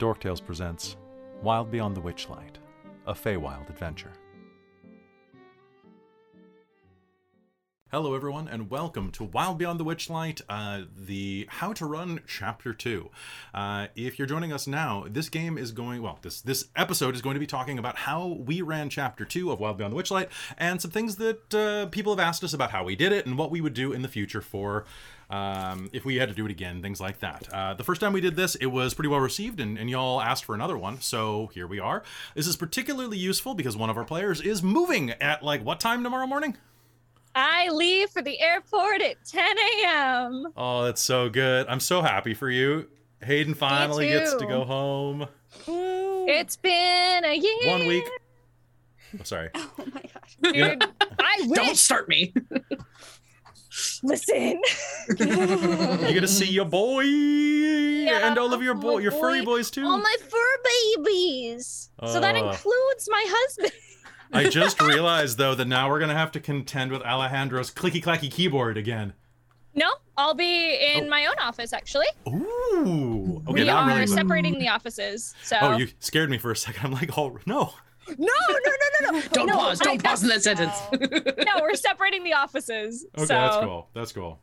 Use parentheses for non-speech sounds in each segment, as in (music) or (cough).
Dorktales presents Wild Beyond the Witchlight, a Feywild adventure. Hello, everyone, and welcome to Wild Beyond the Witchlight, uh, the How to Run Chapter 2. Uh, if you're joining us now, this game is going, well, this, this episode is going to be talking about how we ran Chapter 2 of Wild Beyond the Witchlight and some things that uh, people have asked us about how we did it and what we would do in the future for um, if we had to do it again, things like that. Uh, the first time we did this, it was pretty well received, and, and y'all asked for another one, so here we are. This is particularly useful because one of our players is moving at like what time tomorrow morning? I leave for the airport at 10 a.m. Oh, that's so good. I'm so happy for you. Hayden finally gets to go home. It's been a year. One week. Oh, sorry. (laughs) Oh my gosh. You know- Dude, I Don't start me. (laughs) Listen. You get to see your boy and all of your boy, my your furry boys too. All my fur babies. so that Uh. includes my husband. (laughs) I just realized though that now we're gonna have to contend with Alejandro's clicky clacky keyboard again. No, I'll be in Oh. my own office actually. Ooh. Okay, we now I'm are really. separating (laughs) the offices. So Oh, you scared me for a second. I'm like, oh no. No, no, no, no, no. (laughs) Don't no, pause. Don't pause in that sentence. no, we're (laughs) separating the offices. Okay, so that's cool. That's cool.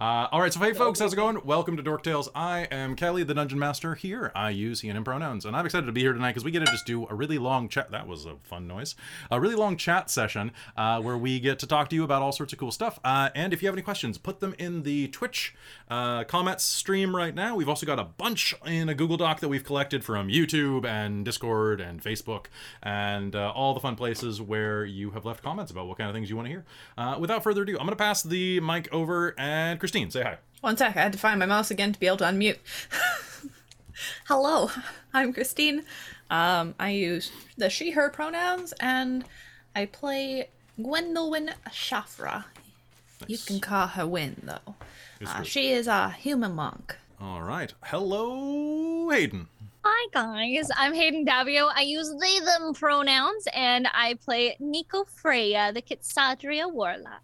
Uh, all right, so hey folks, how's it going? Welcome to Dork Tales. I am Kelly, the Dungeon Master. Here, I use he and him pronouns, and I'm excited to be here tonight because we get to just do a really long chat. That was a fun noise. A really long chat session uh, where we get to talk to you about all sorts of cool stuff. Uh, and if you have any questions, put them in the Twitch uh, comments stream right now. We've also got a bunch in a Google Doc that we've collected from YouTube and Discord and Facebook and uh, all the fun places where you have left comments about what kind of things you want to hear. Uh, without further ado, I'm going to pass the mic over and Christine, say hi. One sec, I had to find my mouse again to be able to unmute. (laughs) Hello, I'm Christine. Um, I use the she, her pronouns, and I play Gwendolyn Shafra. You can call her Win, though. Uh, she is a human monk. All right. Hello, Hayden. Hi guys, I'm Hayden Davio. I use they them pronouns and I play Nico Freya, the Kitsadria warlock.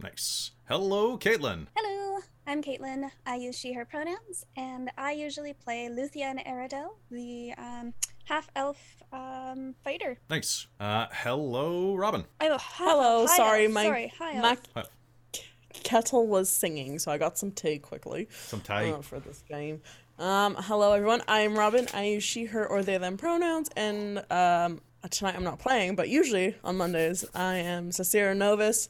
Nice. Hello, Caitlin. Hello, I'm Caitlin. I use she, her pronouns, and I usually play Luthien Eridel, the um, half elf um, fighter. Nice. Uh, hello, Robin. Oh, Hello, hi, sorry, elf, my sorry, hi, elf. my Hi. kettle was singing, so I got some tea quickly Some tie. uh, for this game. Um, hello everyone, I'm Robin. I use she, her, or they, them pronouns, and um, tonight I'm not playing, but usually on Mondays I am Cicera Novus,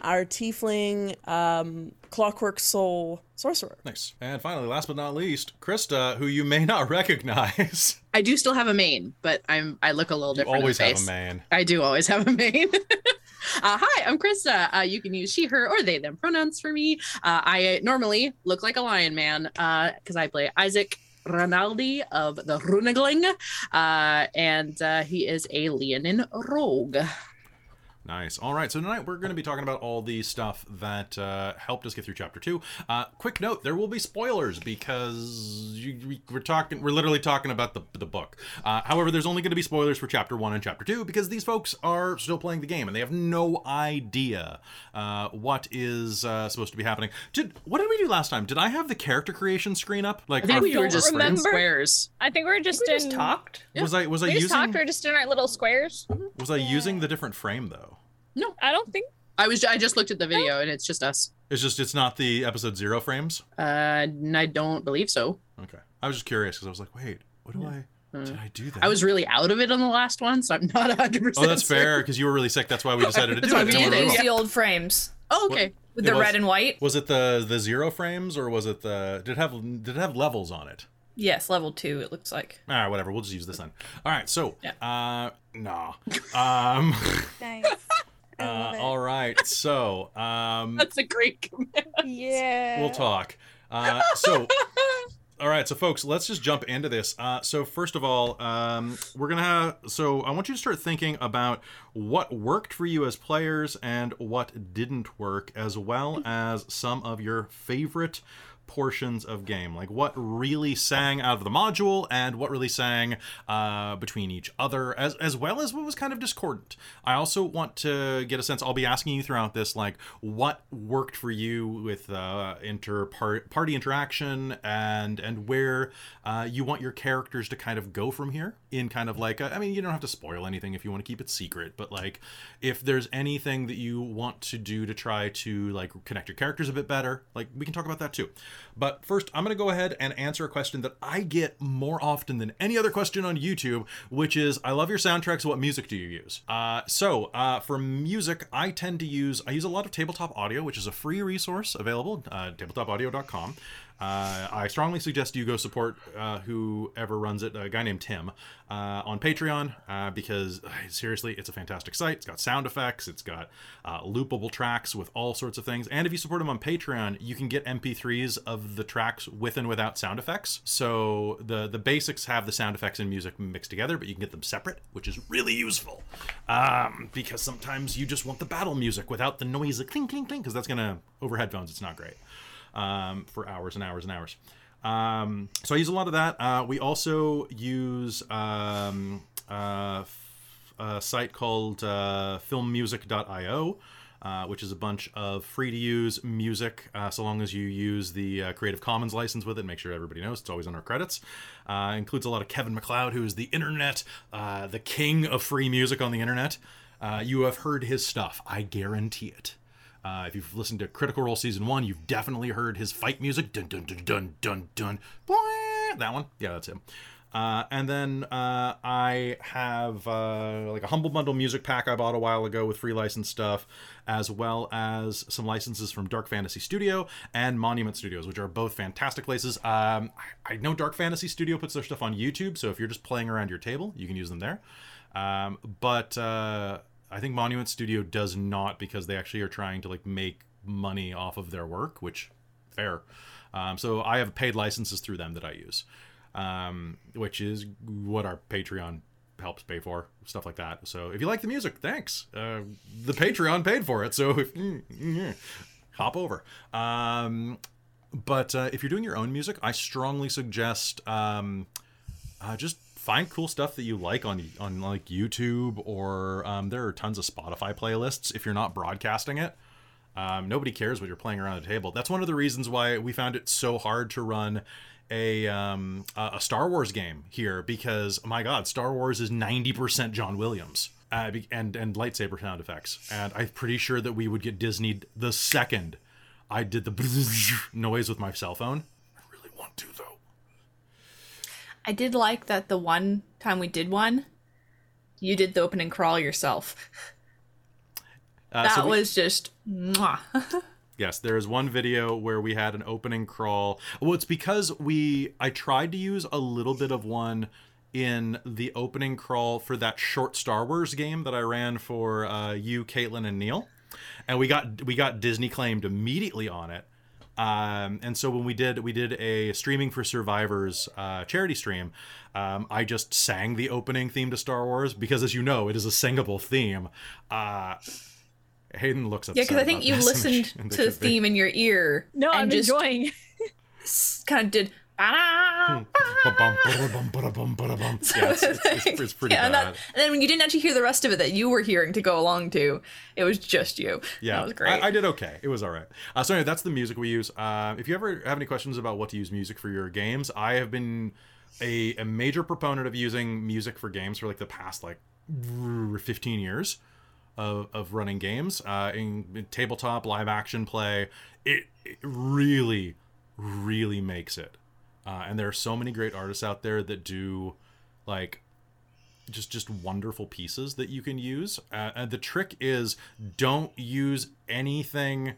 our tiefling, um, clockwork soul sorcerer. Nice. And finally, last but not least, Krista, who you may not (laughs) recognize. I do still have a main, but I'm I look a little You different. in the always have a face. man. I do always have a main. (laughs) uh, hi, I'm Krista. Uh, you can use she, her, or they, them pronouns for me. Uh, I normally look like a lion man because I play Isaac Ronaldi of the Runegling, uh, and uh, he is a Leonin rogue. Nice. All right. So tonight we're going to be talking about all the stuff that uh, helped us get through chapter two. Uh, quick note: there will be spoilers because you, we, we're talking. We're literally talking about the the book. Uh, however, there's only going to be spoilers for chapter one and chapter two because these folks are still playing the game and they have no idea uh, what is uh, supposed to be happening. Did what did we do last time? Did I have the character creation screen up? Like, I think we were don't just in remember. squares. I think we're just we in just talked. was I was I We just using talked. We're just in our little squares. was I using the different frame though? I don't think. I was I just looked at the video and it's just us. It's just it's not the episode zero frames. Uh, I don't believe so. Okay. I was just curious because I was like, wait, what do I? Uh, Did I do that? I was really out of it on the last one, so I'm not 100. percent Oh, that's fair because you were really sick. That's why we (laughs) decided to do it. we And did it, yeah. the old frames Oh, okay. with It the was- red and white. Was it the the zero frames or was it the did it have did it have levels on it? Yes, level two. It looks like. Ah, whatever. We'll just use this then. All right. So, Yeah. uh, nah. Um, (laughs) Nice. I uh, all right. So, um, (laughs) That's a great command. Yeah. we'll talk. Uh, so, (laughs) all right. So, folks, let's just jump into this. Uh, so, first of all, um, we're gonna have. So, I want you to start thinking about what worked for you as players and what didn't work, as well as some of your favorite portions of game, like what really sang out of the module and what really sang uh, between each other, as as well as what was kind of discordant. I also want to get a sense. I'll be asking you throughout this, like what worked for you with uh, inter party interaction and and where uh, you want your characters to kind of go from here. In kind of like, a, I mean, you don't have to spoil anything if you want to keep it secret, but like if there's anything that you want to do to try to like connect your characters a bit better, like we can talk about that too. But first, I'm going to go ahead and answer a question that I get more often than any other question on YouTube, which is I love your soundtracks. What music do you use? Uh, so, uh, for music, I tend to use, I use a lot of tabletop audio, which is a free resource available, uh, tabletopaudio.com. Uh, I strongly suggest you go support uh, whoever runs it, a guy named Tim, uh, on Patreon uh, because uh, seriously, it's a fantastic site. It's got sound effects, it's got loopable tracks with all sorts of things. And if you support him on Patreon, you can get MP3s of the tracks with and without sound effects. So the the basics have the sound effects and music mixed together, but you can get them separate, which is really useful um, because sometimes you just want the battle music without the noise of clink, clink, cling because that's gonna over headphones. It's not great um, for hours and hours and hours. Um, so I use a lot of that. Uh, we also use um, uh, a site called uh, filmmusic.io. Uh, which is a bunch of free to use music, uh, so long as you use the uh, Creative Commons license with it. Make sure everybody knows it's always on our credits. Uh, includes a lot of Kevin MacLeod, who is the internet, uh, the king of free music on the internet. Uh, you have heard his stuff, I guarantee it. Uh, if you've listened to Critical Role season one, you've definitely heard his fight music. Dun dun dun dun dun dun. That one, yeah, that's him. Uh, and then uh, I have uh, like a humble bundle music pack I bought a while ago with free license stuff, as well as some licenses from Dark Fantasy Studio and Monument Studios, which are both fantastic places. Um, I, I, know Dark Fantasy Studio puts their stuff on YouTube, so if you're just playing around your table, you can use them there. Um, but uh, I think Monument Studio does not because they actually are trying to like make money off of their work, which fair. Um, so I have paid licenses through them that I use, um, which is what our Patreon helps pay for stuff like that. So if you like the music, thanks. Uh, the Patreon paid for it, so (laughs) if, hop over. Um, but uh, if you're doing your own music, I strongly suggest um, uh, just find cool stuff that you like on on like YouTube or um, there are tons of Spotify playlists if you're not broadcasting it. Um, nobody cares what you're playing around the table. That's one of the reasons why we found it so hard to run a um, a Star Wars game here because my God, Star Wars is ninety percent John Williams. Uh, and and lightsaber sound effects, and I'm pretty sure that we would get Disneyed the second I did the (laughs) noise with my cell phone. I really want to though. I did like that the one time we did one, you did the opening crawl yourself. Uh, that so we, was just mwah. (laughs) yes, there is one video where we had an opening crawl. Well, it's because we I tried to use a little bit of one in the opening crawl for that short Star Wars game that I ran for uh, you, Caitlin, and Neil, and we got we got Disney claimed immediately on it. Um, and so when we did we did a streaming for survivors uh, charity stream, um, I just sang the opening theme to Star Wars because, as you know, it is a singable theme. Uh, Hayden looks upset. Yeah, because I think you (laughs) listened to the theme in your ear. No, I'm just enjoying. (laughs) kind of did (laughs) yeah, it's, it's, it's pretty yeah, and, that, and, then when you didn't actually hear the rest of it that you were hearing to go along to, it was just you. Yeah, that was great. I, I did okay. It was all right. Uh, so anyway, that's the music we use. Uh, if you ever have any questions about what to use music for your games, I have been a, a major proponent of using music for games for like the past like 15 years of, of running games uh, in, in tabletop live action play. It, it really, really makes it uh, and there are so many great artists out there that do like just just wonderful pieces that you can use. Uh, and the trick is don't use anything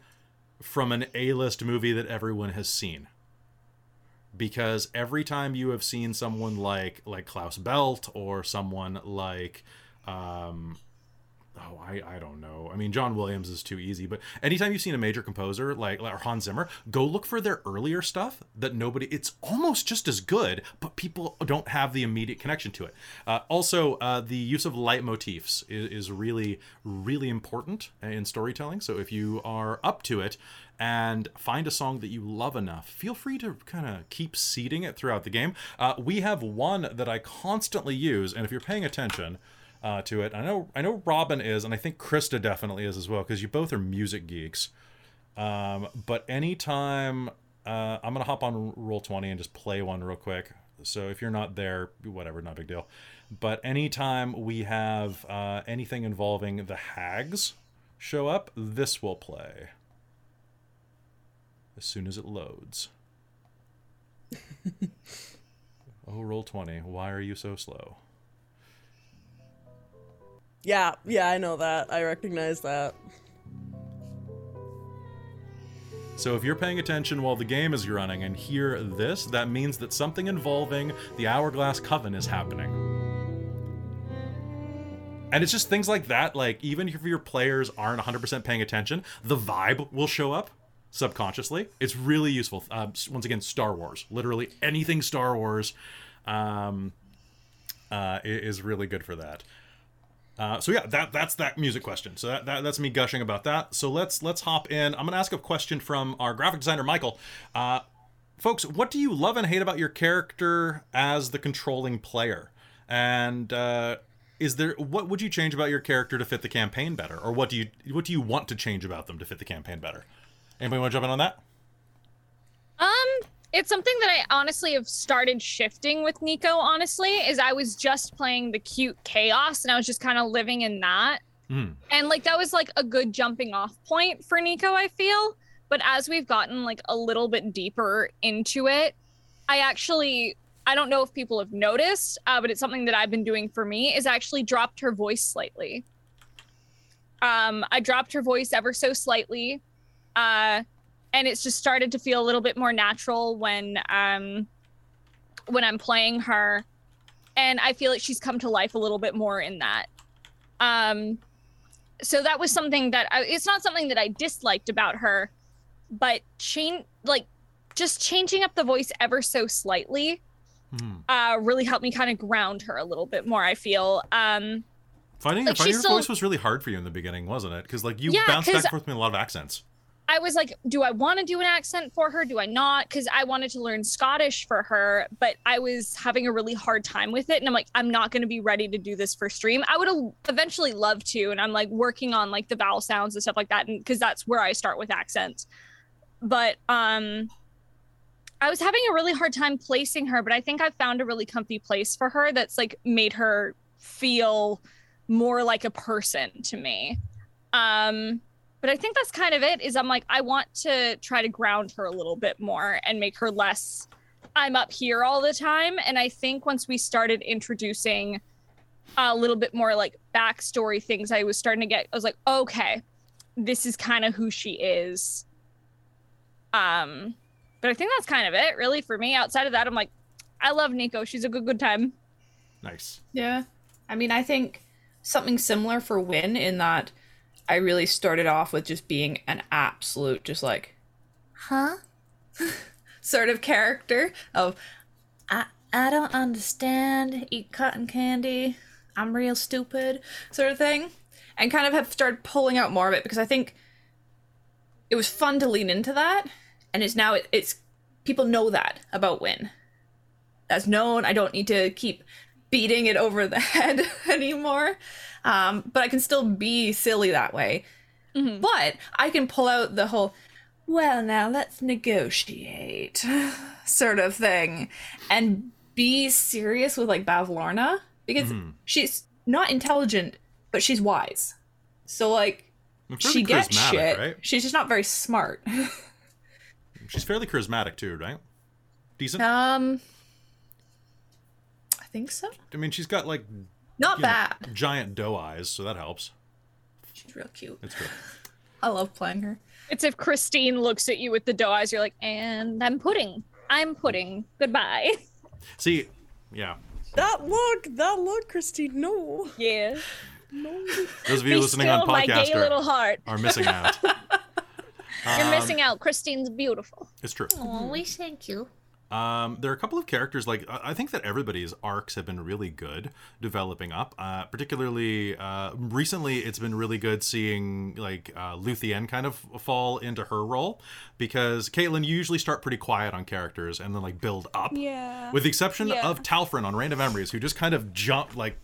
from an A-list movie that everyone has seen. Because every time you have seen someone like like Klaus Badelt or someone like um oh I, I don't know. I mean john williams is too easy but anytime you've seen a major composer like, like hans zimmer go look for their earlier stuff that nobody it's almost just as good but people don't have the immediate connection to it. Uh, also uh, the use of leitmotifs is, is really really important in storytelling. So if you are up to it and find a song that you love enough, feel free to kind of keep seeding it throughout the game. Uh, we have one that I constantly use, and if you're paying attention, uh, to it. I know I know Robin is, and I think Krista definitely is as well, because you both are music geeks. Um, but anytime uh, I'm gonna hop on roll twenty and just play one real quick. So if you're not there, whatever, not a big deal. But anytime we have uh, anything involving the hags show up, this will play as soon as it loads. (laughs) oh, roll twenty. Why are you so slow? Yeah, yeah, I know that. I recognize that. So if you're paying attention while the game is running and hear this, that means that something involving the Hourglass Coven is happening. And it's just things like that, like even if your players aren't 100% paying attention, the vibe will show up subconsciously. It's really useful. Uh, once again, Star Wars. Literally anything Star Wars um, uh, is really good for that. Uh, so yeah, that that's that music question. So that, that, that's me gushing about that. So let's let's hop in. I'm gonna ask a question from our graphic designer Michael. Uh, folks, what do you love and hate about your character as the controlling player? And uh, is there what would you change about your character to fit the campaign better, or what do you what do you want to change about them to fit the campaign better? Anybody want to jump in on that? Um, it's something that I honestly have started shifting with Nico, honestly, is I was just playing the cute chaos and I was just kind of living in that. Mm. And like that was like a good jumping off point for Nico, I feel. But as we've gotten like a little bit deeper into it, I actually I don't know if people have noticed, uh, but it's something that I've been doing for me is actually dropped her voice slightly. Um, I dropped her voice ever so slightly. Uh, and it's just started to feel a little bit more natural when um when I'm playing her and I feel like she's come to life a little bit more in that. Um so that was something that I, it's not something that I disliked about her, but change like just changing up the voice ever so slightly hmm. uh really helped me kind of ground her a little bit more, I feel. Um Finding, like finding her still, voice was really hard for you in the beginning, wasn't it? Because like you yeah, bounced back and forth with a lot of accents. I was like, do I want to do an accent for her? Do I not? Because I wanted to learn Scottish for her, but I was having a really hard time with it. And I'm like, I'm not going to be ready to do this for stream. I would eventually love to. And I'm like working on like the vowel sounds and stuff like that. And because that's where I start with accents. But um, I was having a really hard time placing her, but I think I found a really comfy place for her that's like made her feel more like a person to me. Um, but I think that's kind of it. Is I'm like I want to try to ground her a little bit more and make her less. I'm up here all the time, and I think once we started introducing a little bit more like backstory things, I was starting to get. I was like, okay, this is kind of who she is. Um, but I think that's kind of it, really, for me. Outside of that, I'm like, I love Nico. She's a good good time. Nice. Yeah, I mean, I think something similar for Win in that I really started off with just being an absolute, just like, huh? (laughs) sort of character of, I, I don't understand, eat cotton candy, I'm real stupid, sort of thing. And kind of have started pulling out more of it because I think it was fun to lean into that. And it's now, it, it's, people know that about Win. That's known. I don't need to keep beating it over the (laughs) head anymore. Um, but I can still be silly that way. Mm-hmm. But I can pull out the whole, well, now let's negotiate (sighs) sort of thing and be serious with like Bavlorna because mm-hmm. she's not intelligent, but she's wise. So, like, she gets shit. Right? She's just not very smart. (laughs) she's fairly charismatic too, right? Decent. Um, I think so. I mean, she's got like not bad. Know, giant doe eyes, so that helps. She's real cute. It's good. (laughs) I love playing her. It's if Christine looks at you with the doe eyes, you're like, and I'm pudding. I'm pudding. Goodbye. (laughs) See, yeah. That look, that look, Christine, no. Yeah. Those of you Be listening still, on my gay podcast little are, heart. are missing out. (laughs) You're Um, missing out. Christine's beautiful. It's true. Oh, we thank you. Um, there are a couple of characters like I I think that everybody's arcs have been really good developing up. Uh, particularly uh, recently, it's been really good seeing like uh, Luthien kind of fall into her role because Caitlin you usually start pretty quiet on characters and then like build up. Yeah. With the exception Yeah. of Talfrin on Random Memories, who just kind of jumped like,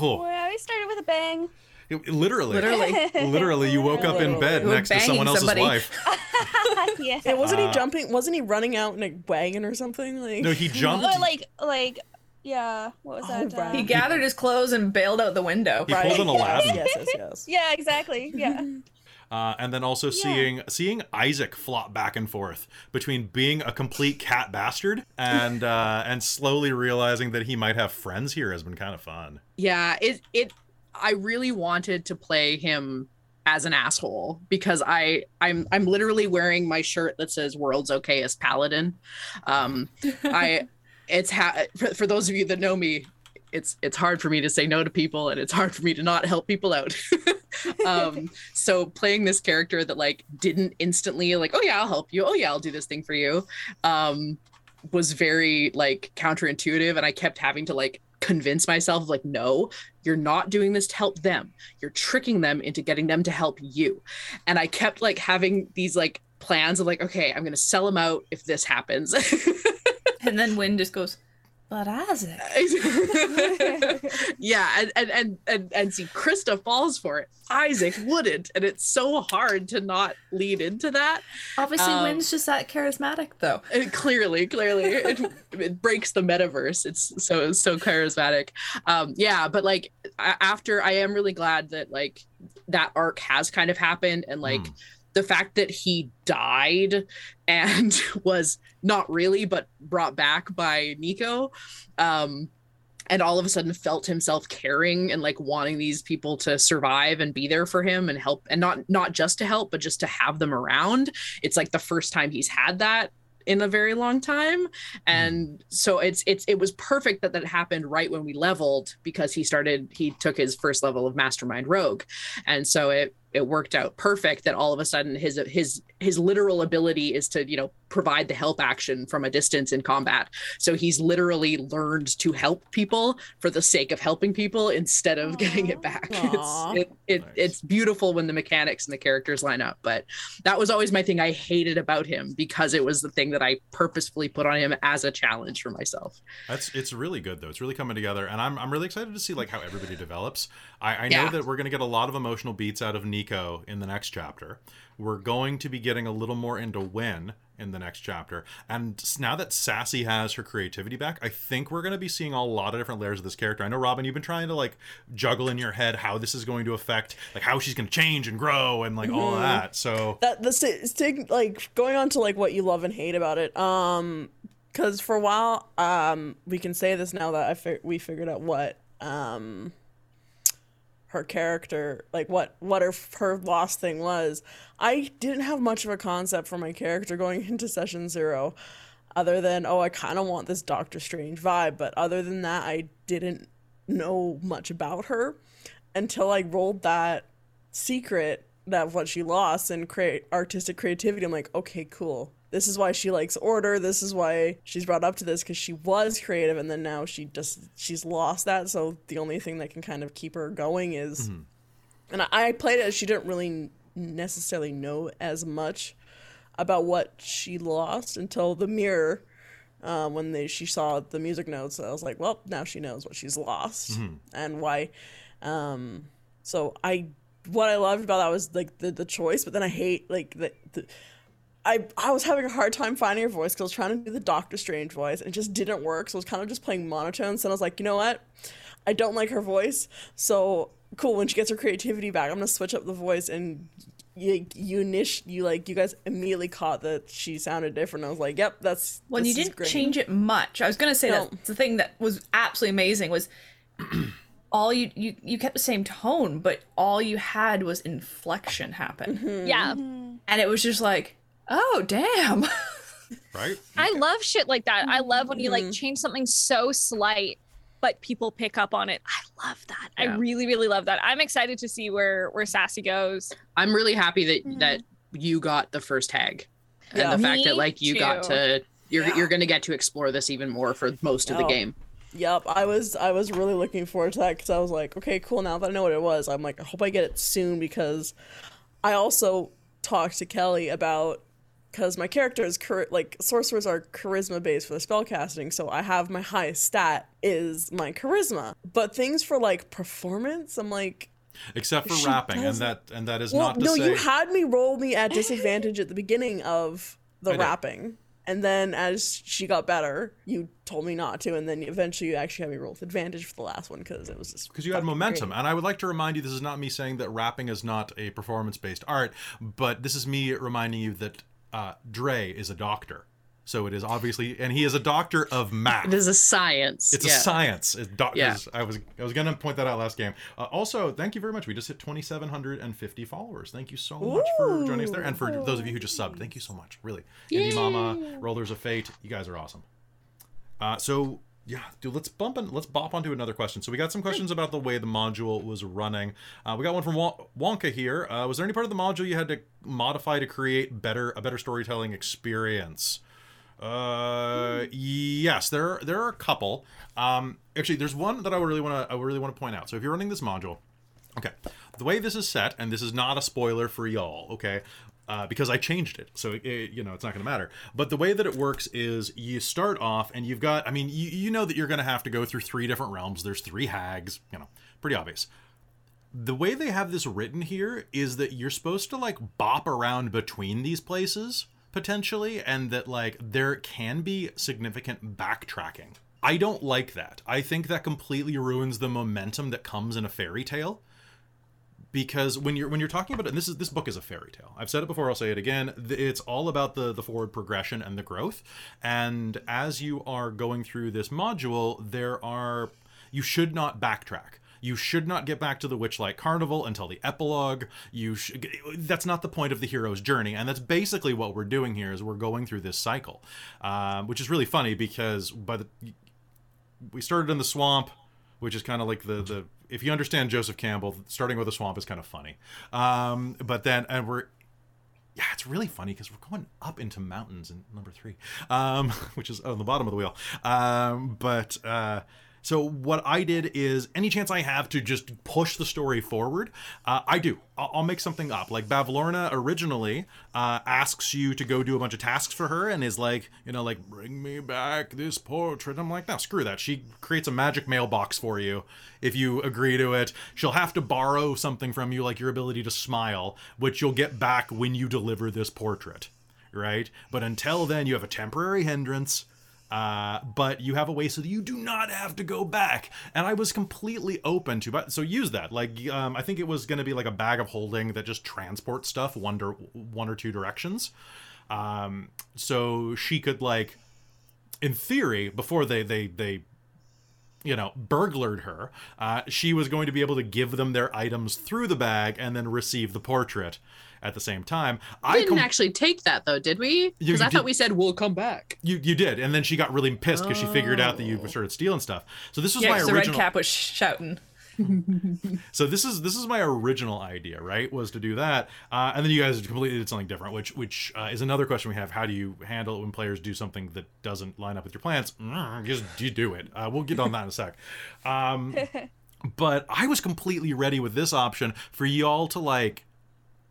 oh, Well, we started with a bang. it- literally, Literally. (laughs) (laughs) literally, you woke up in bed You next to someone else's somebody. wife. (laughs) (laughs) yeah. Yeah, wasn't Uh, he jumping? Wasn't he running out in a wagon or something? Like No, he jumped. Or like, like, yeah. What was Oh, that? right. He Uh, gathered his clothes and bailed out the window. He pulled an Aladdin. (laughs) Yes, yes, yes. yeah, exactly. Yeah. (laughs) Uh, and then also seeing seeing Isaac flop back and forth between being a complete cat bastard and uh, and slowly realizing that he might have friends here has been kind of fun. Yeah, it it I really wanted to play him as an asshole because I I'm I'm literally wearing my shirt that says "World's Okay as Paladin." Um, I (laughs) it's ha- for, for those of you that know me, it's it's hard for me to say no to people and it's hard for me to not help people out. (laughs) um, so playing this character that like didn't instantly like, oh yeah, I'll help you. Oh yeah, I'll do this thing for you. Um, was very like counterintuitive and I kept having to like convince myself like no you're not doing this to help them. You're tricking them into getting them to help you. And i kept like having these like plans of like okay i'm gonna sell them out if this happens. (laughs) And then Win just goes, but Isaac. (laughs) yeah and, and and and and see krista falls for it isaac wouldn't and it's so hard to not lead into that Obviously, Um, Win's just that charismatic, though. And clearly clearly it, it breaks the metaverse it's so so charismatic um yeah but like after i am really glad that like that arc has kind of happened and like Hmm. The fact that he died and (laughs) was not really but brought back by nico um and all of a sudden felt himself caring and like wanting these people to survive and be there for him and help and not not just to help but just to have them around. It's like the first time he's had that in a very long time. And so it's it's it was perfect that that happened right when we leveled because he started he took his first level of mastermind rogue. And so it it worked out perfect that all of a sudden his his his literal ability is to you know provide the help action from a distance in combat so he's literally learned to help people for the sake of helping people instead of getting it back (laughs) Aw. it's it, it Nice. it's beautiful when the mechanics and the characters line up but that was always my thing i hated about him because it was the thing that i purposefully put on him as a challenge for myself That's it's really good though. It's really coming together, and I'm I'm really excited to see like how everybody develops. I, I know that we're gonna get a lot of emotional beats out of Nico in the next chapter. We're going to be getting a little more into Win in the next chapter, and now that Sassy has her creativity back, I think we're gonna be seeing a lot of different layers of this character. I know Robin, you've been trying to like juggle in your head how this is going to affect like how she's gonna change and grow and like all that. So that the stig like going on to like what you love and hate about it um because for a while um we can say this now that i fi- we figured out what um her character like what what her her lost thing was. I didn't have much of a concept for my character going (laughs) into session zero other than oh i kind of want this doctor strange vibe but other than that i didn't know much about her until i rolled that secret that what she lost and create artistic creativity. I'm like okay cool this is why she likes order this is why she's brought up to this because she was creative and then now she just she's lost that. So the only thing that can kind of keep her going is and I, I played it she didn't really necessarily know as much about what she lost until the mirror uh, when they she saw the music notes. I was like well now she knows what she's lost and why. Um so i what i loved about that was like the, the choice but then i hate like the, the I, I was having a hard time finding her voice because I was trying to do the Doctor Strange voice and it just didn't work. So I was kind of just playing monotones. And I was like, you know what? I don't like her voice. So cool. When she gets her creativity back, I'm gonna switch up the voice. And you you niche you like you guys immediately caught that she sounded different. I was like, yep, that's When this you is didn't great. change it much, I was gonna say No. that the thing that was absolutely amazing was (clears throat) all you you you kept the same tone, but all you had was inflection happen, Yeah. Mm-hmm. and it was just like, oh damn. (laughs) right, I love shit like that. I love when you like change something so slight but people pick up on it. I love that. I really, really love that. I'm excited to see where where Sassy goes. I'm really happy that Mhm. that you got the first tag, Yeah. and the fact Me that like you got to you're Yeah. you're gonna get to explore this even more for most of the game. Yep, I was I was really looking forward to that because I was like, okay, cool. Now that I know what it was, I'm like, I hope I get it soon because I also talked to Kelly about because my character is char- like sorcerers are charisma based for the spellcasting, so I have my highest stat is my charisma. But things for like performance, I'm like, Except for rapping, and doesn't- that and that is well, not to no, say. you had me roll me at disadvantage at the beginning of the I did. rapping. And then as she got better, you told me not to, and then eventually you actually had me roll with advantage for the last one because it was just because you had momentum. great. And I would like to remind you this is not me saying that rapping is not a performance based art, but this is me reminding you that uh, Dre is a doctor. So it is obviously, and he is a doctor of math. It is a science. It's yeah. a science. It's doctors. Yeah. I was I was gonna point that out last game. Uh, also, thank you very much. We just hit 2,750 followers. Thank you so much for joining us there, and for those of you who just subbed, thank you so much. Really, Indie Mama, Rollers of Fate, you guys are awesome. Uh, so yeah, dude, let's bump and let's bop onto another question. So we got some questions about the way the module was running. Uh, we got one from Wonka here. Uh, was there any part of the module you had to modify to create better a better storytelling experience? Uh, yes, there there are a couple. Um, actually, there's one that I really want to I really want to point out. So if you're running this module, okay, the way this is set, and this is not a spoiler for y'all, okay, uh, because I changed it, so it, it- you know it's not going to matter. But the way that it works is you start off, and you've got, I mean, you you know that you're going to have to go through three different realms. There's three hags, you know, pretty obvious. The way they have this written here is that you're supposed to like bop around between these places potentially and that like there can be significant backtracking. I don't like that. I think that completely ruins the momentum that comes in a fairy tale because when you're when you're talking about it and this is this book is a fairy tale i've said it before i'll say it again it's all about the the forward progression and the growth and as you are going through this module there are you should not backtrack you should not get back to the Witchlight Carnival until the epilogue. You should, that's not the point of the hero's journey, and that's basically what we're doing here. Is we're going through this cycle, um, which is really funny because by the we started in the swamp, which is kind of like the the if you understand Joseph Campbell, starting with a swamp is kind of funny. Um, but then and we're yeah, it's really funny because we're going up into mountains in number three, um, (laughs) which is on the bottom of the wheel. Um, but uh, so what I did is any chance I have to just push the story forward, uh, I do. I'll, I'll make something up. Like Bavlorna originally uh, asks you to go do a bunch of tasks for her and is like, you know, like bring me back this portrait. I'm like, no, screw that. She creates a magic mailbox for you if you agree to it. She'll have to borrow something from you, like your ability to smile, which you'll get back when you deliver this portrait, right? But until then, you have a temporary hindrance. Uh, but you have a way so that you do not have to go back. And I was completely open to, but so use that. Like, um, I think it was going to be like a bag of holding that just transports stuff one, dir- one or two directions. Um, so she could like, in theory, before they they they you know, burglared her, uh, she was going to be able to give them their items through the bag and then receive the portrait at the same time. We I didn't com- actually take that though, did we? Because I did- thought we said we'll come back. you you did, and then she got really pissed because she figured out that you Oh. started stealing stuff. So this was Yeah, my 'cause the red cap was shouting. (laughs) So this is this is my original idea, right? Was to do that, uh, and then you guys completely did something different, which which uh, is another question we have. How do you handle it when players do something that doesn't line up with your plans? Mm, just you do it. Uh, we'll get on that in a sec. Um, (laughs) but I was completely ready with this option for y'all to like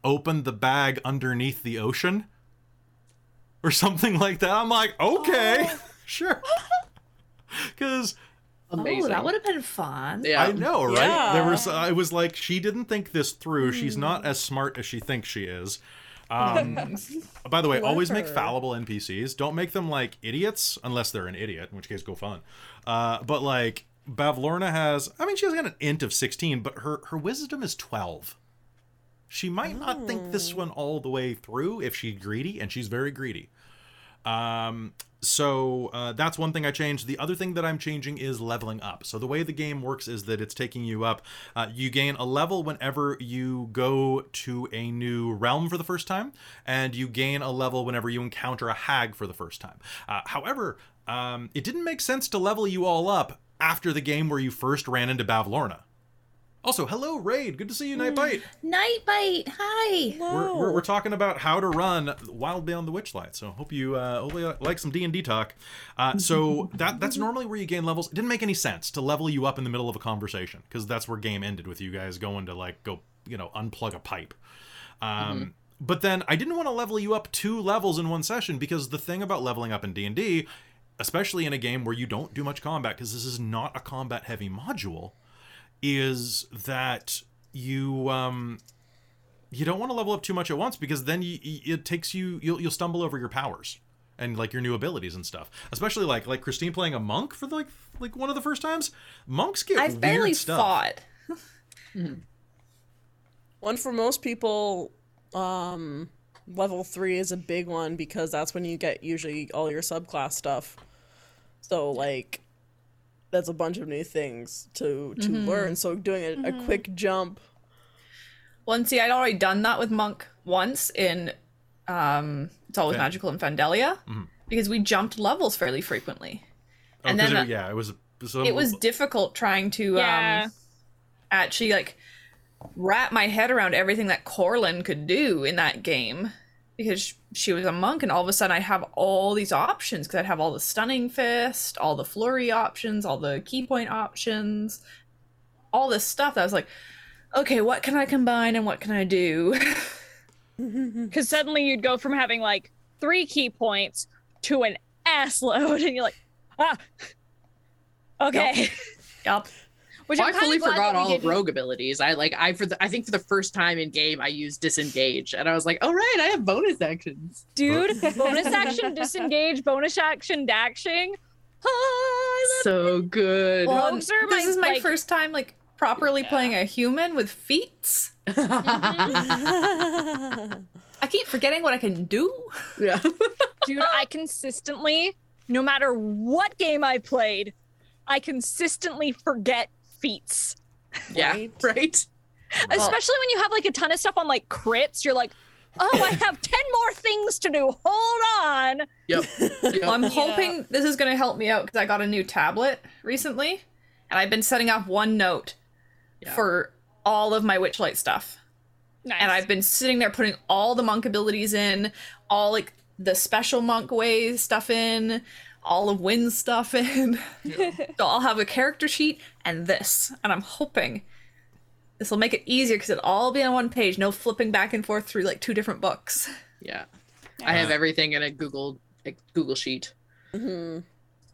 open the bag underneath the ocean or something like that. I'm like, okay, (laughs) sure, (laughs) because. Amazing. Oh, that would have been fun. yeah. I know, right? Yeah. There was, I was like, she didn't think this through. She's not as smart as she thinks she is. (laughs) Um, by the way, always make fallible NPCs. Don't make them like idiots, unless they're an idiot, in which case go fun. Uh, but like Bavlorna has, I mean, she has got an int of sixteen, but her her wisdom is twelve. She might not think this one all the way through if she's greedy, and she's very greedy. Um, so uh, that's one thing I changed. The other thing that I'm changing is leveling up. So the way the game works is that it's taking you up. Uh, you gain a level whenever you go to a new realm for the first time, and you gain a level whenever you encounter a hag for the first time. Uh, however, um, it didn't make sense to level you all up after the game where you first ran into Bavlorna. Also, hello, Raid. Good to see you, Nightbite. Nightbite, hi. We're, we're, we're talking about how to run Wild Beyond the Witchlight. So hope you uh, hopefully you like some D and D talk. Uh, so (laughs) that that's normally where you gain levels. It didn't make any sense to level you up in the middle of a conversation because that's where game ended with you guys going to like go you know unplug a pipe. Um, But then I didn't want to level you up two levels in one session because the thing about leveling up in D and D, especially in a game where you don't do much combat, because this is not a combat heavy module, is that you um you don't want to level up too much at once because then you, it takes you you'll, you'll stumble over your powers and like your new abilities and stuff especially like like christine playing a monk for like like one of the first times monks get I've weird barely stuff fought. (laughs) One for most people, um, level three is a big one because that's when you get usually all your subclass stuff. So like, that's a bunch of new things to to learn. So doing a, a quick jump. Well, and see, I'd already done that with Monk once in um, It's Always Yeah. Magical in Fandelia because we jumped levels fairly frequently. Oh, and 'cause then, it- yeah it was so It was difficult trying to Yeah. um, actually like wrap my head around everything that Corlin could do in that game because she was a monk and all of a sudden I'd have all these options because I'd have all the stunning fist, all the flurry options, all the ki point options, all this stuff that I was like, okay, what can I combine and what can I do? (laughs) Because suddenly you'd go from having like three ki points to an ass load, (laughs) and you're like, ah, okay. yup. Which Well, I'm fully forgot all of rogue abilities. I like I for the, I think for the first time in game I used disengage, and I was like, oh right, I have bonus actions. Dude, (laughs) bonus (laughs) action disengage, bonus action dashing. (laughs) Ah, I love So good. Well, this my, is my like- first time like properly playing a human with feats. Mm-hmm. I keep forgetting what I can do. yeah. Dude, I consistently, no matter what game I played, I consistently forget feats. yeah. Right. Right. (laughs) Especially when you have like a ton of stuff on like crits, you're like, oh, I have (laughs) 10 more things to do. Hold on. Yep. (laughs) Yep. I'm hoping this is going to help me out because I got a new tablet recently, and I've been setting up OneNote Yeah. for all of my Witchlight stuff. Nice. And I've been sitting there putting all the monk abilities in, all like the special monk ways stuff in, all of Win's stuff in. (laughs) so I'll have a character sheet and this, and I'm hoping this will make it easier because it'll all be on one page, no flipping back and forth through like two different books. Yeah. I have everything in a Google a Google sheet. Mm-hmm.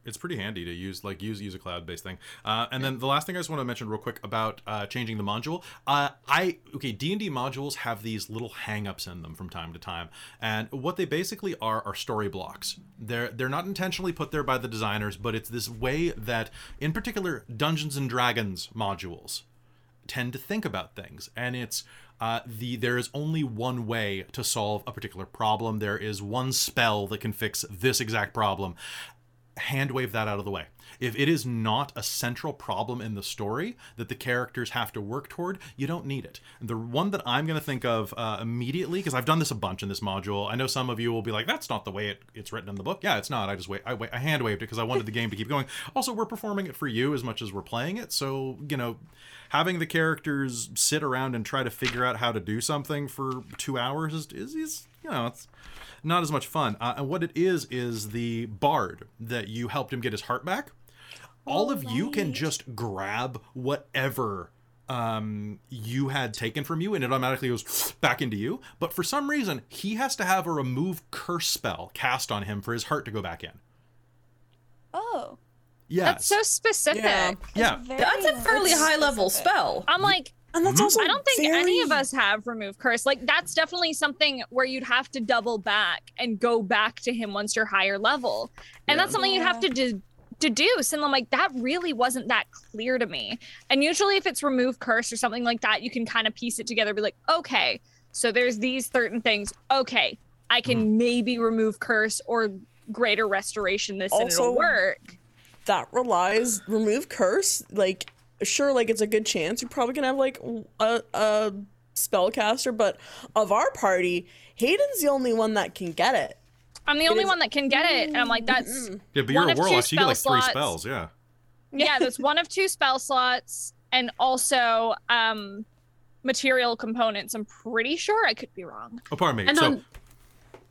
It's pretty handy to use like use use a cloud based thing. Uh, and then the last thing i just want to mention real quick about uh, changing the module. Uh, i okay d&d modules have these little hang-ups in them from time to time. And what they basically are are story blocks. They're they're not intentionally put there by the designers but it's this way that in particular dungeons and dragons modules tend to think about things. And it's uh, the there is only one way to solve a particular problem. There is one spell that can fix this exact problem hand wave that out of the way. If it is not a central problem in the story that the characters have to work toward you don't need it. The one that i'm going to think of uh, immediately because i've done this a bunch in this module i know some of you will be like that's not the way it, it's written in the book. Yeah it's not. I just wait i, I hand waved it because i wanted the game to keep going. Also we're performing it for you as much as we're playing it so you know having the characters sit around and try to figure out how to do something for two hours is, is, is you know it's not as much fun uh, and what it is is the bard that you helped him get his heart back all of you can just grab whatever um you had taken from you and it automatically goes (sniffs) back into you but for some reason he has to have a remove curse spell cast on him for his heart to go back in Oh. yeah That's so specific. Yeah. yeah That's a fairly high level specific. spell. I'm like, And that's Mhm. also I don't think any of us have remove curse. Like that's definitely something where you'd have to double back and go back to him once you're higher level, and that's something you'd have to de- deduce. And I'm like, that really wasn't that clear to me. And usually, if it's remove curse or something like that, you can kind of piece it together. Be like, okay, so there's these certain things. Okay, I can maybe remove curse or greater restoration this and Also- it'll work. that relies remove curse like sure like it's a good chance you're probably gonna have like a, a spellcaster but of our party hayden's the only one that can get it I'm the only is- one that can get it, and I'm like, that's yeah but One you're a of two warlock so you get like spell three slots. spells yeah Yeah, (laughs) there's one of two spell slots and also um material components. I'm pretty sure I could be wrong. Oh, pardon me. And so, on,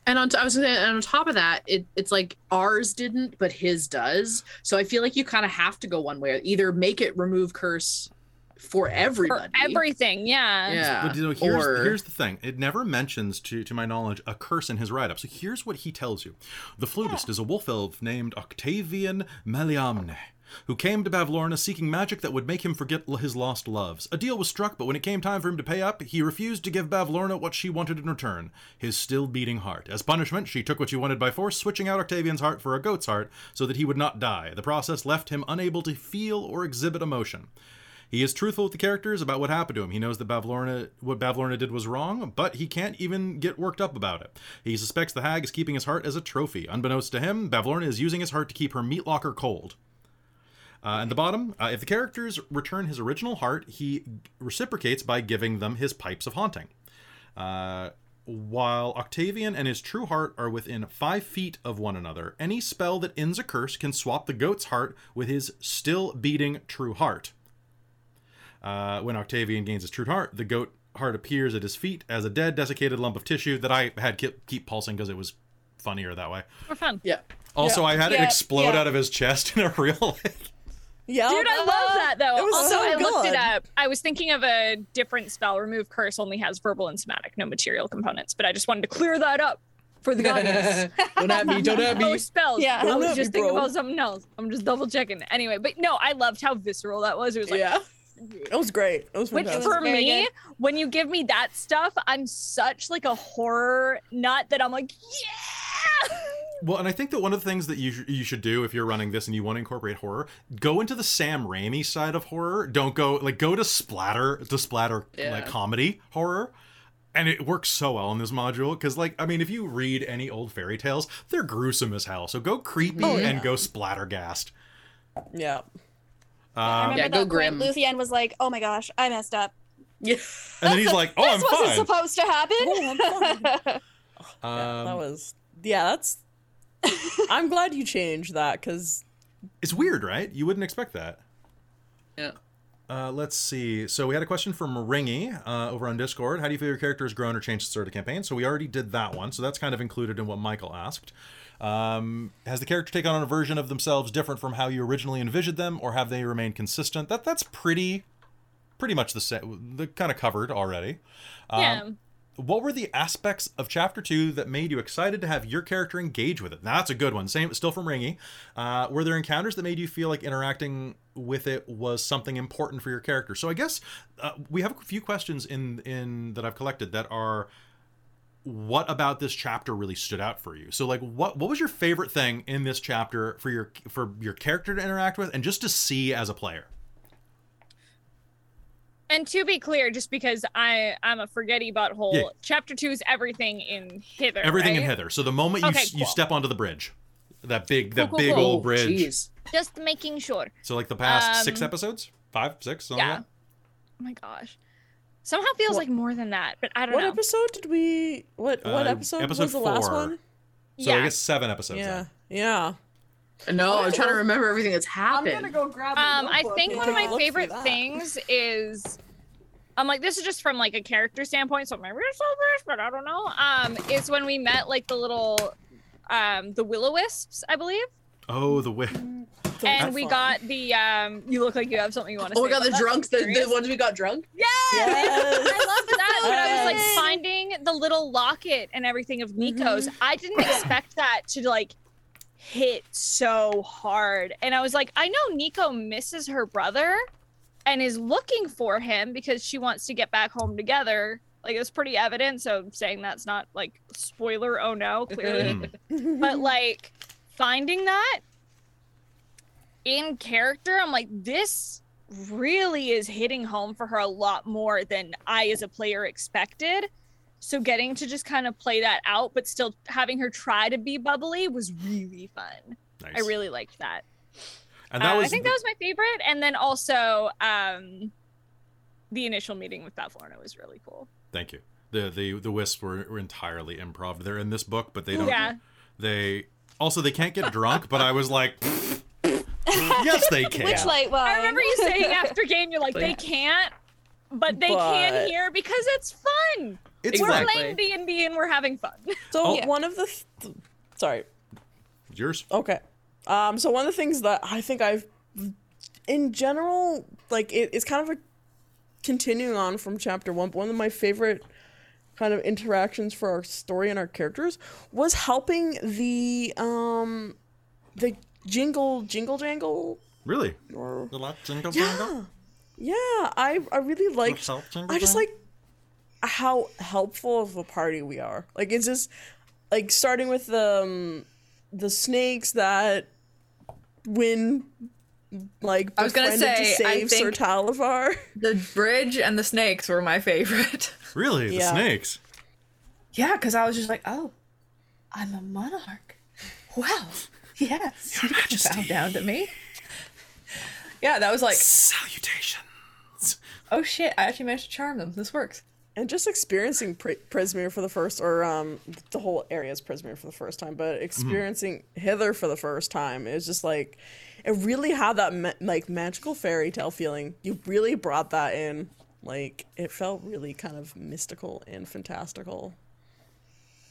and on, I was gonna, and on top of that, it, it's like ours didn't, but his does. So I feel like you kind of have to go one way. Either make it remove curse for everybody. For everything, yeah. Yeah. But you know, here's, or here's the thing. It never mentions, to, to my knowledge, a curse in his write up. So here's what he tells you The flutist is a wolf elf named Octavian Meliamne. Who came to Bavlorna seeking magic that would make him forget his lost loves. A deal was struck, but when it came time for him to pay up, he refused to give Bavlorna what she wanted in return his still beating heart. As punishment, she took what she wanted by force, switching out Octavian's heart for a goat's heart so that he would not die. The process left him unable to feel or exhibit emotion. He is truthful with the characters about what happened to him. He knows that Bavlorna, what Bavlorna did was wrong, but he can't even get worked up about it. He suspects the hag is keeping his heart as a trophy. Unbeknownst to him, Bavlorna is using his heart to keep her meat locker cold. Uh, and the bottom, uh, if the characters return his original heart, he reciprocates by giving them his pipes of haunting. Uh, while Octavian and his true heart are within five feet of one another, any spell that ends a curse can swap the goat's heart with his still beating true heart. Uh, when Octavian gains his true heart, the goat heart appears at his feet as a dead, desiccated lump of tissue that I had keep, keep pulsing because it was funnier that way. For fun. yeah. Also, Yeah. I had it explode yeah. out of his chest (laughs) in a real. Yeah. Dude, I love that though. It was also, so I looked it up. I was thinking of a different spell. Remove curse only has verbal and somatic, no material components. But I just wanted to clear that up for the audience. (laughs) don't at me, don't at me. Those spells. Yeah. I Don't was just me, thinking bro. about something else. I'm just double checking. Anyway, but no, I loved how visceral that was. It was like, yeah. It was great. It was which fantastic. for very me, good. when you give me that stuff, I'm such like a horror nut that I'm like, yeah. (laughs) Well, and I think that one of the things that you sh- you should do if you're running this and you want to incorporate horror, go into the Sam Raimi side of horror. Don't go like go to splatter to splatter Yeah. like comedy horror. And it works so well in this module because, like, I mean, if you read any old fairy tales, they're gruesome as hell. So go creepy Oh, yeah. and go splattergast. Yeah. I Um, remember Yeah, go that grim. Luthien was like, "Oh my gosh, I messed up. Yeah. (laughs) and then he's like, "Oh, (laughs) I'm this wasn't fine." supposed to happen." Oh, I'm fine. (laughs) Um, that was. Yeah, that's. I'm glad you changed that because It's weird, right? You wouldn't expect that. Yeah. Uh, let's see. So we had a question from Ringy uh, over on Discord. How do you feel your character has grown or changed since the start of campaign? So we already did that one. So that's kind of included in what Michael asked. Um, has the character taken on a version of themselves different from how you originally envisioned them, or have they remained consistent? That that's pretty, pretty much the same. The kind of covered already. Um, yeah. What were the aspects of chapter two that made you excited to have your character engage with it? That's a good one. Same still from ringy uh, were there encounters that made you feel like interacting with it was something important for your character? So i guess uh, we have a few questions in in that i've collected that are what about this chapter really stood out for you? So like what what was your favorite thing in this chapter for your for your character to interact with and just to see as a player And to be clear, just because I I'm a forgetty butthole, Yeah. chapter two is everything in Hither. everything in right? hither so the moment you Okay, s you step onto the bridge that big that Cool, cool, big cool. old bridge Jeez. Just making sure. So like the past six Um, episodes, five, six, something Yeah. like Oh my gosh. Somehow feels What- like more than that, but I don't what know. What episode did we? What what Uh, episode, episode was the last one? So yeah. I guess seven episodes. Yeah, then. yeah. No, I'm trying to remember everything that's happened. I'm gonna go grab. Um, I think one of my favorite things is, I'm like, this is just from like a character standpoint, so maybe it's so this, but I don't know. Um, is when we met like the little, um, the will o wisps, I believe, Oh, the wi- and we got the um. You look like you have something you want to Oh say. my god, the drunks, the, the ones we got drunk. Yeah, Yes. (laughs) I love that. When I was like finding the little locket and everything of Nico's, I didn't expect that to like hit so hard. And I was like, I know Nico misses her brother and is looking for him because she wants to get back home together. Like it's pretty evident. So saying that's not like spoiler. Oh no, clearly. Mm. (laughs) but like finding that in character, I'm like, this really is hitting home for her a lot more than I, as a player, expected. So getting to just kind of play that out, but still having her try to be bubbly was really fun. nice. I really liked that. And that Uh, was I think that was my favorite. And then also um, the initial meeting with Bavlorna was really cool. Thank you. The the the wisps were, were entirely improv. They're in this book, but they don't. Yeah. They also they can't get drunk. but I was like, (laughs) yes, they can. Which light wine? I remember you (laughs) saying after game, you're like, they can't, but they can here because it's fun. it's We're. Exactly. playing D and D and we're having fun. So Oh. one of the, th- sorry, Yours. Okay. Um, so one of the things that I think I've, in general, like it, it's kind of a continuing on from chapter one. But one of my favorite kind of interactions for our story and our characters was helping the um, the jingle jingle jangle. Really? Or The lot jingle yeah, jangle? yeah. I I really like. help jingle I just like how helpful of a party we are. Like it's just like starting with the um, the snakes that win like I was gonna befriended to say, I save Sir think- The bridge and the snakes were my favorite. (laughs) Really? The Yeah. snakes? yeah, because I was just like, oh, I'm a monarch. Well, yes, you can bow down to me. Yeah, that was like, Salutations. oh shit, I actually managed to charm them. This works. And just experiencing Pr- Prismeer for the first or um the whole area is Prismeer for the first time, but experiencing Hither for the first time is just like it really had that ma- like magical fairy tale feeling. You really brought that in. Like it felt really kind of mystical and fantastical.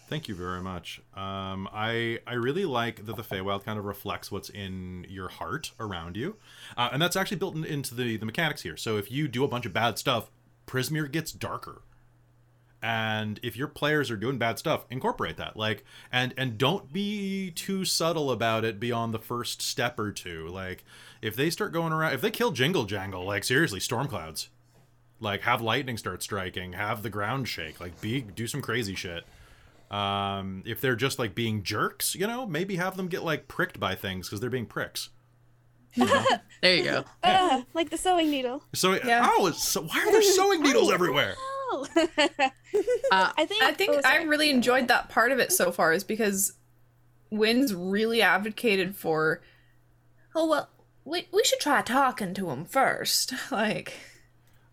Thank you very much. Um, I I really like that the Feywild kind of reflects what's in your heart around you, uh, and that's actually built in, into the the mechanics here. So if you do a bunch of bad stuff, Prismeer gets darker, and if your players are doing bad stuff, incorporate that. Like and and don't be too subtle about it beyond the first step or two. Like if they start going around, if they kill Jingle Jangle, like seriously, storm clouds. Like have lightning start striking, have the ground shake, like be do some crazy shit. Um, if they're just like being jerks, you know, maybe have them get like pricked by things because they're being pricks. (laughs) There you go. (laughs) Ah, like the sewing needle. So, Yeah. oh, so why are there sewing needles everywhere? Oh. (laughs) Uh, I think. I think oh, I really enjoyed that part of it so far is because Win's really advocated for, oh, well, we, we should try talking to him first. (laughs) Like,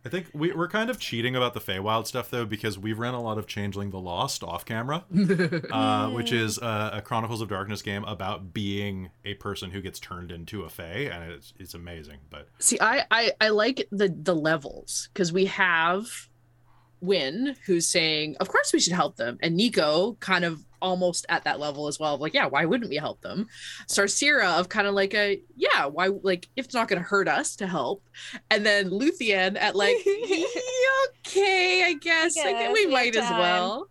I think we, we're kind of cheating about the Feywild stuff though because we've ran a lot of Changeling the Lost off camera, (laughs) uh, which is a, a Chronicles of Darkness game about being a person who gets turned into a Fey, and it's it's amazing. But See, I I, I like the the levels because we have Win who's saying, of course we should help them, and Nico kind of almost at that level as well of like, yeah, why wouldn't we help them? Sarcera of kind of like a yeah, why like if it's not going to hurt us to help, and then Luthien at like (laughs) okay, I guess, like, guess we we might as well,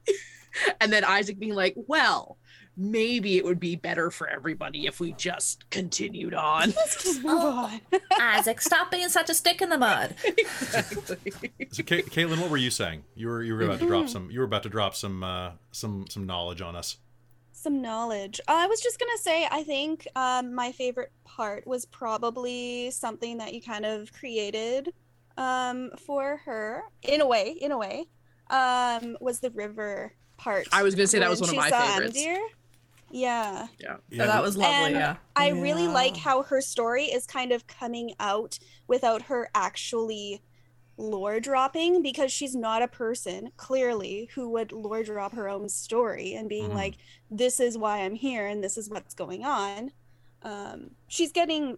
and then Isaac being like, well. Maybe it would be better for everybody if we just continued on. Let's just move on. (laughs) Isaac, stop being such a stick in the mud. (laughs) exactly. so, Ca- Caitlin, what were you saying? You were you were about to drop some you were about to drop some uh, some some knowledge on us. Some knowledge. I was just gonna say, I think um, my favorite part was probably something that you kind of created um, for her, in a way. In a way, um, was the river part. I was gonna say that was one of my favorites. Andir. Yeah. Yeah, So that was lovely, And yeah. I really like how her story is kind of coming out without her actually lore dropping because she's not a person clearly who would lore drop her own story and being Mhm. like this is why i'm here and this is what's going on um, she's getting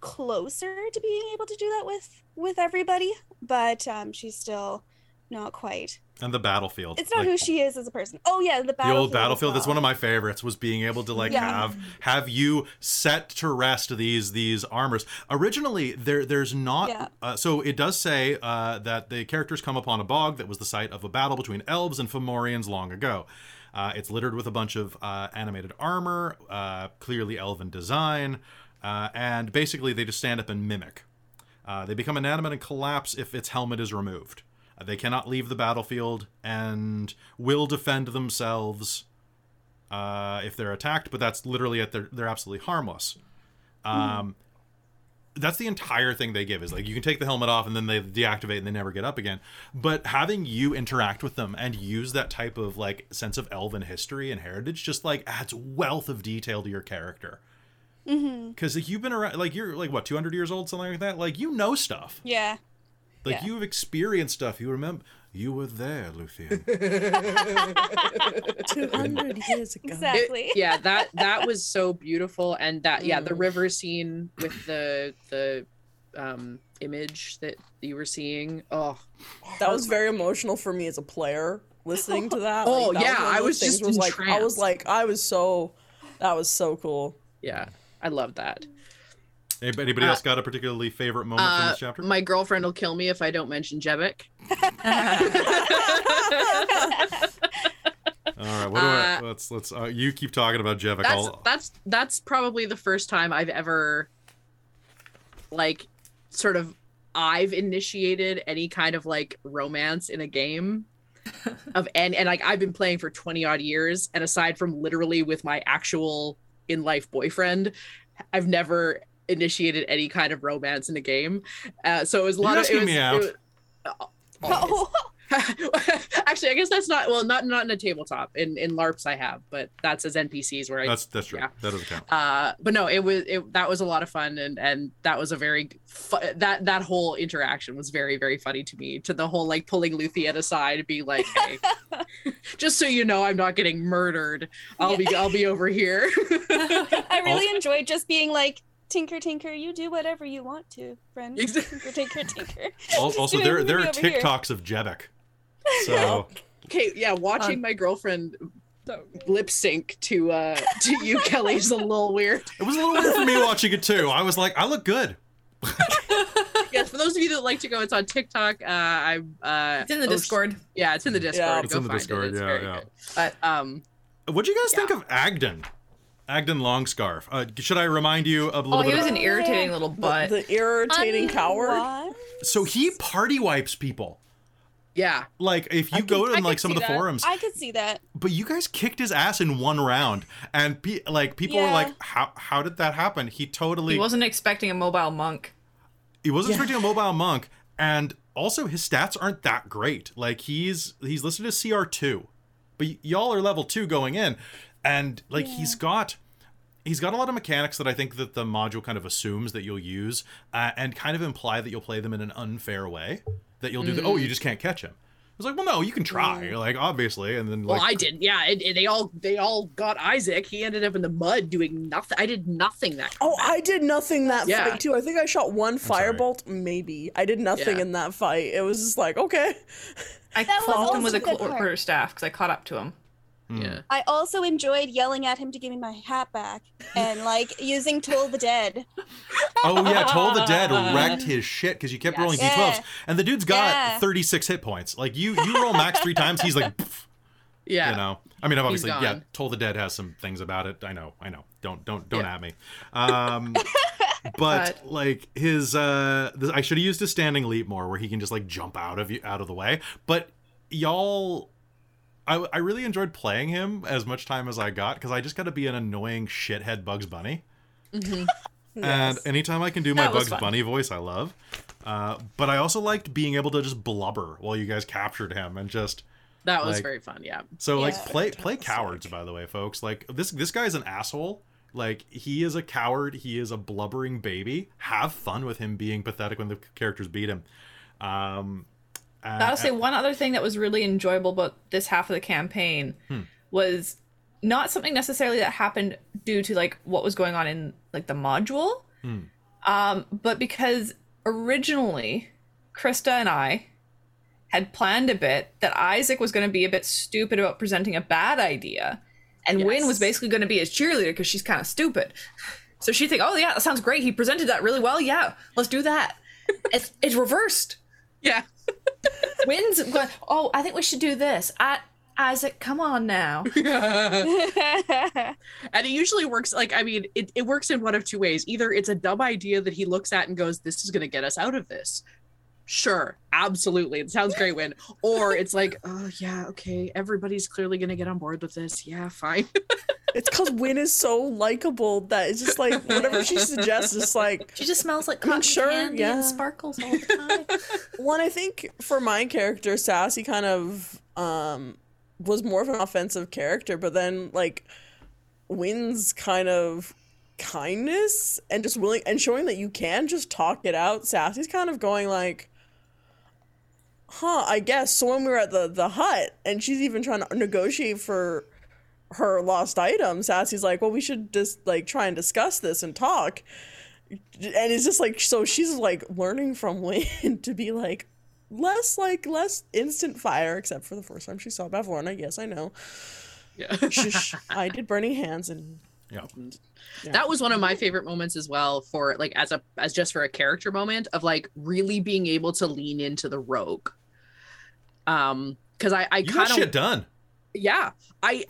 closer to being able to do that with with everybody but um, she's still not quite and the battlefield. it's not like, who she is as a person oh yeah the the battlefield old as battlefield that's one of my favorites was being able to like Yeah. have have you set to rest these these armors originally there there's not Yeah. uh, so it does say uh, that the characters come upon a bog that was the site of a battle between elves and fomorians long ago uh, it's littered with a bunch of uh, animated armor uh, clearly elven design uh, and basically they just stand up and mimic uh, they become inanimate and collapse if its helmet is removed. They cannot leave the battlefield and will defend themselves uh, if they're attacked, but that's literally at their they're absolutely harmless. Um, That's the entire thing they give is like you can take the helmet off and then they deactivate and they never get up again. But having you interact with them and use that type of like sense of elven history and heritage just like adds wealth of detail to your character. Because like, you've been around, like you're like what 200 years old, something like that. Like you know stuff. yeah Like Yeah. you've experienced stuff. You remember You were there, Luthien. (laughs) 200 years ago. Exactly. It- yeah, that that was so beautiful, and that yeah, the Mm. river scene with the the um image that you were seeing. Oh, That was very emotional for me as a player listening to that. (laughs) Oh, Like, that yeah, one of I was just was like I was like I was so that was so cool. yeah, I love that. Anybody anybody Uh, else got a particularly favorite moment from Uh, this chapter? my girlfriend will kill me if I don't mention Jevik. (laughs) All right, what do I, uh, let's let's uh, you keep talking about Jevik. That's I'll, that's that's probably the first time I've ever like sort of I've initiated any kind of like romance in a game (laughs) of and and like I've been playing for 20 odd years and aside from literally with my actual in life boyfriend I've never initiated any kind of romance in a game uh, so it was a You're lot of it was, me it out. was- Oh, (laughs) Actually, I guess that's not well, not not in a tabletop. In in LARPs, I have, but that's as NPCs where I that's that's true. yeah. That doesn't count. uh but no it was it that was a lot of fun and and that was a very fu- that that whole interaction was very very funny to me to the whole like pulling Luthien aside and be like hey (laughs) just so you know i'm not getting murdered i'll be i'll be over here (laughs) I really enjoyed just being like, Tinker, Tinker, you do whatever you want to, friend. Tinker, Tinker, (laughs) Tinker. (laughs) Also, there there are over here. TikToks of Jevik. (laughs) So okay yeah watching my girlfriend lip sync to uh to you kelly's a little weird it was a little weird for me watching it too. I was like, I look good. yes for those of you that like to go it's on tiktok uh i uh It's in the oh, Discord. yeah it's in the discord Yeah. It's Go in the find it. Discord, It's yeah, very yeah. good. But um what do you guys think of Agdon? Agdon Longscarf. Uh, should I remind you of a little oh, bit? he was of- an irritating little The, butt. the irritating coward. What? so he party wipes people. yeah Like if you I go could- to I like some of the that. forums, I could see that. but you guys kicked his ass in one round, and pe- like people were like, "How how did that happen?" He totally he wasn't expecting a mobile monk. He wasn't Yeah. expecting a mobile monk, and also his stats aren't that great. Like he's he's listed as CR two, but y- y'all are level two going in, and like he's got he's got a lot of mechanics that I think that the module kind of assumes that you'll use, uh, and kind of imply that you'll play them in an unfair way. That you'll do the oh you just can't catch him. It's like well no you can try like obviously and then Well, like I didn't. Yeah, it, it- they all they all got Isaac. He ended up in the mud doing nothing. I did nothing that. Oh, I did nothing that Yeah. fight too. I think I shot one firebolt, maybe. I did nothing Yeah. in that fight. It was just like, okay. I That clocked him with a also a good part. quarter staff because I caught up to him. Hmm. Yeah. I also enjoyed yelling at him to give me my hat back and like (laughs) using Toll the Dead. Oh yeah, Toll the Dead (laughs) wrecked his shit because you kept Yes. rolling d12s, and the dude's got Yeah. 36 hit points. Like you, you roll max three (laughs) times, he's like, pff, Yeah. you know. I mean, I've obviously, yeah. gone. Toll the Dead has some things about it. I know, I know. Don't, don't, don't Yeah. at me. Um, but, But- like his, uh, th- I should have used his standing leap more, where he can just like jump out of you, out of the way. But y'all. I, I really enjoyed playing him as much time as I got because I just got to be an annoying shithead Bugs Bunny. (laughs) And Yes. anytime I can do my Bugs fun. Bunny voice, I love. Uh, but I also liked being able to just blubber while you guys captured him and just That was Like- very fun. Yeah. so like play play Fantastic. cowards by the way, folks. Like this this guy's an asshole. Like he is a coward. He is a blubbering baby. Have fun with him being pathetic when the characters beat him. Um, uh, I'll say one other thing that was really enjoyable about this half of the campaign Hmm. was not something necessarily that happened due to like what was going on in like the module, Hmm. um, but because originally Krista and I had planned a bit that Isaac was going to be a bit stupid about presenting a bad idea, and Win was basically going to be his cheerleader because she's kind of stupid. So she'd think, "Oh yeah, that sounds great. He presented that really well. Yeah, let's do that." (laughs) it's it's reversed. Yeah. Win's going, oh, I think we should do this. I, Isaac, come on now. (laughs) and it usually works like I mean, it, it works in one of two ways. Either it's a dumb idea that he looks at and goes, This is gonna get us out of this. Sure, absolutely. It sounds great win. Or it's like, oh yeah, okay, everybody's clearly gonna get on board with this. Yeah, fine. (laughs) It's because Win is so likable that it's just like whatever she suggests it's like She just smells like cotton sure, candy yeah. and sparkles all the time. (laughs) one I think for my character, Sassy kind of um was more of an offensive character, but then like Win's kind of kindness and just willing and showing that you can just talk it out. Sassy's kind of going like huh, I guess. So when we were at the the hut, and she's even trying to negotiate for her lost items, Sassy's like, well, we should just like try and discuss this and talk. And it's just like, so she's like learning from (laughs) Wayne to be like less like less instant fire, except for the first time she saw Bavlorna. Yes, I know. Yeah. (laughs) Shush, I did burning hands and Yeah. Yeah. that was one of my favorite moments as well for like as a as just for a character moment of like really being able to lean into the rogue um because i i kind shit of done. yeah i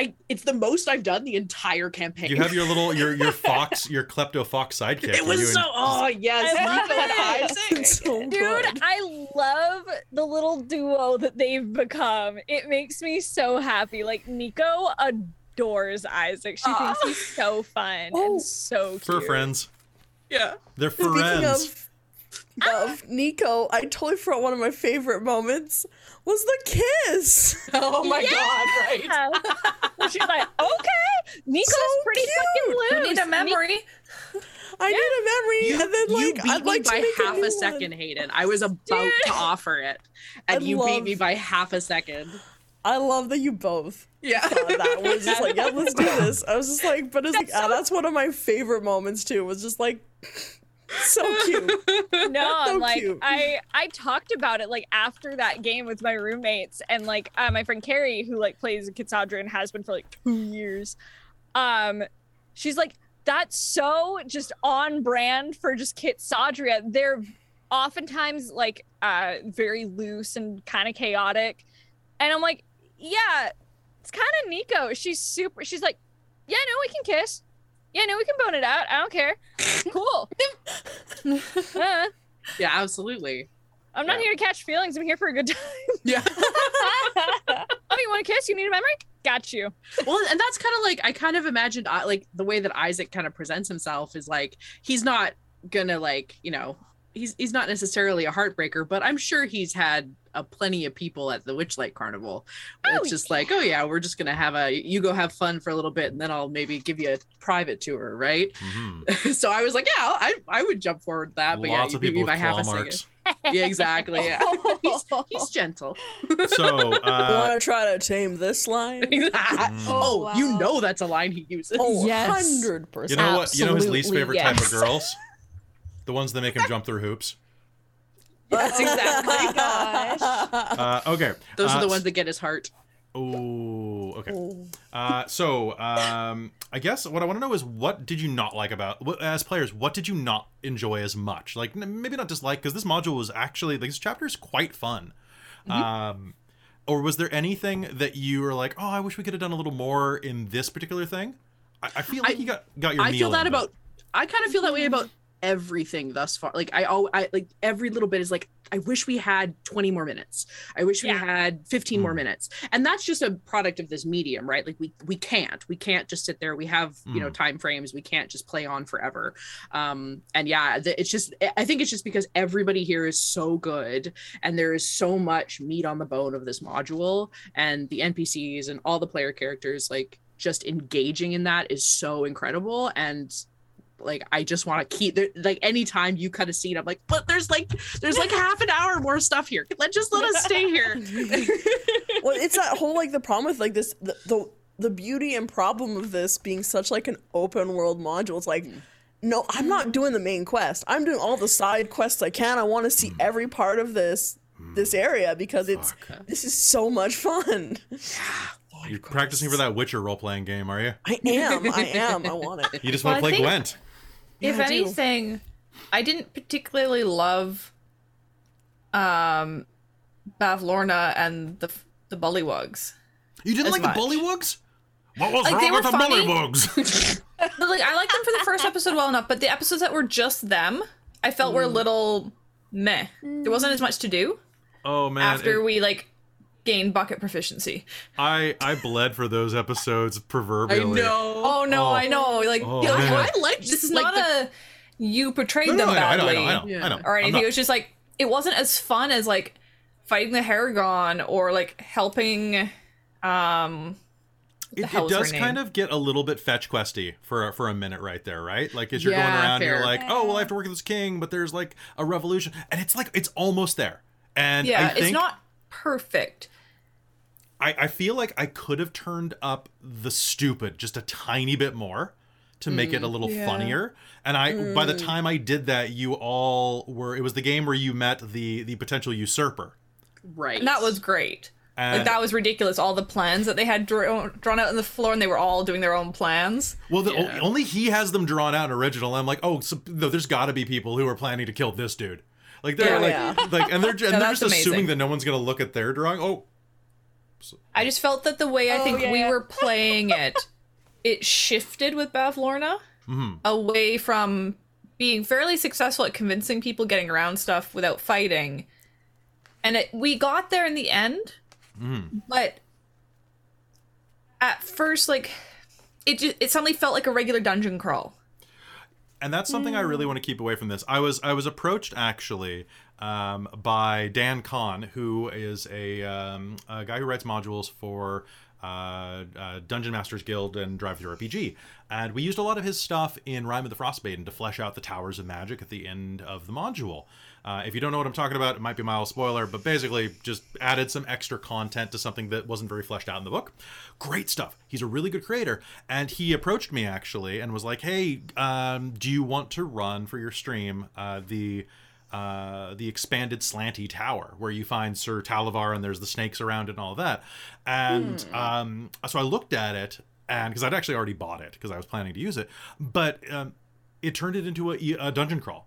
i it's the most i've done the entire campaign You have your little your your (laughs) fox your klepto fox sidekick. it was so and- oh (laughs) yes I love Nico and it. Isaac. so Dude, good. I love the little duo that they've become. It makes me so happy. Like Nico adores Isaac. She thinks he's so fun Oh. and so cute. Fur friends. yeah They're Speaking friends. Of of Nico, I totally forgot one of my favorite moments was the kiss. (laughs) oh my god right (laughs) Yeah. And she's like, (laughs) okay, Nico's So pretty cute. fucking You loose. need a memory. I need a memory, you, and then you like beat I'd me like to by make half new a second hayden i was about Dude. to offer it and I you beat me by half a second I love that you both yeah thought that was just like, yeah, let's do this. I was just like, but it's like, That's ah, that's one of my favorite moments too. Was just like (laughs) so cute. no, (laughs) I'm So like cute. I I talked about it like after that game with my roommates and like uh, my friend Carrie who like plays Kitsadra and has been for like two years. Um, she's like that's so just on brand for just Kitsadria. They're oftentimes like uh very loose and kind of chaotic, and I'm like, yeah, it's kind of Nico. She's super. She's like, yeah, no, we can kiss. Yeah, no, we can bone it out. I don't care. Cool. (laughs) Uh, yeah absolutely I'm not Yeah. here to catch feelings. I'm here for a good time. (laughs) yeah oh, you want a kiss? You need a memory? Got you. well and that's kind of like i kind of imagined uh, like the way that isaac kind of presents himself is like he's not gonna like you know he's he's not necessarily a heartbreaker but i'm sure he's had a plenty of people at the witchlight carnival Oh, it's just like oh yeah we're just gonna have a you go have fun for a little bit and then i'll maybe give you a private tour right Mhm. (laughs) so i was like yeah i i would jump forward with that but yeah Lots you of beat me people by with half claw a second (laughs) yeah exactly yeah (laughs) he's, he's gentle So uh, Want to try to tame this line? oh, you know that's a line he uses Oh, Yes. 100 you know what? You know his least Absolutely, favorite type of girls. The ones that make him jump through hoops. (laughs) That's exactly. Oh gosh. Uh, okay. Those are Uh, the ones that get his heart. Oh, okay. Uh, so, um, I guess what I want to know is what did you not like about what, as players? What did you not enjoy as much? Like n- maybe not dislike because this module was actually like this chapter is quite fun. Um, or was there anything that you were like, oh, I wish we could have done a little more in this particular thing? I, I feel like I- you got got your. I feel that in, but- about. I kind of feel that way about everything thus far. Like I, all I like every little bit is like I wish we had 20 more minutes. I wish we had 15 more Mm. minutes. And that's just a product of this medium, right? Like we we can't. We can't just sit there. We have, you know, time frames. We can't just play on forever. Um and yeah, the, it's just I think it's just because everybody here is so good and there is so much meat on the bone of this module and the NPCs and all the player characters like just engaging in that is so incredible and like I just want to keep there like anytime you cut a scene I'm like but there's like there's like half an hour more stuff here let just let us stay here (laughs) well, it's that whole like the problem with like this the, the the beauty and problem of this being such like an open world module. It's like, no, I'm not doing the main quest. I'm doing all the side quests I can. I want to see hmm. every part of this hmm. this area because it's Fuck. this is so much fun. (laughs) You're practicing for that Witcher role playing game, are you? I am. I am. I want it. You just want to play think- Gwent. If Yeah, I do. anything, I didn't particularly love um Bavlorna and the the Bullywugs. You didn't like much. the Bullywugs? What was Like, they wrong were with the funny. Bullywugs? (laughs) (laughs) Like I liked them for the first episode well enough, but the episodes that were just them, I felt were a little meh. There wasn't as much to do oh man, after it- we like gained bucket proficiency. I I bled for those episodes (laughs) proverbially. I know Oh no, Oh. I know. Like, Oh, yeah, man. I liked this is like not the- a you portrayed No, no, them I I know, badly I know, I know, Yeah. I know. or anything. not- It was just like it wasn't as fun as like fighting the Harengon or like helping um it, hell it is her does kind of get a little bit fetch questy for for a minute right there, right? Like as you're going Yeah, around, you're like, oh well, I have to work with this king, but there's like a revolution, and it's like it's almost there. And yeah, I think, it's not perfect. I, I feel like I could have turned up the stupid just a tiny bit more to make it a mm, little Yeah. funnier. And I by the mm. time I did that, you all were it was the game where you met the the potential usurper. Right. And that was great. And Like that was ridiculous. All the plans that they had drawn, drawn out on the floor, and they were all doing their own plans. well, the, Yeah. only he has them drawn out in original. I'm like, oh, so, no, there's got to be people who are planning to kill this dude. Like they're Yeah. like, Yeah. (laughs) like, and they're, (laughs) and they're that's just assuming that no one's gonna look at their drawing. Oh, I just felt that the way I Oh, think yeah, we yeah. were (laughs) playing it, it shifted with Bavlorna mm-hmm. away from being fairly successful at convincing people getting around stuff without fighting. And it, we got there in the end, mm-hmm. but at first, like, it just, it suddenly felt like a regular dungeon crawl. And that's something I really want to keep away from this. I was I was approached actually um, by Dan Kahn, who is a, um, a guy who writes modules for uh, uh, Dungeon Masters Guild and Drive Through RPG, and we used a lot of his stuff in Rime of the Frostmaiden to flesh out the Towers of Magic at the end of the module. Uh, if you don't know what I'm talking about, it might be a mild spoiler, but basically just added some extra content to something that wasn't very fleshed out in the book. Great stuff. He's a really good creator, and he approached me actually and was like, "Hey, um, do you want to run for your stream uh, the uh, the expanded slanty tower where you find Sir Talavar and there's the snakes around and all that?" And um, so I looked at it, and because I'd actually already bought it because I was planning to use it, but um, it turned it into a, a dungeon crawl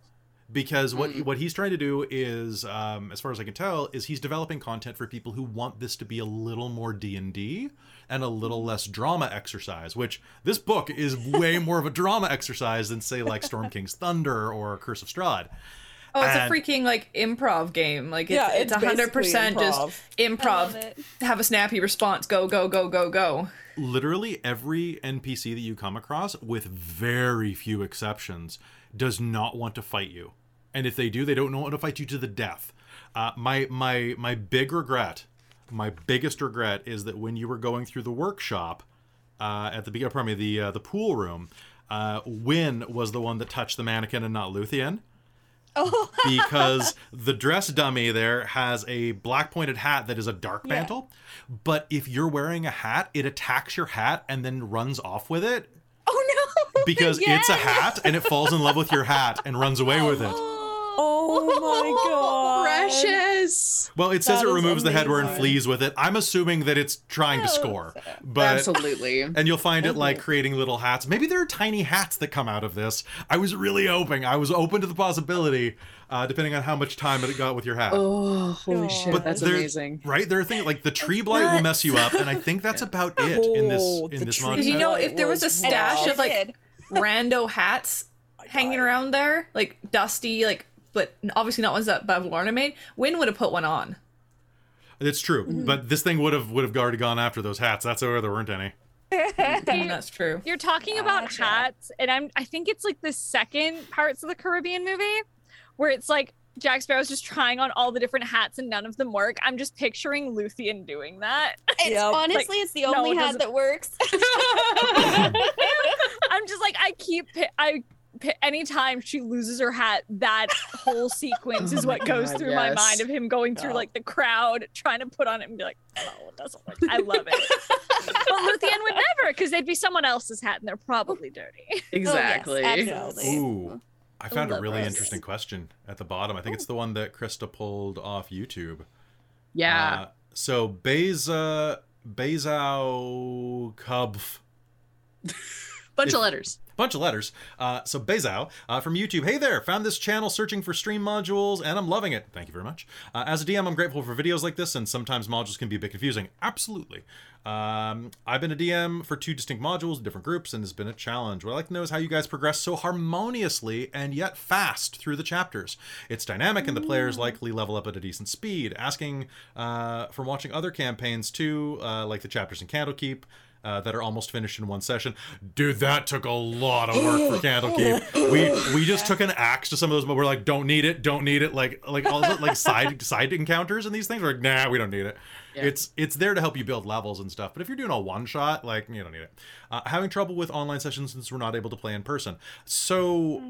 because what what he's trying to do is um, as far as i can tell is he's developing content for people who want this to be a little more d&d and a little less drama exercise which this book is way (laughs) more of a drama exercise than say like storm king's thunder or curse of strahd Oh, it's And- a freaking like improv game. Like it's Yeah, it's it's hundred percent basically just improv. it. Have a snappy response. Go go go go go. literally every npc that you come across with very few exceptions does not want to fight you and if they do they don't know want to fight you to the death uh, my my my big regret my biggest regret is that when you were going through the workshop uh, at the beginning pardon me the uh, the pool room uh, Win was the one that touched the mannequin and not Luthien Oh, (laughs) because the dress dummy there has a black pointed hat that is a dark Yeah. mantle. But if you're wearing a hat, it attacks your hat and then runs off with it oh no! (laughs) because it's a hat and it falls in love with your hat and runs away (laughs) with it. Oh my (laughs) god. Precious. Well, it says That it is removes the headwear and amazing. flees with it. I'm assuming that it's trying to score, but Absolutely. and you'll find it like creating little hats. Maybe there are tiny hats that come out of this. I was really hoping. I was open to the possibility, uh, depending on how much time it got with your hat. Oh, holy shit. But That's there- amazing. Right? There are things like the tree blight will mess you up, and I think that's about it in this Oh, in the this tree module. Because you know, if there was a was stash wild. of like Did. rando hats (laughs) hanging around there, like dusty, like but obviously not ones that Bavlorna made, Win would have put one on. It's true, Mm-hmm. but this thing would have would have already gone after those hats. That's why there weren't any. (laughs) Mm, That's true. You're talking about Gotcha. hats, and I'm I think it's like the second parts of the Caribbean movie where it's like Jack Sparrow's just trying on all the different hats and none of them work. I'm just picturing Luthien doing that. It's (laughs) Yep. honestly, it's the only it hat doesn't- that works. (laughs) I'm just like I keep I pi- anytime she loses her hat, that whole sequence (laughs) Oh is what goes God, through my mind of him going through Yeah. like the crowd trying to put on it and be like, no, it doesn't work. I love it. (laughs) but Luthien would never because they'd be someone else's hat and they're probably dirty. Exactly. Oh, yes, absolutely. Ooh, I found a really this. interesting question at the bottom. I think it's the one that Krista pulled off YouTube. yeah. Uh, so Beza Bezau Kubf Bunch if- of letters. Bunch of letters. Uh, so Bezao uh, from YouTube. Hey there, found this channel searching for stream modules, and I'm loving it. Thank you very much. Uh, as a DM, I'm grateful for videos like this, and sometimes modules can be a bit confusing. Absolutely. Um, I've been a DM for two distinct modules, different groups, and it's been a challenge. What I'd like to know is how you guys progress so harmoniously and yet fast through the chapters. It's dynamic, and the players likely level up at a decent speed. Asking uh, from watching other campaigns too, uh, like the chapters in Candlekeep uh, that are almost finished in one session. Dude, that took a lot of work for (gasps) Candlekeep. We we just took an axe to some of those, but we're like, don't need it, don't need it. Like like all the like side (laughs) side encounters and these things. We're like, nah, we don't need it. Yeah. It's it's there to help you build levels and stuff. But if you're doing a one shot, like you don't need it. Uh, having trouble with online sessions since we're not able to play in person. So,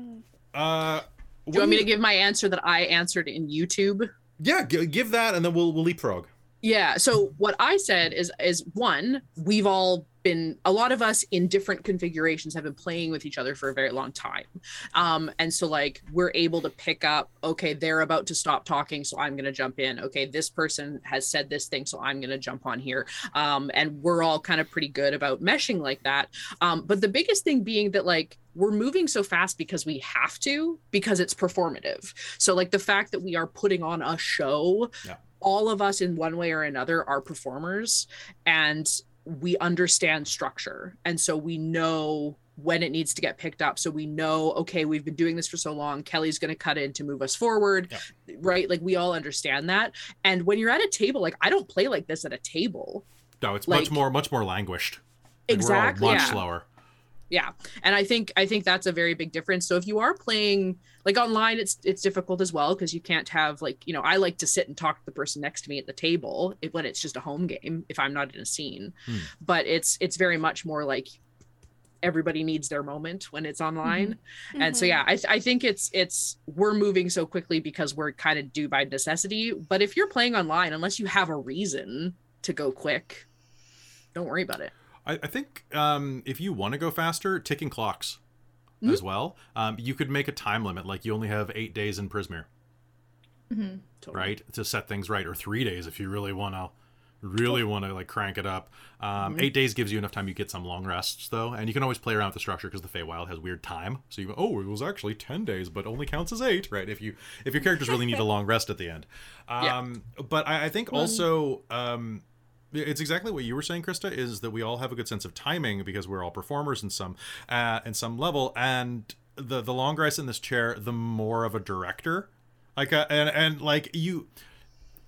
uh, Do you want me to give my answer that I answered in YouTube? yeah, g- give that, and then we'll we'll leapfrog. Yeah. So what I said is is one, we've all been a lot of us in different configurations have been playing with each other for a very long time. Um, and so like we're able to pick up, okay, they're about to stop talking, so I'm gonna jump in. Okay, this person has said this thing, so I'm gonna jump on here. Um, and we're all kind of pretty good about meshing like that. Um, but the biggest thing being that like we're moving so fast because we have to because it's performative so like the fact that we are putting on a show Yeah. All of us in one way or another are performers and we understand structure. And so we know when it needs to get picked up. So we know okay we've been doing this for so long kelly's going to cut in to move us forward right? Like we all understand that. And when you're at a table like i don't play like this at a table. No, it's much more much more languished. Like, exactly much yeah. slower. yeah. And i think i think that's a very big difference. So if you are playing like online it's it's difficult as well because you can't have like you know i like to sit and talk to the person next to me at the table when it's just a home game if i'm not in a scene. Hmm. but it's it's very much more like everybody needs their moment when it's online. And so yeah I, I think it's it's we're moving so quickly because we're kind of due by necessity. But if you're playing online unless you have a reason to go quick don't worry about it. I, I think um, if you want to go faster, ticking clocks Mhm. as well. Um, you could make a time limit, like you only have eight days in Prismeer, Mm-hmm. Totally. right, to set things right, or three days if you really want to. Really want to like crank it up. Um, Mhm. Eight days gives you enough time. You get some long rests though, and you can always play around with the structure because the Feywild has weird time. So you go, oh, it was actually ten days, but only counts as eight, right? If you if your characters really need a (laughs) long rest at the end. Yeah. Um, But I, I think also um, it's exactly what you were saying, Krista. Is that we all have a good sense of timing because we're all performers in some uh, in some level, and the the longer I sit in this chair, the more of a director. Like uh, and and like you,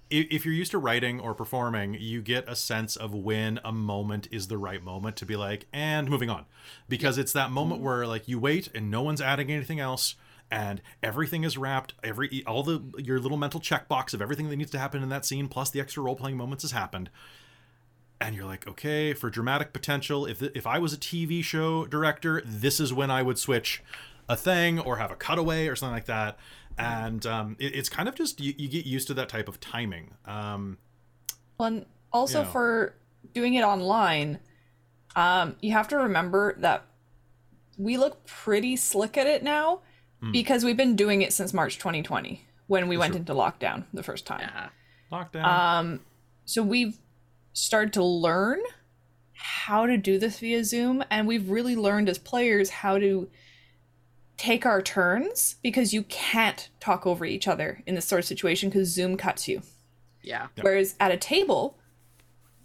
if you're used to writing or performing, you get a sense of when a moment is the right moment to be like and moving on, because it's that moment where like you wait and no one's adding anything else. And everything is wrapped. Every all the your little mental checkbox of everything that needs to happen in that scene, plus the extra role playing moments, has happened and you're like, okay, for dramatic potential, if if I was a TV show director, this is when I would switch a thing or have a cutaway or something like that. And um, it, it's kind of just you, you get used to that type of timing. Um, Well, and also Yeah. for doing it online, um, you have to remember that we look pretty slick at it now Hmm. because we've been doing it since March 2020 when we That's went true. into lockdown the first time. yeah lockdown. Um, so we've started to learn how to do this via Zoom, and we've really learned as players how to take our turns because you can't talk over each other in this sort of situation because Zoom cuts you. yeah Yep. Whereas at a table,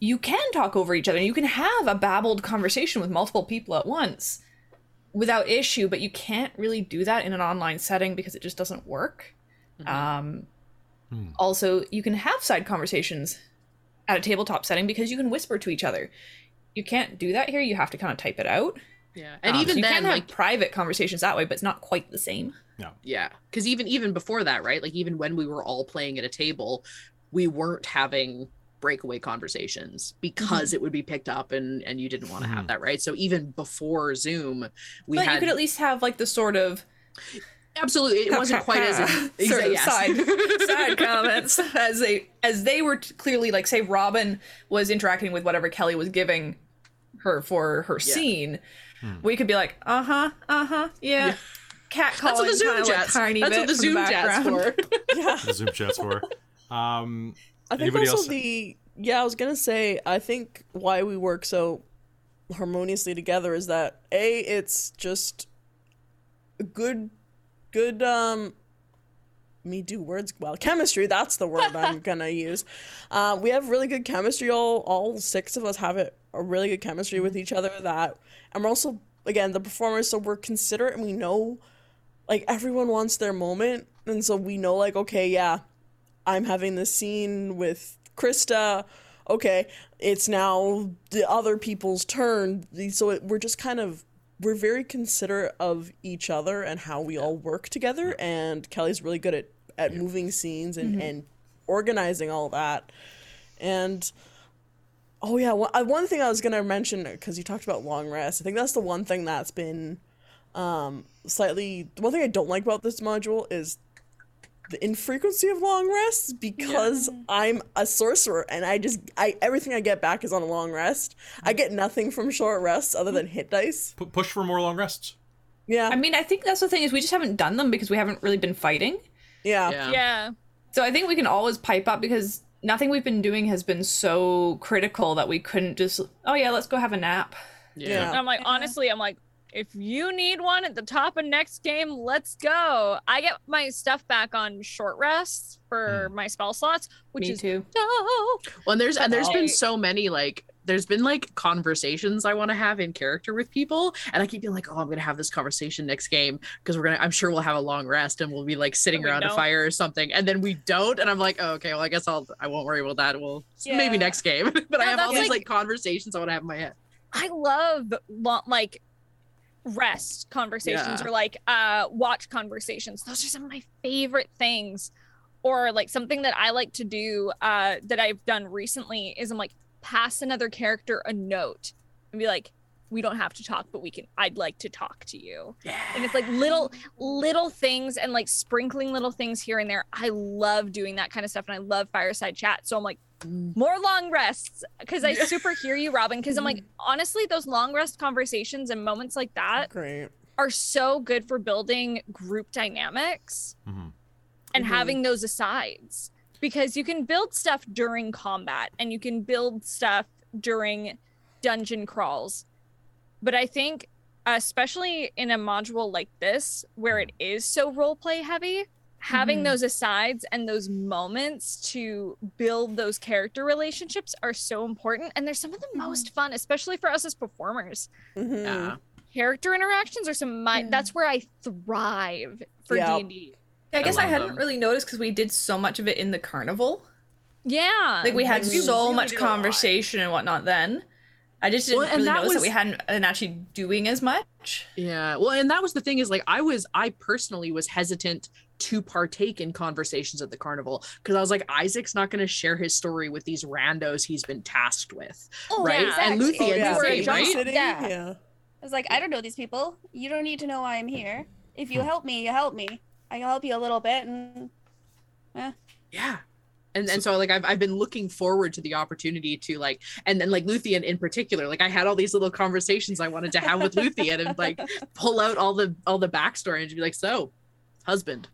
you can talk over each other. You can have a babbled conversation with multiple people at once without issue, but you can't really do that in an online setting because it just doesn't work. Um, Hmm. Also, you can have side conversations at a tabletop setting because you can whisper to each other. You can't do that here. You have to kind of type it out. yeah and Um, so even you then can have like private conversations that way, but it's not quite the same. yeah Yeah. because even even before that right like even when we were all playing at a table we weren't having breakaway conversations because it would be picked up and and you didn't want to have Mhm. that right so even before zoom we but had you could at least have like the sort of absolutely it wasn't quite as (laughs) sort of yes. side (laughs) side comments as they as they were t- clearly like say Robin was interacting with whatever Kelly was giving her for her Yeah. scene. Hmm. We could be like, uh huh, uh huh, yeah. Yeah. Cat that's what the zoom kind of like tiny that's what the zoom chats background. for (laughs) yeah. the Zoom chat's for. Um, I think also else? the yeah, I was gonna say I think why we work so harmoniously together is that a it's just good good um me do words well. Chemistry that's the word i'm (laughs) gonna use. Uh, we have really good chemistry. All all six of us have it a really good chemistry with each other that and we're also again the performers so we're considerate and we know like everyone wants their moment. And so we know like okay yeah i'm having this scene with krista. Okay it's now the other people's turn. So it, we're just kind of we're very considerate of each other and how we all work together and kelly's really good at at moving scenes and and organizing all that. And oh yeah one, uh, one thing i was gonna mention because you talked about long rest i think that's the one thing that's been um slightly the one thing i don't like about this module is the infrequency of long rests because I'm a sorcerer and I just I everything I get back is on a long rest. I get nothing from short rests other than hit dice. P- push for more long rests. Yeah. I mean, I think that's the thing is we just haven't done them because we haven't really been fighting. yeah. Yeah. Yeah. So I think we can always pipe up because nothing we've been doing has been so critical that we couldn't just oh yeah, let's go have a nap. Yeah. And I'm like, honestly, I'm like, if you need one at the top of next game, let's go. I get my stuff back on short rests for hmm. my spell slots, which Me is too. dope. Well, and there's and there's been so many like there's been like conversations I want to have in character with people, and I keep being like, oh, I'm gonna have this conversation next game because we're gonna. I'm sure we'll have a long rest and we'll be like sitting around a don't. fire or something, and then we don't, and I'm like, oh, okay, well, I guess I'll I won't worry about that. Well, maybe Yeah. next game, (laughs) but I have all these like- like conversations I want to have in my head. I love lo- like rest conversations Yeah. or like uh watch conversations. Those are some of my favorite things. Or like something that I like to do uh that I've done recently is I'm like pass another character a note and be like we don't have to talk but we can I'd like to talk to you. And it's like little little things and like sprinkling little things here and there. I love doing that kind of stuff and I love fireside chat. So I'm like Mm. more long rests because I Yeah. (laughs) super hear you, Robin. Because I'm like, honestly, those long rest conversations and moments like that Great. are so good for building group dynamics Mhm. and Mhm. having those asides because you can build stuff during combat and you can build stuff during dungeon crawls. But I think, especially in a module like this, where it is so role play heavy, having Mhm. those asides and those moments to build those character relationships are so important. And they're some of the most fun, especially for us as performers. Mhm. Yeah. Character interactions are some of my, Yeah. that's where I thrive for Yeah. D&D. I guess I, love hadn't them. really noticed because we did so much of it in the carnival. Yeah. Like we had we so really much did a lot. conversation and whatnot then. I just didn't Well, and really that notice that we hadn't been actually doing as much. Yeah. Well, and that was the thing is like I was I personally was hesitant to partake in conversations at the carnival because I was like Isaac's not going to share his story with these randos he's been tasked with, Oh, right? yeah. And exactly. Luthien yeah, We're same, right? Yeah. yeah. I was like, I don't know these people. You don't need to know why I'm here. If Hmm. you help me, you help me. I can help you a little bit, and Yeah. And, and so like I've, I've been looking forward to the opportunity to like and then like Luthien in particular like I had all these little conversations I wanted to have with Luthien and like (laughs) pull out all the all the backstory and be like so husband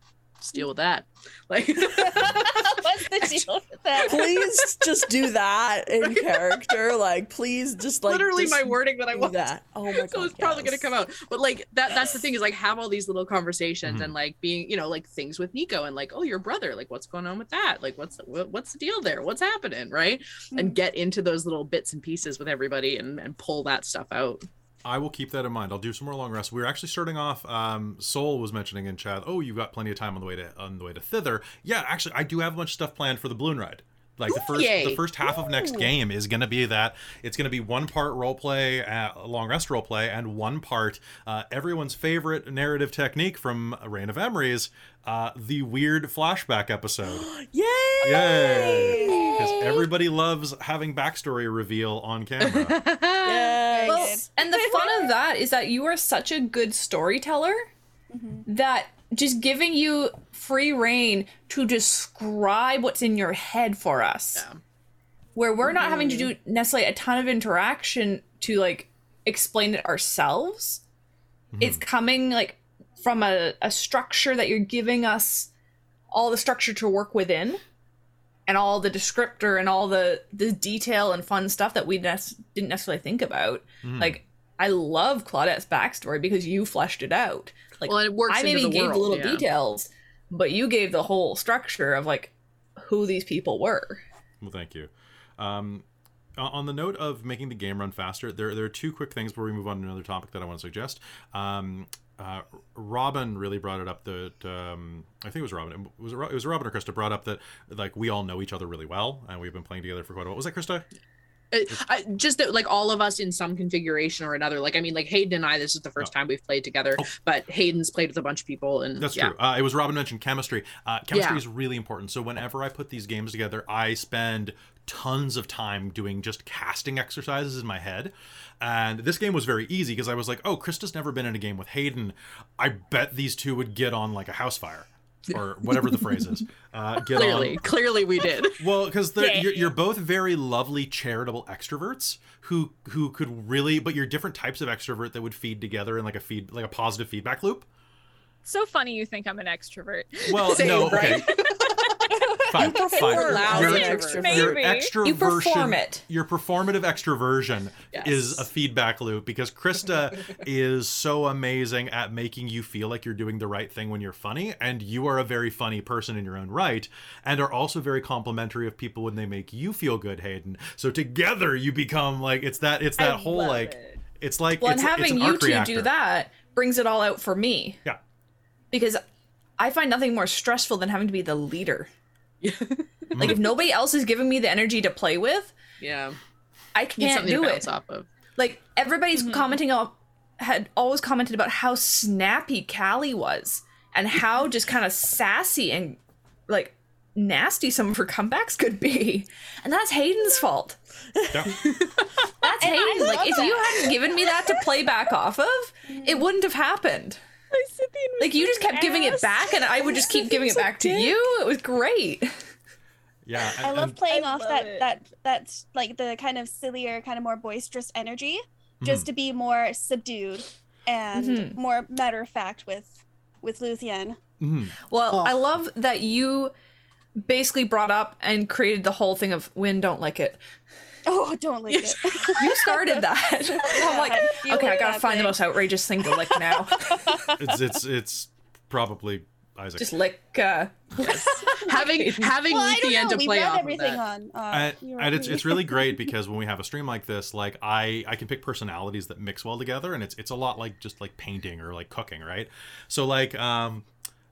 just (laughs) (laughs) deal with that like what's the deal with that? Please just do that in character. Like, please just like literally just my wording that I do want that. Oh my god. (laughs) so it's probably gonna come out but like that that's the thing is like have all these little conversations Mhm. and like being you know like things with nico and like oh your brother like what's going on with that like what's what, what's the deal there what's happening right and get into those little bits and pieces with everybody and, and pull that stuff out I will keep that in mind. I'll do some more long rests. We are actually starting off. Um, Soul was mentioning in chat. Oh, you've got plenty of time on the way to on the way to thither. Yeah, actually, I do have a bunch of stuff planned for the balloon ride. Like the first yay. the first half of next game is going to be that it's going to be one part role play, uh, long rest role play, and one part uh, everyone's favorite narrative technique from Reign of Emery's, uh, the weird flashback episode. (gasps) Yay! Yay! Because everybody loves having backstory reveal on camera. (laughs) Yes. Well, and the fun of (laughs) that is that you are such a good storyteller that just giving you free reign to describe what's in your head for us. Yeah. Where we're not having to do necessarily a ton of interaction to like explain it ourselves. It's coming like from a, a structure that you're giving us all the structure to work within and all the descriptor and all the the detail and fun stuff that we nec- didn't necessarily think about. Mm. Like I love Claudette's backstory because you fleshed it out. Like well it works I into maybe the gave world, the little yeah. details, but you gave the whole structure of like who these people were. Well, thank you. Um, on the note of making the game run faster, there, there are two quick things before we move on to another topic that I want to suggest. Um, uh, Robin really brought it up that um, I think it was Robin. It was it was Robin or Krista brought up that like we all know each other really well and we've been playing together for quite a while. Was that Krista? Uh, I, just that like all of us in some configuration or another like i mean like hayden and i this is the first Oh. time we've played together Oh. but hayden's played with a bunch of people and That's yeah. true. Uh, it was Robin mentioned chemistry. Uh, chemistry Yeah. is really important. So whenever I put these games together, I spend tons of time doing just casting exercises in my head. And this game was very easy because I was like, oh, Krista's never been in a game with Hayden. I bet these two would get on like a house fire. Or whatever the phrase is. Uh, get Clearly, on. clearly we did. Well, because Yeah. you're, you're both very lovely, charitable extroverts who who could really, but you're different types of extrovert that would feed together in like a feed like a positive feedback loop. So funny you think I'm an extrovert. Well, (laughs) Same, no, right? (laughs) okay. Fine, fine. loud Your, and your Maybe. extroversion, You perform it. Your performative extroversion Yes. is a feedback loop because Krista (laughs) is so amazing at making you feel like you're doing the right thing when you're funny, and you are a very funny person in your own right, and are also very complimentary of people when they make you feel good, Hayden. So together you become like it's that it's that I whole like it. it's like Well, it's, and it's having an you two reactor. do that brings it all out for me. Yeah. Because I find nothing more stressful than having to be the leader. (laughs) Like if nobody else is giving me the energy to play with, Yeah. I can't do to it. off of. Like everybody's Mm-hmm. commenting on had always commented about how snappy Callie was and how (laughs) just kind of sassy and like nasty some of her comebacks could be. And that's Hayden's fault. Yeah. (laughs) That's And Hayden. Like love if you hadn't given me that to play back off of, it wouldn't have happened. Like you just kept giving it back and I would just keep (laughs) giving it back to you. It was great. Yeah, I love and- playing I off love that it. that that's like the kind of sillier, kind of more boisterous energy, just to be more subdued and more matter of fact with with Luthien. mhm. Well, Oh. I love that you basically brought up and created the whole thing of win don't like it. Oh, don't lick it. (laughs) You started that. (laughs) I'm like, You okay, I gotta that find the most outrageous thing to lick now. (laughs) it's it's it's probably Isaac. Just lick. Uh, Having having well, I don't Luthien know. to We play read off of everything that. on. Uh, and, and it's it's really great because when we have a stream like this, like I I can pick personalities that mix well together, and it's it's a lot like just like painting or like cooking, right? So like um.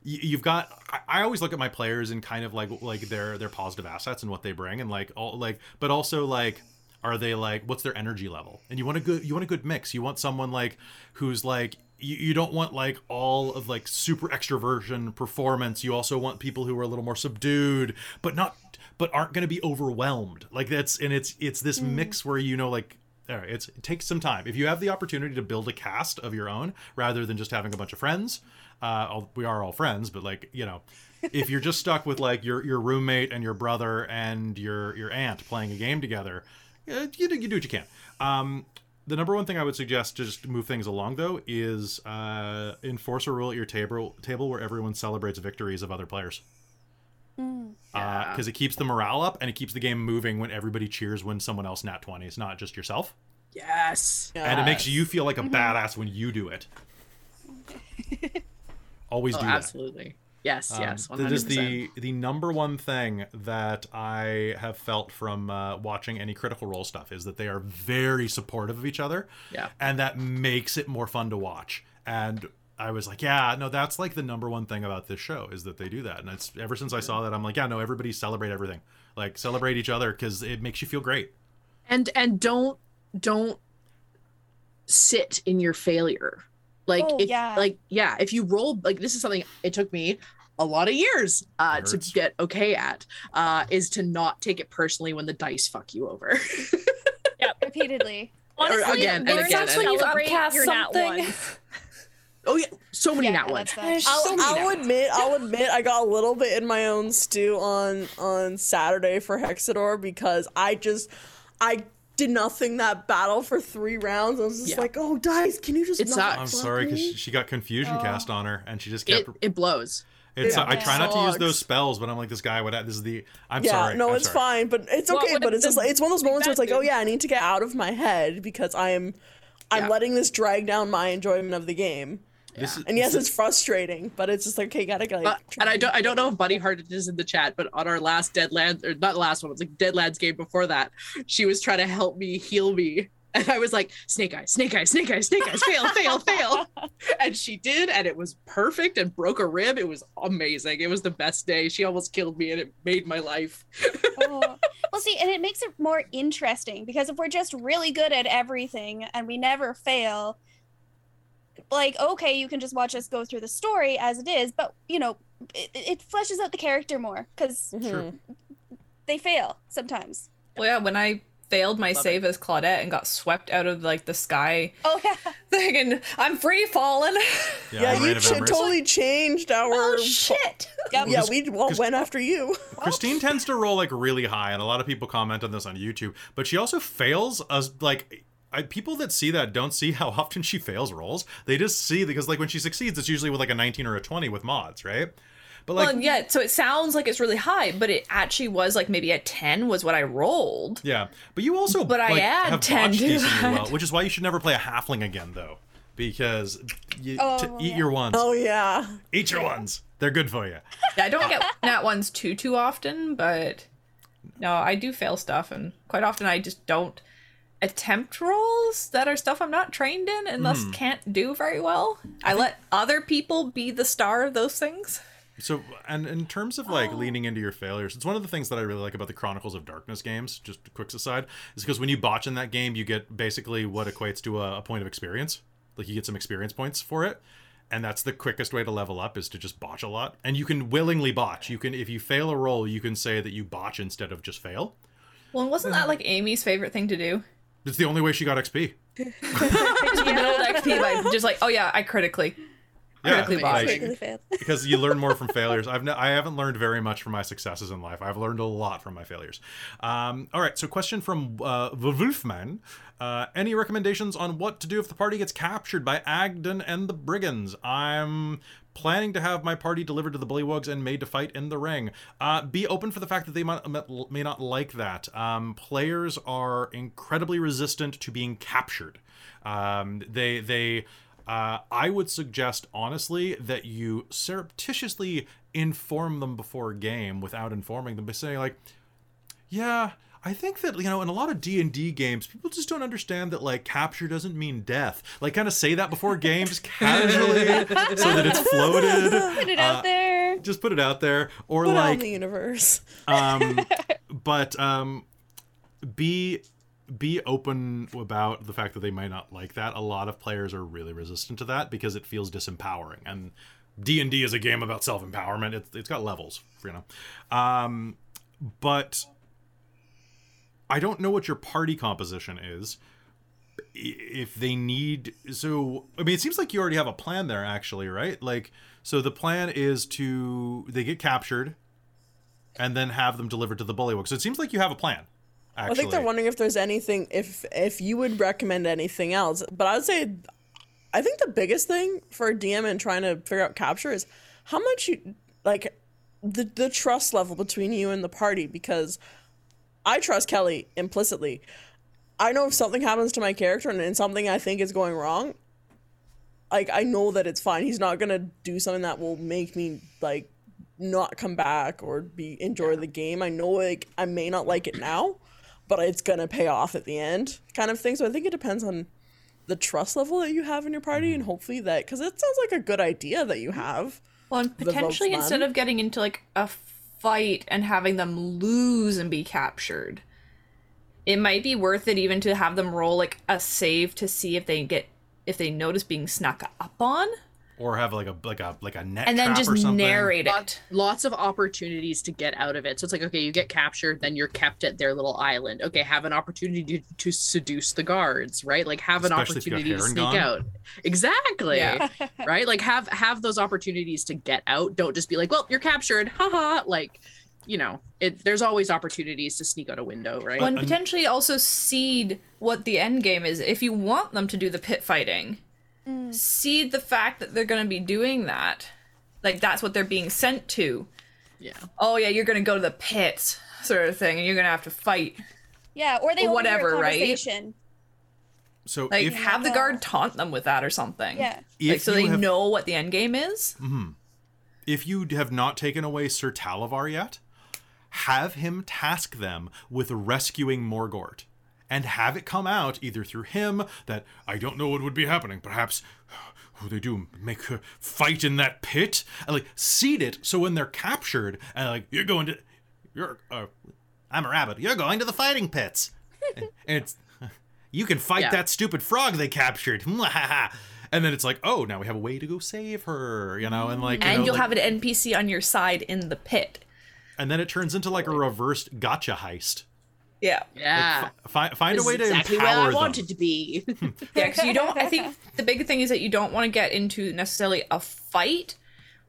You've got. I- always look at my players and kind of like like their their positive assets and what they bring, and like all like, but also like, are they like what's their energy level? And you want a good you want a good mix. You want someone like who's like you, you don't want like all of like super extroversion performance. You also want people who are a little more subdued, but not but aren't going to be overwhelmed. Like that's and it's it's this mm. mix where you know like right, it's it takes some time. If you have the opportunity to build a cast of your own rather than just having a bunch of friends, uh, we are all friends, but like you know, if you're just stuck with like your your roommate and your brother and your your aunt playing a game together, uh, you do you do what you can. Um, the number one thing I would suggest to just move things along though is uh, enforce a rule at your table table where everyone celebrates victories of other players because it keeps the morale up and it keeps the game moving when everybody cheers when someone else nat 20s, not just yourself. Yes. And it makes you feel like a badass when you do it. (laughs) Always Oh, do that. absolutely. Yes. Um, yes. that is 100%. the the number one thing that I have felt from uh, watching any Critical Role stuff is that they are very supportive of each other, Yeah. and that makes it more fun to watch. And I was like, yeah, no, that's like the number one thing about this show is that they do that. And it's ever since I saw that, I'm like, yeah, no, everybody celebrate everything, like celebrate each other because it makes you feel great. and and don't don't sit in your failure like Oh, if yeah. like yeah if you roll like this is something it took me a lot of years uh to get okay at uh is to not take it personally when the dice fuck you over (laughs) Yeah. repeatedly. Honestly, again, and learn again, to and when you've celebrate upcast something. (laughs) oh yeah so many Yeah, nat ones that's I'll, so many I'll nat admit, I'll admit, I got a little bit in my own stew on on Saturday for Hexador because I just, I did nothing that battle for three rounds. I was just Yeah. like, oh, dice, can you just? It not sucks. I'm sorry because she, she got confusion Oh. cast on her, and she just kept. it blows it's Yeah. Uh, I try not to use those spells, but I'm like this guy. What? This is the. I'm yeah, sorry. no, I'm it's sorry. fine, but it's okay. would But it's just like it's one of those moments where it's bad like, oh yeah, I need to get out of my head because I am, I'm Yeah. letting this drag down my enjoyment of the game. This is, And yes, this it's frustrating, but it's just like, okay, gotta like. Uh, and I don't I don't know if Buddy Hearted is in the chat, but on our last Deadlands or not the last one, it was like Deadlands game before that, she was trying to help me heal me. (laughs) And I was like, Snake Eyes, Snake Eyes, Snake Eyes, Snake Eyes, fail, fail, fail. (laughs) And she did, and it was perfect and broke a rib. It was amazing. It was the best day. She almost killed me and it made my life. (laughs) Oh. Well, see, and it makes it more interesting because if we're just really good at everything and we never fail, like, okay, you can just watch us go through the story as it is, but you know, it, it fleshes out the character more because Mhm. They fail sometimes. Well, yeah, when I failed my save as Claudette and got swept out of like the sky Oh yeah. (laughs) thing, and I'm free falling. Yeah, Reign you ch- totally changed our. oh shit! Yep. Yeah, we all went after you. (laughs) Christine tends to roll like really high, and a lot of people comment on this on YouTube. But she also fails as like I, people that see that don't see how (laughs) often she fails rolls. They just see because like when she succeeds, it's usually with like a 19 or a 20 with mods, right? But like well, yeah. So it sounds like it's really high, but it actually was like maybe a ten was what I rolled. yeah, but you also But I add have 10 to that. well, which is why you should never play a halfling again though, because you Oh, to eat your ones, Oh yeah. eat your ones. They're good for you. Yeah, I don't get nat ones too too often, but no, I do fail stuff, and quite often I just don't attempt roles that are stuff I'm not trained in and thus hmm. can't do very well. I let other people be the star of those things. So, and in terms of like oh. leaning into your failures, it's one of the things that I really like about the Chronicles of Darkness games. Just a quick aside, is because when you botch in that game, you get basically what equates to a, a point of experience. Like you get some experience points for it, and that's the quickest way to level up is to just botch a lot. And you can willingly botch. You can, if you fail a roll, you can say that you botch instead of just fail. Well, wasn't hmm. that like Amy's favorite thing to do? It's the only way she got XP. (laughs) Just build XP by just like, oh yeah, I critically. Yeah, Critically like- botched. Really failed. because you learn more from (laughs) failures. I've no, I haven't learned very much from my successes in life. I've learned a lot from my failures. Um, all right, so question from uh, the Wolfman: uh, Any recommendations on what to do if the party gets captured by Agdon and the brigands? I'm planning to have my party delivered to the bullywugs and made to fight in the ring. Uh, be open for the fact that they might, may not like that. Um, players are incredibly resistant to being captured. Um, they they uh, I would suggest, honestly, that you surreptitiously inform them before game without informing them by saying, like, yeah, I think that, you know, in a lot of D&D games, people just don't understand that, like, capture doesn't mean death. Like, kind of say that before games (laughs) casually, so that it's floated. Put it out Uh, there. Just put it out there. Or, Put out in like, the universe. um (laughs) but um be be open about the fact that they might not like that a lot of players are really resistant to that because it feels disempowering and d&d is a game about self-empowerment it's, it's got levels you know um but i don't know what your party composition is if they need so i mean it seems like you already have a plan there actually right like so the plan is to they get captured and then have them delivered to the bullywug. So it seems like you have a plan. Actually, I think they're wondering if there's anything if if you would recommend anything else. But I would say I think the biggest thing for a DM and trying to figure out capture is how much you like the the trust level between you and the party because I trust Kelly implicitly. I know if something happens to my character and, and something I think is going wrong, like I know that it's fine. He's not gonna do something that will make me like not come back or be enjoy the game. I know like I may not like it now, but it's gonna pay off at the end, kind of thing. So I think it depends on the trust level that you have in your party, mm-hmm. and hopefully that because it sounds like a good idea that you mm-hmm. have. Well, and potentially instead of getting into like a fight and having them lose and be captured, it might be worth it even to have them roll like a save to see if they get if they notice being snuck up on, or have like a like a like a net and then trap just or something. narrate it. lots of opportunities to get out of it. So it's like, okay, you get captured, then you're kept at their little island. Okay, have an opportunity to, to seduce the guards, right? Like have an Especially if you got opportunity to sneak gone. out. Exactly. Yeah. (laughs) right? Like have have those opportunities to get out. Don't just be like, well, you're captured. Haha. Like, you know, it there's always opportunities to sneak out a window, right? Well, and and- potentially also seed what the end game is. If you want them to do the pit fighting, Mm. seed the fact that they're going to be doing that. Like that's what they're being sent to. yeah. Oh yeah, you're going to go to the pits, sort of thing, and you're going to have to fight. Yeah, or they Or overhear a whatever, right? So Like if have the guard taunt them with that or something. Yeah. Like so they have, know what the end game is. Mm-hmm. if you have not taken away Sir Talavar yet, have him task them with rescuing Morgort. And have it come out either through him that I don't know what would be happening. Perhaps (sighs) who they do make her fight in that pit and like seed it so when they're captured and like you're going to you're uh, I'm a rabbit. You're going to the fighting pits. (laughs) and it's (laughs) you can fight Yeah. that stupid frog they captured. (laughs) and then it's like, oh, now we have a way to go save her, you know, and like you and know, you'll like- have an NPC on your side in the pit. and then it turns into like a reversed gotcha heist Yeah, Yeah. Find find a This way is to exactly where empower I them. wanted to be. Hmm. (laughs) yeah. Because you don't. I think the big thing is that you don't want to get into necessarily a fight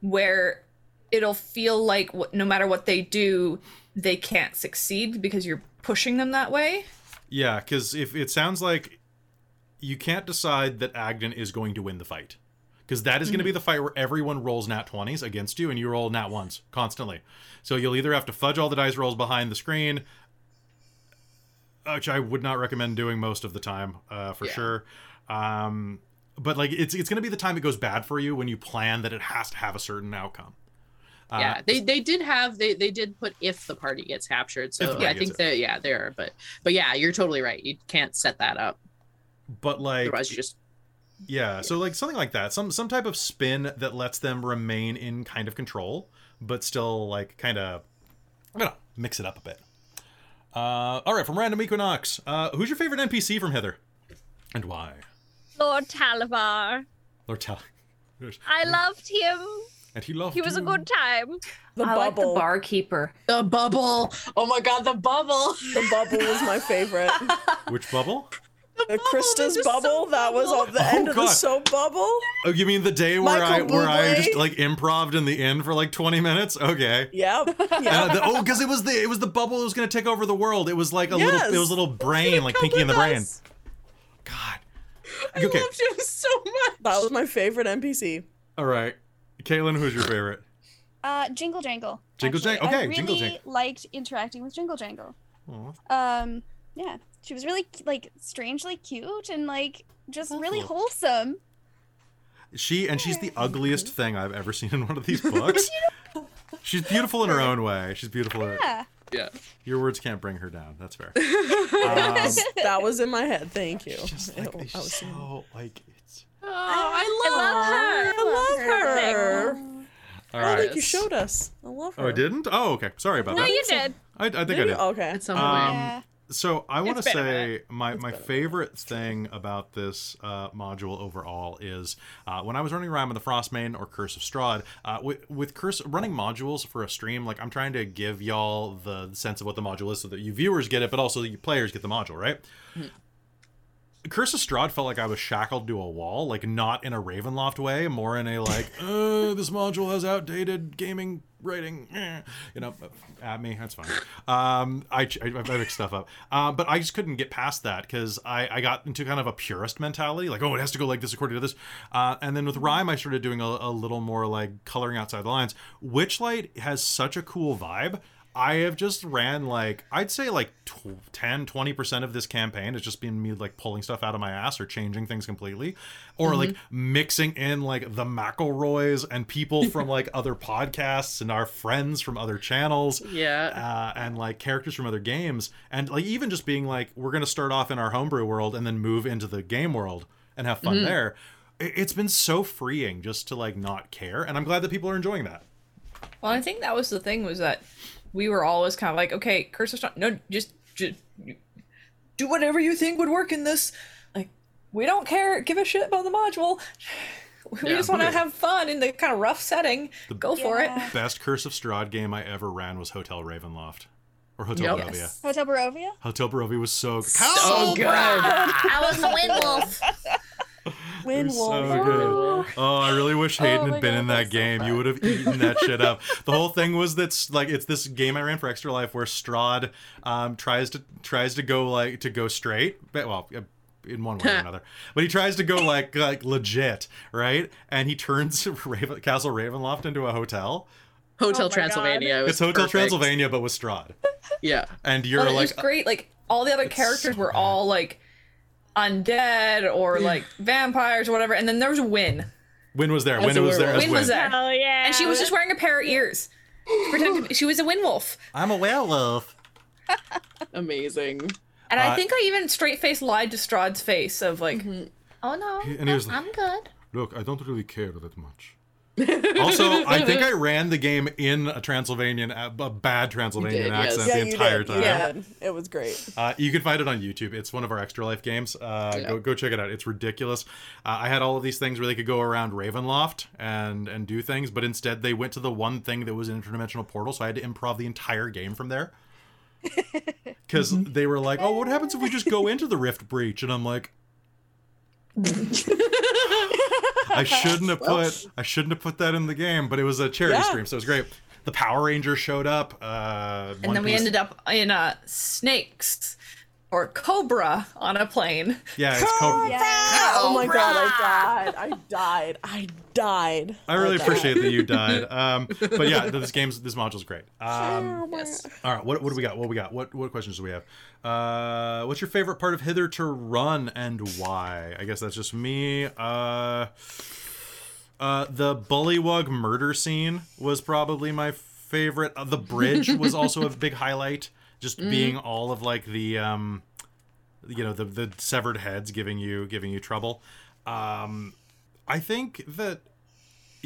where it'll feel like wh- no matter what they do, they can't succeed because you're pushing them that way. Yeah, because if it sounds like you can't decide that Agdon is going to win the fight, because that is going to be mm-hmm. the fight where everyone rolls nat twenties against you, and you roll nat ones constantly. So you'll either have to fudge all the dice rolls behind the screen, which I would not recommend doing most of the time, uh, for Yeah. sure. Um, but like it's it's going to be the time it goes bad for you when you plan that it has to have a certain outcome. Uh, yeah, they they did have they they did put if the party gets captured. So yeah, I think that yeah, there. But but yeah, you're totally right. You can't set that up. but like Otherwise, you just Yeah, so like something like that, some some type of spin that lets them remain in kind of control, but still like kind of, I don't know, mix it up a bit. Uh, all right, from Random Equinox, uh, who's your favorite NPC from Hither, and why? Lord Talavar. Lord Tal, I loved him. and he loved him. He was a good time. The I like the bubble. barkeeper. the bubble. Oh my god, the bubble. the bubble was my favorite. Which bubble? (laughs) The Krista's bubble, soap that was bubble. on the Oh, end of the soap bubble. Oh, you mean the day where I Michael where I just like improved in the inn for like twenty minutes? Okay. Yep. (laughs) Uh, Yeah. the, oh, because it was the it was the bubble that was gonna take over the world. It was like a Yes. little it was a little brain, like Pinky in the Brain. God. I Okay. loved him so much. That was my favorite NPC. All right, Caitlin, who's your favorite? Uh, Jingle Jangle. Jingle actually. Jang- okay, I really Jingle Jang- liked interacting with Jingle Jangle. Aw. Um, yeah, she was really like strangely cute and like just really Oh. wholesome. She and she's the ugliest thing I've ever seen in one of (laughs) these books. She's beautiful in her own way. She's beautiful. in her- Yeah. Yeah. Your words can't bring her down. That's fair. (laughs) Um, that was in my head. Thank you. just Ew, like I was so like it's. Oh, I love, her. I love her. All I right. think you showed us. I love her. Oh, I didn't. Oh, okay. Sorry about No, that. you did. I, I think I Maybe- did. Okay. At some Um, yeah. So I want to It's been a say my, my favorite thing about this uh, module overall is uh, when I was running around with the Frostmaiden or Curse of Strahd, uh, with, with Curse running modules for a stream, like I'm trying to give y'all the sense of what the module is so that you viewers get it, but also you players get the module, right? Curse of Strahd felt like I was shackled to a wall, like not in a Ravenloft way, more in a like, (laughs) uh, this module has outdated gaming rating, eh," you know, at me. That's fine. Um, I, I, I make stuff up, uh, but I just couldn't get past that because I, I got into kind of a purist mentality, like, oh, it has to go like this according to this. Uh, and then with Rhyme, I started doing a, a little more like coloring outside the lines. Witchlight has such a cool vibe. I have just ran like I'd say like tw- 10 20% of this campaign has just been me like pulling stuff out of my ass or changing things completely or like mixing in like the McElroys and people (laughs) from like other podcasts and our friends from other channels Yeah. uh, and like characters from other games and like even just being like we're going to start off in our homebrew world and then move into the game world and have fun there. It's been so freeing just to like not care and I'm glad that people are enjoying that. Well, I think that was the thing was that we were always kind of like, okay, Curse of Strahd, no, just, just do whatever you think would work in this. Like, we don't care, give a shit about the module. (sighs) We Yeah. just want to have fun in the kind of rough setting. Go for it. Best Curse of Strahd game I ever ran was Hotel Ravenloft. Or Hotel Yep. Barovia. Yes. Hotel Barovia. Hotel Barovia was so good. So good. I was the wind wolf. Wind so good. Oh, I really wish Hayden Oh had been God, in that that's so game. you would have eaten that shit up. (laughs) The whole thing was that's like it's this game I ran for Extra Life where Strahd um, tries to tries to go like to go straight. But, well, uh, in one way or another, but he tries to go like like legit, right? And he turns (laughs) Raven, Castle Ravenloft into a hotel. Hotel Oh. Transylvania. was It's Hotel perfect. Transylvania, but with Strahd. Yeah. And you're Well, it like, was great. Like all the other characters so were bad. all like undead or like vampires or whatever, and then there was Win. Win was there. As Win was there. Win was there, Oh yeah. and she was just wearing a pair of ears. Pretend to be, she was a wind wolf, I'm a werewolf. (laughs) Amazing. and Uh, I think I even straight face lied to Strahd's face of like, "Oh no, And he was like- I'm good." Look, I don't really care that much. Also, I think I (laughs) ran the game in a Transylvanian, a bad Transylvanian did, yes. accent Yeah, the entire did. time. Yeah. It was great. Uh, you can find it on YouTube. It's one of our Extra Life games. Uh, Yeah. Go go check it out. It's ridiculous. Uh, I had all of these things where they could go around Ravenloft and and do things, but instead they went to the one thing that was an interdimensional portal, so I had to improv the entire game from there. (laughs) because they were like, "Oh, what happens if we just go into the rift breach?" And I'm like, I shouldn't have put I shouldn't have put that in the game, but it was a charity Yeah. stream, so it was great. The Power Rangers showed up. Uh, And then we ended up in uh, snakes or cobra on a plane. Yeah, it's called. Yeah. Oh my god, I died. I died. I died. I really died. appreciate that you (laughs) died. Um, but yeah, this game's this module's great. Um, Yes. all right, what, what do we got? What we got? What what questions do we have? Uh, what's your favorite part of Hither to Run and why? I guess that's just me. Uh, uh, the Bullywug murder scene was probably my favorite. Uh, the bridge was also a big highlight. Just being all of like the um, you know the the severed heads giving you giving you trouble. Um, I think that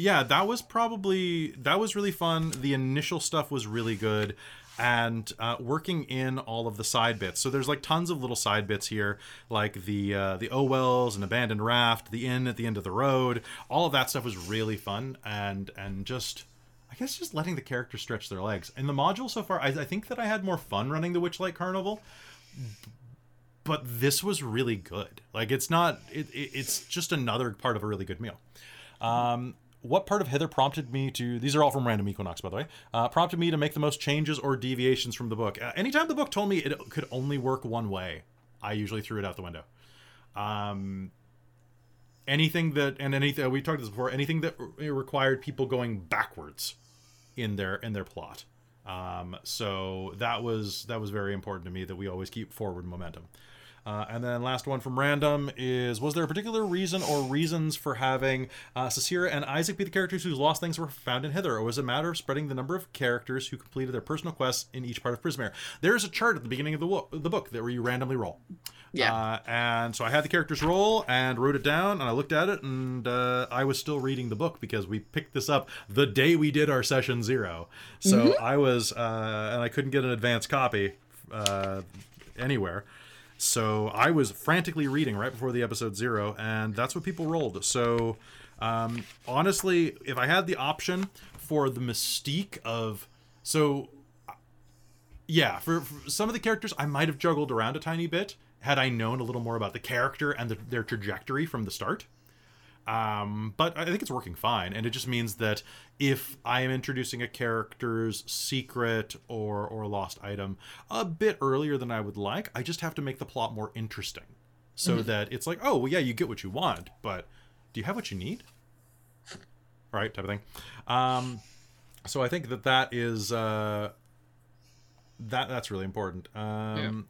yeah, that was probably that was really fun. The initial stuff was really good, and uh, working in all of the side bits. So there's like tons of little side bits here, like the uh, the wells and abandoned raft, the inn at the end of the road. All of that stuff was really fun, and and just. I guess just letting the characters stretch their legs. In the module so far, I, I think that I had more fun running the Witchlight Carnival, but this was really good. Like it's not, it, it, it's just another part of a really good meal. Um, what part of Hither prompted me to? These are all from random Equinox, by the way. Uh, prompted me to make the most changes or deviations from the book. Uh, anytime the book told me it could only work one way, I usually threw it out the window. Um, anything that and anything we talked about this before, anything that re- required people going backwards in their in their plot. Um, so that was that was very important to me that we always keep forward momentum. Uh, and then last one from random is: Was there a particular reason or reasons for having uh, Sasira and Isaac be the characters whose lost things were found in Hither, or was it a matter of spreading the number of characters who completed their personal quests in each part of Prismeer? There is a chart at the beginning of the, wo- the book that where you randomly roll. Yeah. Uh, and so I had the characters roll and wrote it down, and I looked at it, and uh, I was still reading the book because we picked this up the day we did our session zero. So I was, uh, and I couldn't get an advance copy uh, anywhere. So I was frantically reading right before the episode zero, and that's what people rolled. So um, honestly, if I had the option for the mystique of so yeah, for, for some of the characters, I might have juggled around a tiny bit had I known a little more about the character and the, their trajectory from the start. Um, but I think it's working fine, and it just means that if I am introducing a character's secret or or lost item a bit earlier than I would like, I just have to make the plot more interesting, so that it's like, oh, well, yeah, you get what you want, but do you have what you need? Right, type of thing. Um, so I think that that is uh, that that's really important. Um,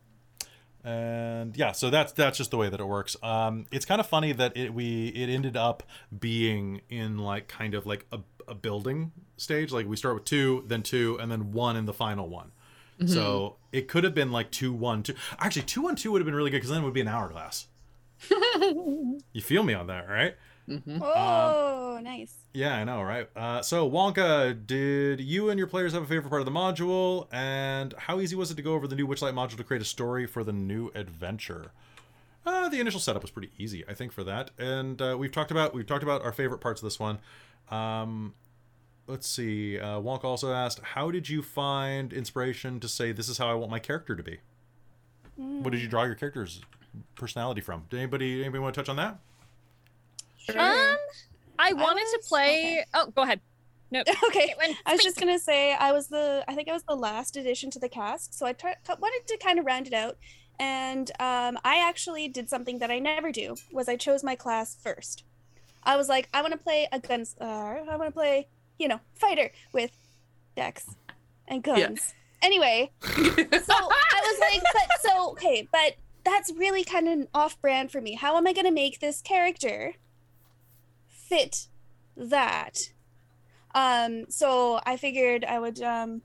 And yeah, so that's that's just the way that it works. Um, it's kind of funny that it we it ended up being in like kind of like a, a building stage. Like we start with two, then two, and then one in the final one. So it could have been like two one two. Actually, two one two would have been really good because then it would be an hourglass. (laughs) you feel me on that, right? Oh, nice. Yeah, I know, right? Uh, so, Wonka, did you and your players have a favorite part of the module? And how easy was it to go over the new Witchlight module to create a story for the new adventure? Uh, the initial setup was pretty easy, I think, for that. And uh, we've talked about we've talked about our favorite parts of this one. Um, let's see. Uh, Wonka also asked, "How did you find inspiration to say this is how I want my character to be? What did you draw your character's personality from? Did anybody anybody want to touch on that? Um, I wanted to was- play. Oh, go ahead. No, (laughs) Okay. Caitlin, I was just gonna say I was the I think I was the last addition to the cast, so I tried, wanted to kind of round it out, and um, I actually did something that I never do was I chose my class first. I was like I want to play a guns. Uh, I want to play you know fighter with decks and guns. Yeah. Anyway, (laughs) so I was like, but so okay, but that's really kind of off brand for me. How am I gonna make this character fit that? Um, so I figured I would um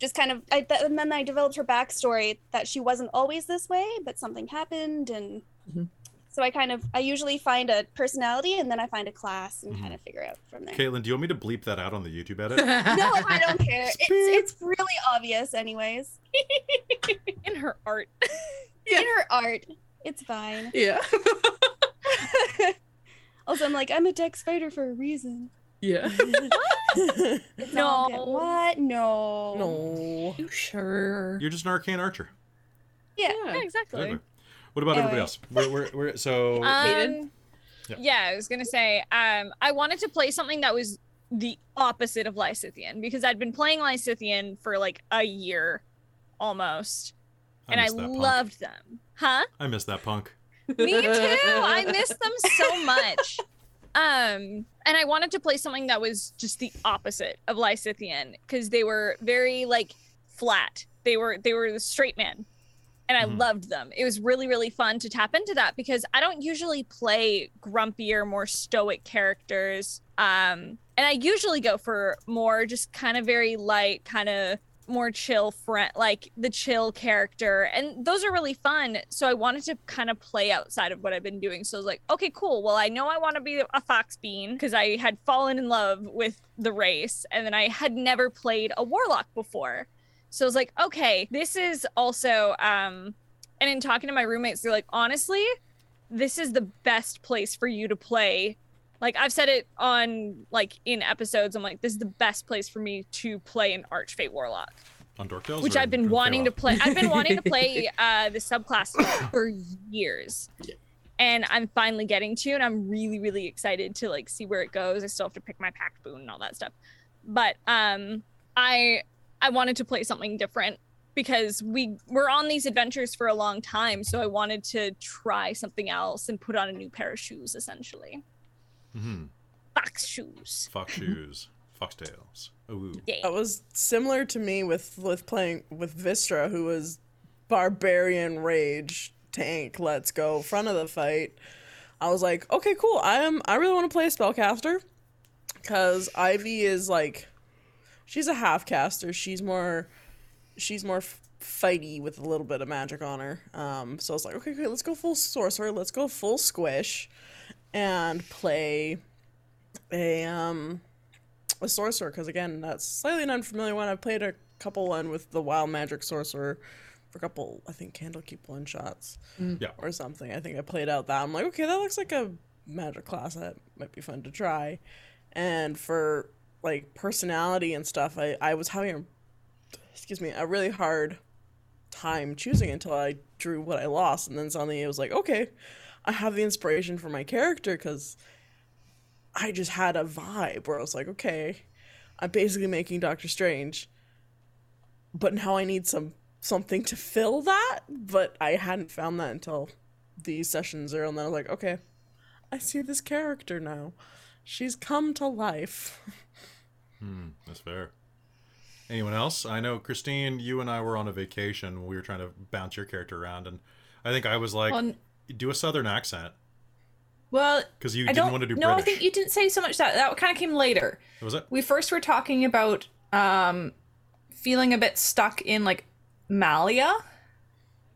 just kind of I th- and then I developed her backstory that she wasn't always this way, but something happened and Mhm. so I kind of I usually find a personality and then I find a class and kind of figure out from there. Caitlin, do you want me to bleep that out on the YouTube edit? (laughs) No, I don't care. It's it's really obvious anyways. (laughs) in her art. Yeah. (laughs) In her art. It's fine. yeah. Also, I'm like, I'm a dex fighter for a reason. yeah. It's all good. No. What? No. no. No. You sure? You're just an arcane archer. Yeah. Yeah, exactly. Exactly. What about everybody else? We're, we're, we're, so Um, Yeah. yeah. I was gonna say, um, I wanted to play something that was the opposite of Lysithian because I'd been playing Lysithian for like a year almost, and I missed that punk. loved them. Huh? I miss that punk. Me too. I (laughs) miss them so much. Um, and I wanted to play something that was just the opposite of Lysithian because they were very like flat. They were they were the straight man. And I Mhm. loved them. It was really, really fun to tap into that because I don't usually play grumpier, more stoic characters. Um, and I usually go for more just kind of very light, kind of more chill friend like the chill character and those are really fun. So i wanted to kind of play outside of what i've been doing. So i was like okay cool. Well i know i want to be a fox bean because i had fallen in love with the race and then i had never played a warlock before. So i was like okay this is also um and in talking to my roommates they're like honestly this is the best place for you to play like I've said it on like in episodes. I'm like, this is the best place for me to play an Archfey Warlock, On Dorktales? which I've been in wanting to play. I've been wanting to (laughs) play uh, the subclass for (laughs) years, and I'm finally getting to, and I'm really really excited to like see where it goes. I still have to pick my pact boon and all that stuff, but um, I I wanted to play something different because we were on these adventures for a long time, so I wanted to try something else and put on a new pair of shoes, essentially. Mhm. Fox shoes. Fox shoes. Foxtails. Ooh. Yeah. That was similar to me with with playing with Vistra, who was barbarian rage tank. Let's go front of the fight. I was like, okay, cool. I am. I really want to play a spellcaster because Ivy is like, she's a half caster. She's more, she's more fighty with a little bit of magic on her. Um, so I was like, okay, great. Let's go full sorcerer. Let's go full squish, and play a um a sorcerer because again that's slightly an unfamiliar one. I've played a couple one with the wild magic sorcerer for a couple i think candlekeep one shots Yeah. or something. I think i played out that. I'm like okay that looks like a magic class that might be fun to try. And for like personality and stuff i i was having a excuse me a really hard time choosing until i drew what i lost. And then suddenly it was like okay i have the inspiration for my character because I just had a vibe where I was like, okay, I'm basically making Doctor Strange, but now I need some something to fill that. But I hadn't found that until these sessions zero, and then I was like, okay, I see this character now. She's come to life. Hmm, that's fair. Anyone else? I know Christine, you and I were on a vacation. when We were trying to bounce your character around, and I think I was like, Well, n- do a southern accent well, because you I didn't want to do no. British. I think you didn't say so much that. That kind of came later. Was it? We first were talking about um, feeling a bit stuck in like Malia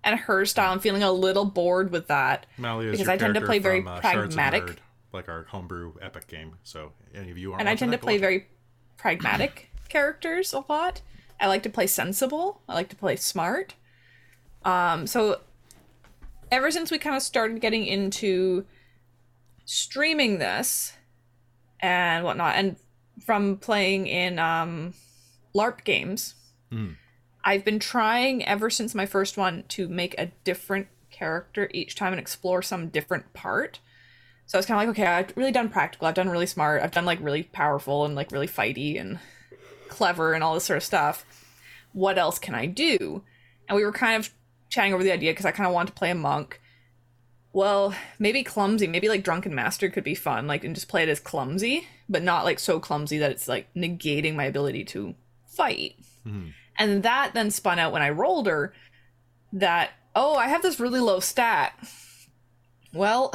and her style, and feeling a little bored with that. Malia is Because I tend to play very from, uh, pragmatic. Nerd, like our homebrew epic game. So any of you are and I tend to play very pragmatic (coughs) characters a lot. I like to play sensible. I like to play smart. Um, so ever since we kind of started getting into streaming this and whatnot, and from playing in um, LARP games, Hmm. I've been trying ever since my first one to make a different character each time and explore some different part. So I was kind of like, okay, I've really done practical, I've done really smart, I've done like really powerful and like really fighty and clever and all this sort of stuff. What else can I do? And we were kind of chatting over the idea because I kind of wanted to play a monk. Well, maybe clumsy, maybe like drunken master could be fun, like and just play it as clumsy, but not like so clumsy that it's like negating my ability to fight. Mhm. And that then spun out when I rolled her that, oh, I have this really low stat. Well,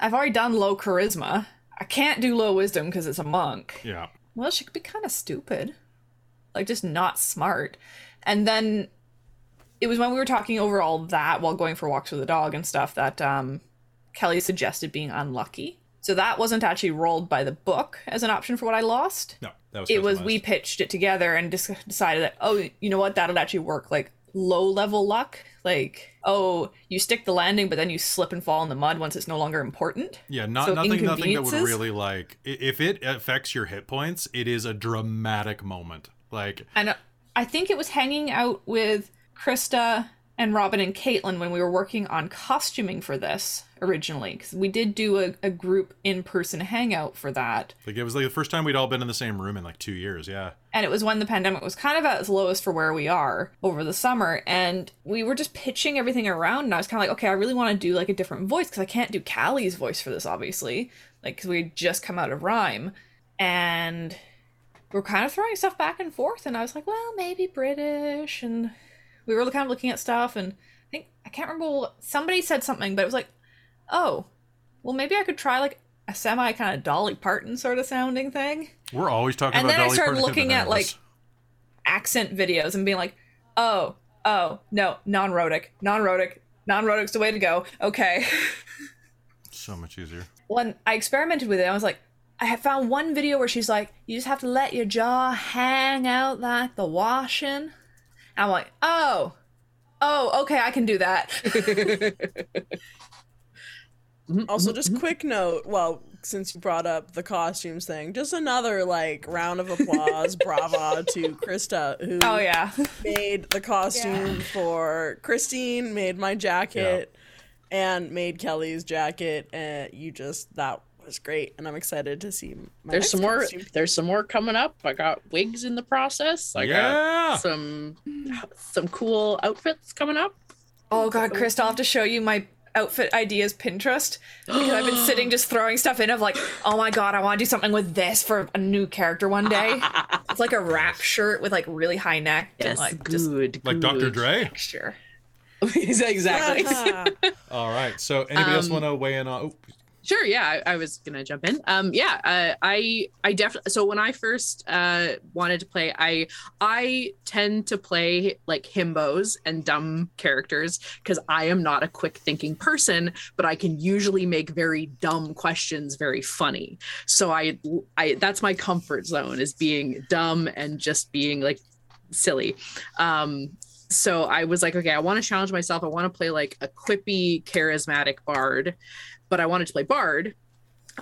I've already done low charisma. I can't do low wisdom because it's a monk. Yeah. Well, she could be kind of stupid. Like, just not smart. And then it was when we were talking over all that while going for walks with the dog and stuff that um, Kelly suggested being unlucky. So that wasn't actually rolled by the book as an option for what I lost No, that was. it was we pitched it together and just decided that oh you know what that'll actually work like low level luck like oh you stick the landing but then you slip and fall in the mud once it's no longer important Yeah, not so nothing. Nothing that would really like. If it affects your hit points, it is a dramatic moment. Like and I think it was hanging out with Krista and Robin and Caitlin when we were working on costuming for this originally because we did do a, a group in-person hangout for that Like it was like the first time we'd all been in the same room in like two years. Yeah. and it was when the pandemic was kind of at its lowest for where we are over the summer and we were just pitching everything around and i was kind of like okay i really want to do like a different voice because i can't do callie's voice for this obviously like because we had just come out of rhyme and we're kind of throwing stuff back and forth and i was like well maybe british and we were kind of looking at stuff and i think i can't remember what, somebody said something but it was like oh well maybe i could try like a semi kind of dolly parton sort of sounding thing We're always talking And about then I started Parton looking at, like, accent videos and being like, oh, oh, no, non rhotic, non rhotic, non rhotic's the way to go. Okay. (laughs) so much easier. when I experimented with it, I was like, I had found one video where she's like, you just have to let your jaw hang out like the washing. And I'm like, oh, oh, okay, I can do that. (laughs) Also, just mm-hmm. quick note. Well, since you brought up the costumes thing, just another like round of applause, (laughs) brava to Krista who oh, yeah. made the costume for Christine, made my jacket, and made Kelly's jacket. And you just that was great, and I'm excited to see. My There's next some more. costume. There's some more coming up. I got wigs in the process. I yeah. got some some cool outfits coming up. Oh, God, Chris, I'll have to show you my outfit ideas Pinterest because I've been sitting (gasps) just throwing stuff in of like, oh my god, I want to do something with this for a new character one day. (laughs) it's like a wrap shirt with like really high neck and Yes, like just good. Like Dr. Dre. texture. (laughs) exactly. (laughs) All right. So anybody else Um, want to weigh in on? Oh, Sure. Yeah, I, I was gonna jump in. Um, yeah, uh, I I definitely. So when I first uh wanted to play, I I tend to play like himbos and dumb characters because I am not a quick thinking person, but I can usually make very dumb questions very funny. So I I that's my comfort zone is being dumb and just being like silly. Um, so I was like, okay, I want to challenge myself. I want to play like a quippy, charismatic bard, but I wanted to play bard.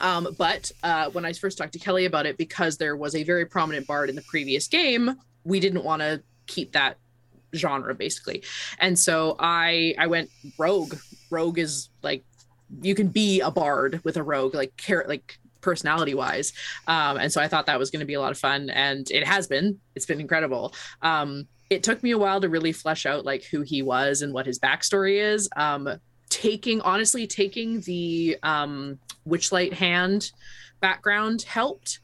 Um, but uh, when I first talked to Kelly about it, because there was a very prominent bard in the previous game, we didn't want to keep that genre basically. And so I I went rogue. Rogue is like you can be a bard with a rogue, like char- like personality wise. Um, and so I thought that was going to be a lot of fun, and it has been. It's been incredible. Um, it took me a while to really flesh out like who he was and what his backstory is. Um, taking honestly taking the um, witchlight hand background helped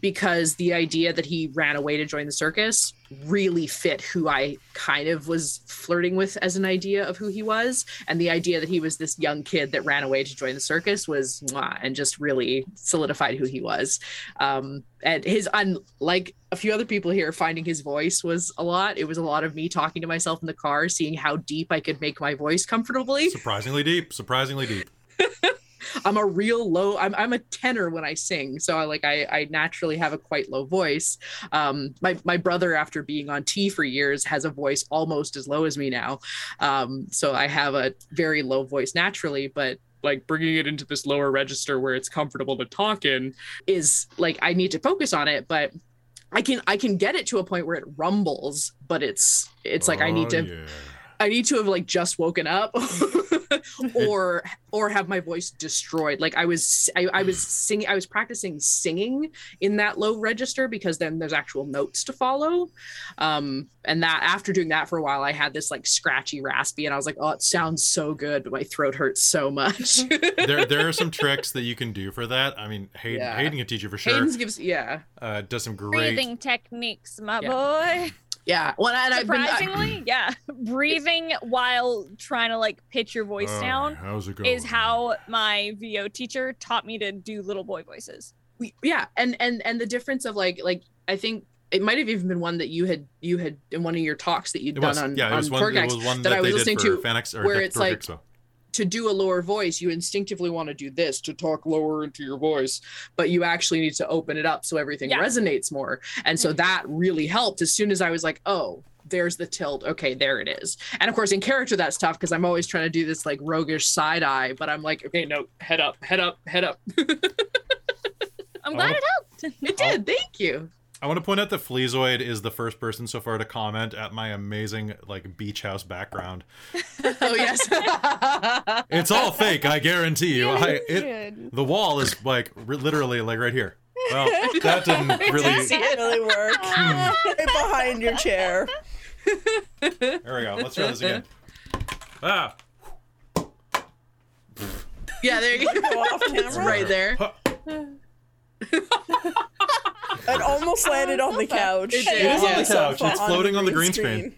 because the idea that he ran away to join the circus really fit who I kind of was flirting with as an idea of who he was. And the idea that he was this young kid that ran away to join the circus was mwah, and just really solidified who he was. Um, and his, unlike a few other people here, finding his voice was a lot. It was a lot of me talking to myself in the car, seeing how deep I could make my voice comfortably. surprisingly deep. Surprisingly deep. (laughs) I'm a real low. I'm I'm a tenor when I sing, so I like I I naturally have a quite low voice. Um, my my brother, after being on T for years, has a voice almost as low as me now. Um, so I have a very low voice naturally, but like bringing it into this lower register where it's comfortable to talk in is like I need to focus on it, but. I can I can get it to a point where it rumbles, but it's it's like I need Oh, to yeah. I need to have like just woken up (laughs) (laughs) (laughs) or or have my voice destroyed. Like I was I, I was singing I was practicing singing in that low register because then there's actual notes to follow. Um and that after doing that for a while I had this like scratchy raspy and I was like, "Oh, it sounds so good, but my throat hurts so much." (laughs) there, there are some tricks that you can do for that. I mean, Hayden, Yeah. Hayden can teach you for sure. Hayden's gives yeah. Uh, does some great. Breathing techniques, my Yeah. boy. Yeah. Well, and I've been I- Surprisingly, (laughs) yeah. Breathing while trying to like pitch your voice Oh, down How's it going? is how my VO teacher taught me to do little boy voices. we, yeah and and and the difference of like like i think it might have even been one that you had you had in one of your talks that you'd It done was, on yeah, it on was one. It was one that that, I was listening did for to Fanex or where Dec- it's like- Dorkixo. To do a lower voice you instinctively want to do this to talk lower into your voice but you actually need to open it up so everything Yeah. resonates more and so Mhm. that really helped as soon as i was like oh there's the tilt okay there it is and of course in character that's tough because i'm always trying to do this like roguish side eye but i'm like okay no head up head up head up (laughs) I'm glad Oh. it helped. it did thank you I want to point out that Fleazoid is the first person so far to comment at my amazing like beach house background. (laughs) oh yes. (laughs) It's all fake, I guarantee you. I, it, the wall is like r- literally like right here. Well, that (laughs) didn't really. See it? really work. right behind your chair. There we go. Let's try this again. Ah, Yeah, there you go. Go off It's camera. right there. (laughs) It almost landed on the couch. It did. It is on the couch. It's floating on the green screen.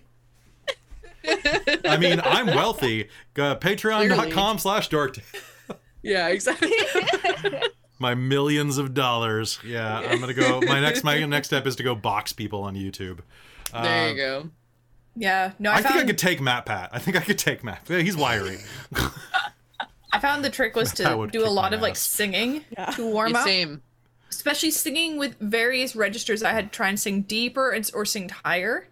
I mean, I'm wealthy. Uh, Patreon.com slash dork. Yeah, exactly. (laughs) My millions of dollars. Yeah, I'm gonna go. My next my next step is to go box people on YouTube. There Uh, you go. Yeah, no, I, I think I could take Matt Pat. I think I could take Matt. Yeah, He's wiry. I found the trick was (laughs) to do a lot my of like singing Yeah. to warm up, Same. Especially singing with various registers. I had to try and sing deeper and, or sing higher,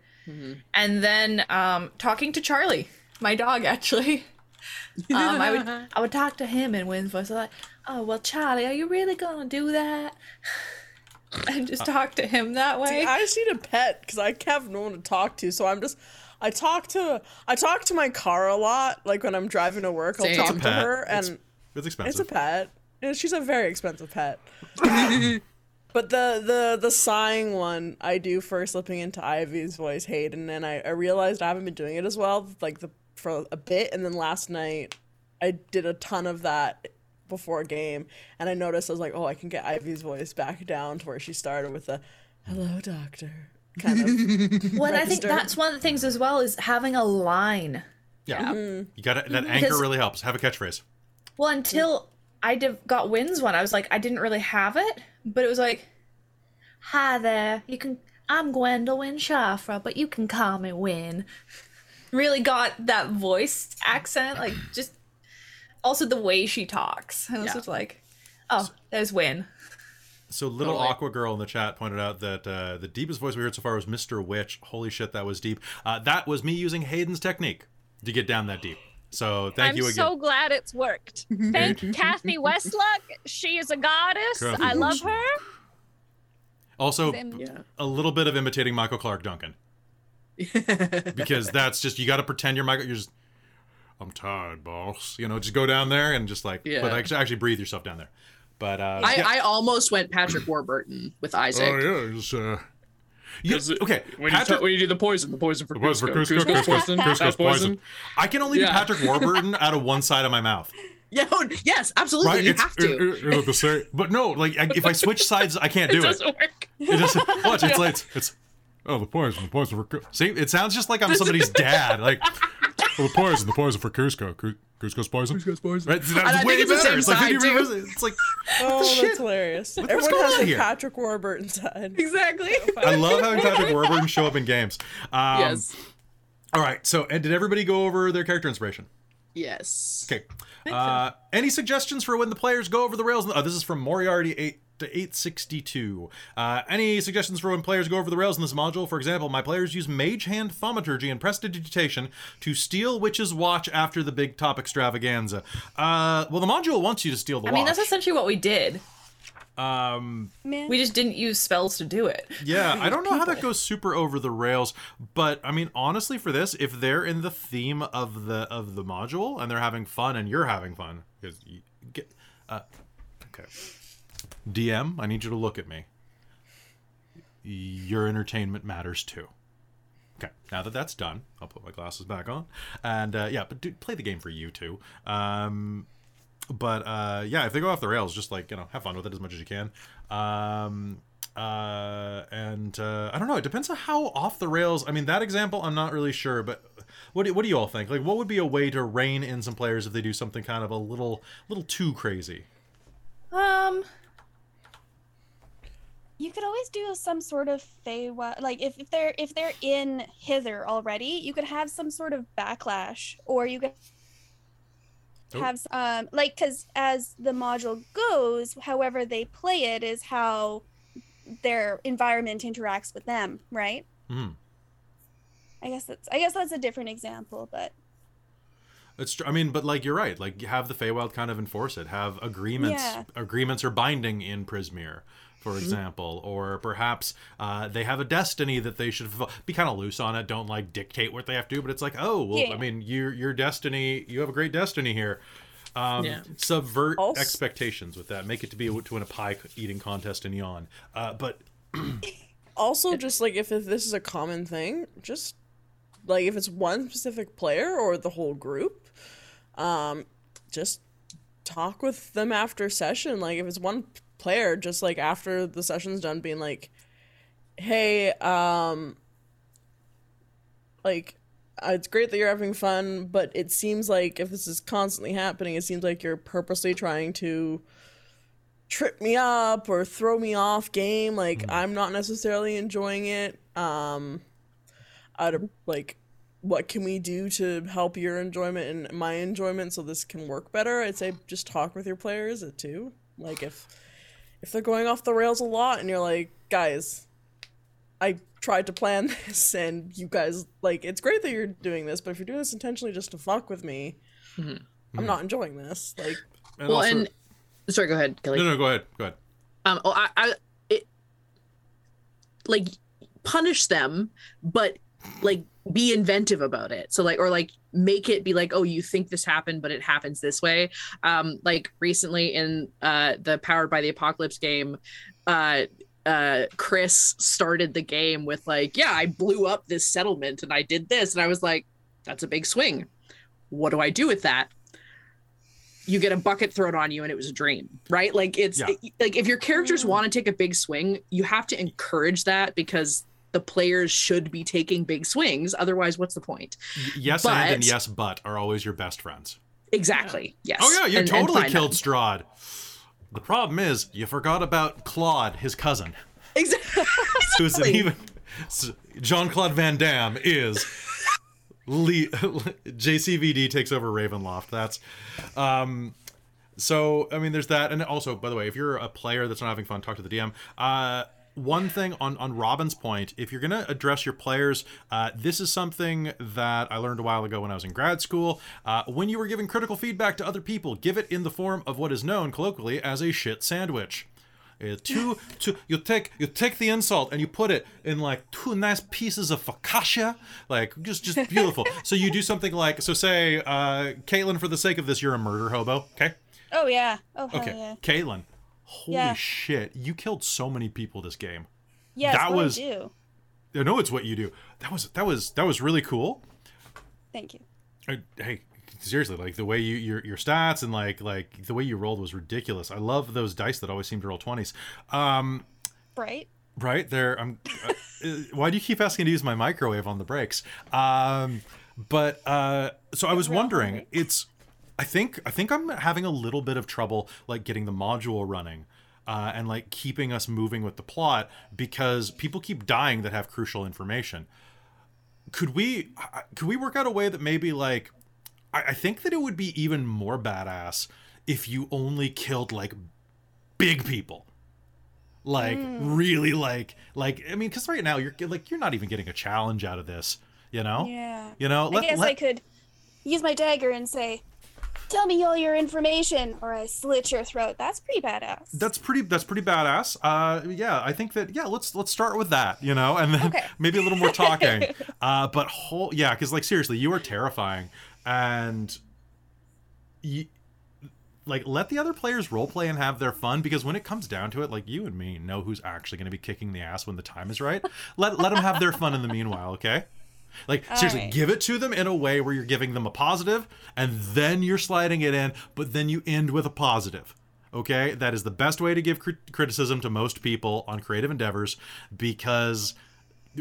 and then um, talking to Charlie, my dog, actually. (laughs) um, I would I would talk to him and Win's voice. I'm like, "Oh well, Charlie, are you really gonna do that?" (laughs) and just talk to him that way. I just need a pet because I have no one to talk to. So I'm just, I talk to, I talk to my car a lot. Like when I'm driving to work, I'll Same. talk to her, and It's it's expensive. It's a pet. And she's a very expensive pet. (laughs) but the the the sighing one I do for slipping into Ivy's voice, Hayden, and then I, I realized I haven't been doing it as well, like the for a bit, and then last night I did a ton of that before a game, and I noticed I was like, oh, I can get Ivy's voice back down to where she started with the "Hello, doctor" kind of. (laughs) well, I think that's one of the things as well is having a line. yeah. Mm-hmm. You got to that anchor really helps. Have a catchphrase. Well, until I div- got Win's one, I was like, I didn't really have it, but it was like, "Hi there, you can. I'm Gwendolyn Shafra, but you can call me Win." Really got that voice accent, like just also the way she talks. I was Yeah. just like, "Oh, there's Win. So little Totally. aqua girl in the chat pointed out that uh, the deepest voice we heard so far was Mr. Witch. Holy shit, that was deep. Uh, that was me using Hayden's technique to get down that deep. So thank I'm you again. I'm so glad it's worked. (laughs) Thank Cathy Weseluck. She is a goddess. Kathy I love her. also, Yeah. a little bit of imitating Michael Clarke Duncan (laughs) because that's just you got to pretend you're Michael. You're just I'm tired, boss. You know, just go down there and just like, Yeah. but actually, actually breathe yourself down there. But uh, I, yeah. I almost went Patrick Warburton with Isaac. oh yeah, it's, uh, you, 'Cause okay. When you, Patrick, when you do the poison, the poison for The poison for Kuzco. Kuzco, Kuzco's Kuzco, poison. Kuzco's poison. I can only Yeah. do Patrick Warburton (laughs) out of one side of my mouth. Yeah, oh, yes, absolutely. Right? You It's- have to. it- it- it- the same- but no, like I- if I switch sides, I can't (laughs) it do it. doesn't work. It just watch. It's (laughs) like it's, it's oh the poison, the poison for Kuzco. See, it sounds just like I'm somebody's dad. Like oh, the poison, the poison for Kuzco. Cu- Kuzco's poison. Kuzco's poison. Right? That's I think way it's the better. same It's like, side, who too. it's like (laughs) Oh, Shit. that's hilarious. what's Everyone going has on here? Patrick Warburton side. Exactly. (laughs) I love having Patrick Warburton show up in games. Um, yes. All right. So, and did everybody go over their character inspiration? Yes. Okay. Uh, any suggestions for when the players go over the rails? Oh, this is from Moriarty 8 to 862. Uh, any suggestions for when players go over the rails in this module? For example, my players use Mage Hand Thaumaturgy and Prestidigitation to steal Witch's Watch after the big top extravaganza. Uh, well, the module wants you to steal the watch. I watch. mean, that's essentially what we did. um, Man. We just didn't use spells to do it. yeah, I don't know how that goes super over the rails, but I mean, honestly, for this, if they're in the theme of the of the module and they're having fun and you're having fun, because you get, uh, okay, DM, I need you to look at me. Your entertainment matters too. Okay, now that that's done, I'll put my glasses back on, and uh, yeah, but do, play the game for you too. Um, but uh, yeah, if they go off the rails, just like you know, have fun with it as much as you can. Um, uh, and uh, I don't know. It depends on how off the rails. I mean, that example, I'm not really sure. But what do, what do you all think? Like, what would be a way to rein in some players if they do something kind of a little little too crazy? Um, You could always do some sort of Feywild, like if, if they're if they're in Hither already, you could have some sort of backlash, or you could Oh. have um like because as the module goes, however they play it is how their environment interacts with them, right? Hmm. I guess that's I guess that's a different example, but It's I mean, but like you're right. Like have the Feywild kind of enforce it. Have agreements. Yeah. Agreements are binding in Prismeer, for Mm-hmm. example, or perhaps uh, they have a destiny that they should fulfill. be kind of loose on it. Don't like dictate what they have to do. But it's like, oh, well, I mean, your your destiny. You have a great destiny here. Um, Yeah. Subvert Also- expectations with that. Make it to be to win a pie eating contest in Yawn. Uh, but (clears throat) Also, just like if, if this is a common thing, just like if it's one specific player or the whole group, um, just talk with them after session. Like if it's one p- player, just like after the session's done, being like, "Hey, um, like." uh, It's great that you're having fun, but it seems like if this is constantly happening, it seems like you're purposely trying to trip me up or throw me off game like i'm not necessarily enjoying it um out of like what can we do to help your enjoyment and my enjoyment so this can work better i'd say just talk with your players uh, too like if if they're going off the rails a lot and you're like guys i tried to plan (laughs) this and you guys like it's great that you're doing this but if you're doing this intentionally just to fuck with me i'm not enjoying this like and well, also, and sorry, go ahead, Kelly. no, no, go ahead, go ahead. Um, oh, I, I, it, like, punish them, but like be inventive about it. So like, or like make it be like, oh, you think this happened, but it happens this way. Um, like recently in uh the Powered by the Apocalypse game, uh, uh, Chris started the game with like, yeah, I blew up this settlement and I did this, and I was like, that's a big swing. What do I do with that? you get a bucket thrown on you and it was a dream right like it's Yeah. it- like if your characters want to take a big swing you have to encourage that because the players should be taking big swings otherwise what's the point yes and and yes but are always your best friends. exactly yes Oh yeah, you And- and totally find killed. Strahd. The problem is you forgot about Claude, his cousin, (laughs) exactly who's an even Jean Claude Van Damme is. Le- (laughs) JCVD takes over Ravenloft. That's um so I mean there's that and also by the way if you're a player that's not having fun talk to the DM uh one thing on on Robin's point if you're going to address your players uh this is something that I learned a while ago when I was in grad school uh when you were giving critical feedback to other people give it in the form of what is known colloquially as a shit sandwich uh, two, two, you take you take the insult and you put it in like two nice pieces of focaccia, like just just (laughs) beautiful. so you do something like so. Say, uh, Caitlin, for the sake of this, you're a murder hobo, okay? Oh yeah. Oh hell Okay, yeah. Caitlin. Holy Yeah. shit, you killed so many people this game. Yeah, that was- I. I know it's what you do. That was that was that was really cool. Thank you. Hey seriously like the way you your your stats and like like the way you rolled was ridiculous i love those dice that always seem to roll 20s um Right? right there i'm uh, (laughs) uh, why do you keep asking to use my microwave on the breaks um but uh so i was wondering it's i think i think i'm having a little bit of trouble like getting the module running uh, and like keeping us moving with the plot because people keep dying that have crucial information. Could we could we work out a way that maybe like I, I think that it would be even more badass if you only killed like big people. Like really like like i mean because right now you're like you're not even getting a challenge out of this you know? Yeah. you know I guess I could use my dagger and say, "Tell me all your information, or I slit your throat." That's pretty badass. that's pretty that's pretty badass uh yeah i think that yeah let's let's start with that you know and then Okay. (laughs) maybe a little more talking (laughs) uh but whole yeah because like seriously you are terrifying and you like let the other players role play and have their fun because when it comes down to it like you and me know who's actually going to be kicking the ass when the time is right let let them have their fun in the meanwhile okay like seriously right. give it to them in a way where you're giving them a positive and then you're sliding it in but then you end with a positive okay? That is the best way to give crit- criticism to most people on creative endeavors because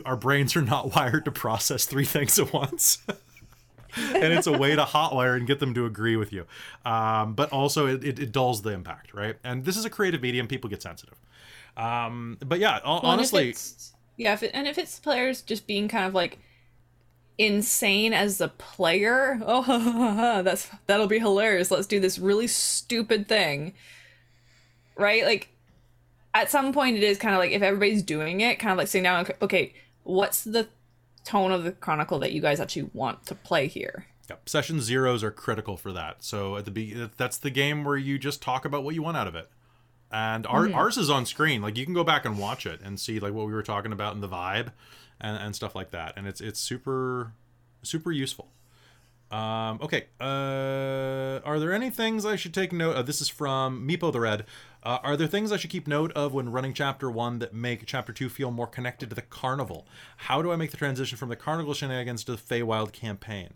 our brains are not (laughs) wired to process three things at once. (laughs) And it's a way to hotwire and get them to agree with you. Um, but also it, it, it dulls the impact right? And this is a creative medium. People get sensitive. Um, but yeah Well, honestly yeah, if it, and if it's players just being kind of like insane as a player, (laughs) oh, (laughs) that's that'll be hilarious. Let's do this really stupid thing, right? Like, at some point, it is kind of like if everybody's doing it, kind of like saying, "Now, okay, okay, what's the tone of the chronicle that you guys actually want to play here?" Yep. Session zeros are critical for that. So at the be- that's the game where you just talk about what you want out of it. And our, Mm-hmm. ours is on screen. Like you can go back and watch it and see like what we were talking about in the vibe and, and stuff like that. And it's it's super super useful. Um, okay. Uh, are there any things I should take note? of? this is from Meepo the Red. Uh, are there things I should keep note of when running Chapter One that make Chapter Two feel more connected to the Carnival? How do I make the transition from the Carnival shenanigans to the Feywild campaign?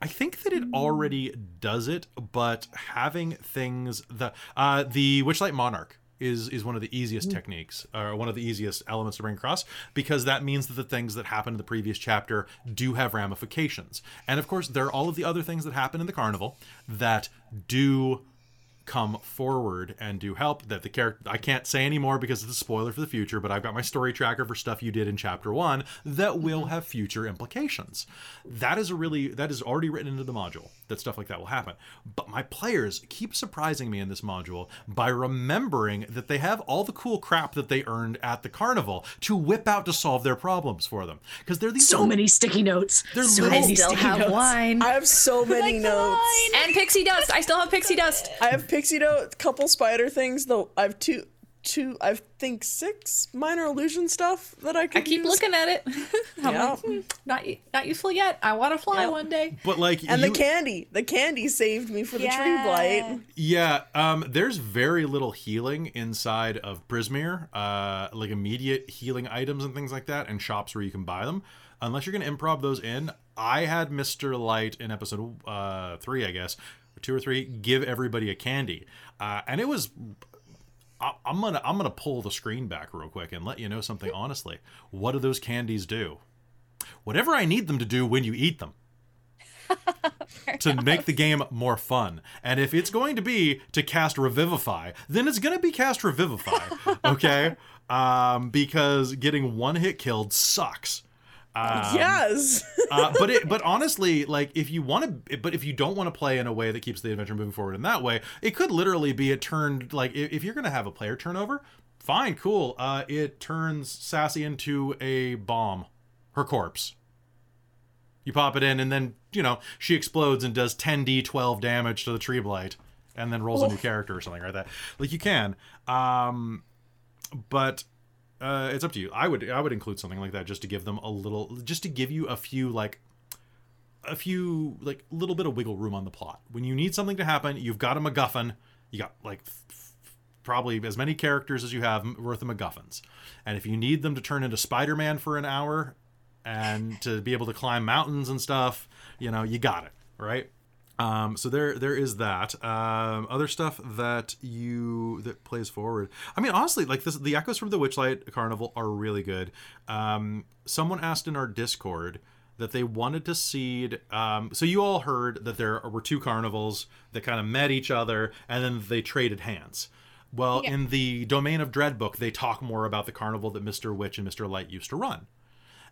I think that it already does it, but having things the uh, the Witchlight Monarch is is one of the easiest mm. techniques, or one of the easiest elements to bring across, because that means that the things that happened in the previous chapter do have ramifications, and of course there are all of the other things that happen in the carnival that do come forward and do help that the character I can't say anymore because it's a spoiler for the future but I've got my story tracker for stuff you did in chapter 1 that mm-hmm. will have future implications that is a really that is already written into the module that stuff like that will happen but my players keep surprising me in this module by remembering that they have all the cool crap that they earned at the carnival to whip out to solve their problems for them because they're these So little- many sticky notes. They're so little- I many still sticky have notes. wine I have so (laughs) many notes. and pixie dust. I still have pixie dust. I have pixie note, couple spider things. Though I have two, two. I think six minor illusion stuff that I could. I keep use. looking at it. (laughs) I'm Yeah. like, hmm, not not useful yet. I want to fly Yeah. one day. but like And you- the candy, the candy saved me for the tree blight. Yeah, um, there's very little healing inside of Prismeer, uh, like immediate healing items and things like that, and shops where you can buy them. Unless you're gonna improv those in. I had Mr. Light in episode uh, three, I guess, or two or three, give everybody a candy, uh, and it was. I- I'm gonna I'm gonna pull the screen back real quick and let you know something honestly. What do those candies do? Whatever I need them to do when you eat them (laughs) to make the game more fun. And if it's going to be to cast Revivify, then it's going to be cast Revivify, (laughs) okay? um, because getting one hit killed sucks. Um, yes. (laughs) uh, but it, but honestly, like if you want to, but if you don't want to play in a way that keeps the adventure moving forward in that way, it could literally be a turn. Like if, if you're going to have a player turnover, fine, cool. Uh, it turns Sassy into a bomb, her corpse. You pop it in, and then you know she explodes and does 10d12 damage to the tree blight, and then rolls a new character or something like that. Like you can, um, but uh, it's up to you. I would I would include something like that just to give them a little, just to give you a few like a few like little bit of wiggle room on the plot. When you need something to happen, you've got a MacGuffin. You got like f- probably as many characters as you have worth of MacGuffins, and if you need them to turn into Spider-Man for an hour and to be able to climb mountains and stuff, you know, you got it, right? Um, so there, there is that. Um, other stuff that you that plays forward. I mean, honestly, like this, the echoes from the Witchlight Carnival are really good. Um, someone asked in our Discord that they wanted to seed. Um, so you all heard that there were two carnivals that kind of met each other, and then they traded hands. Well, Yeah. in the Domain of Dread book, they talk more about the carnival that Mister Witch and Mister Light used to run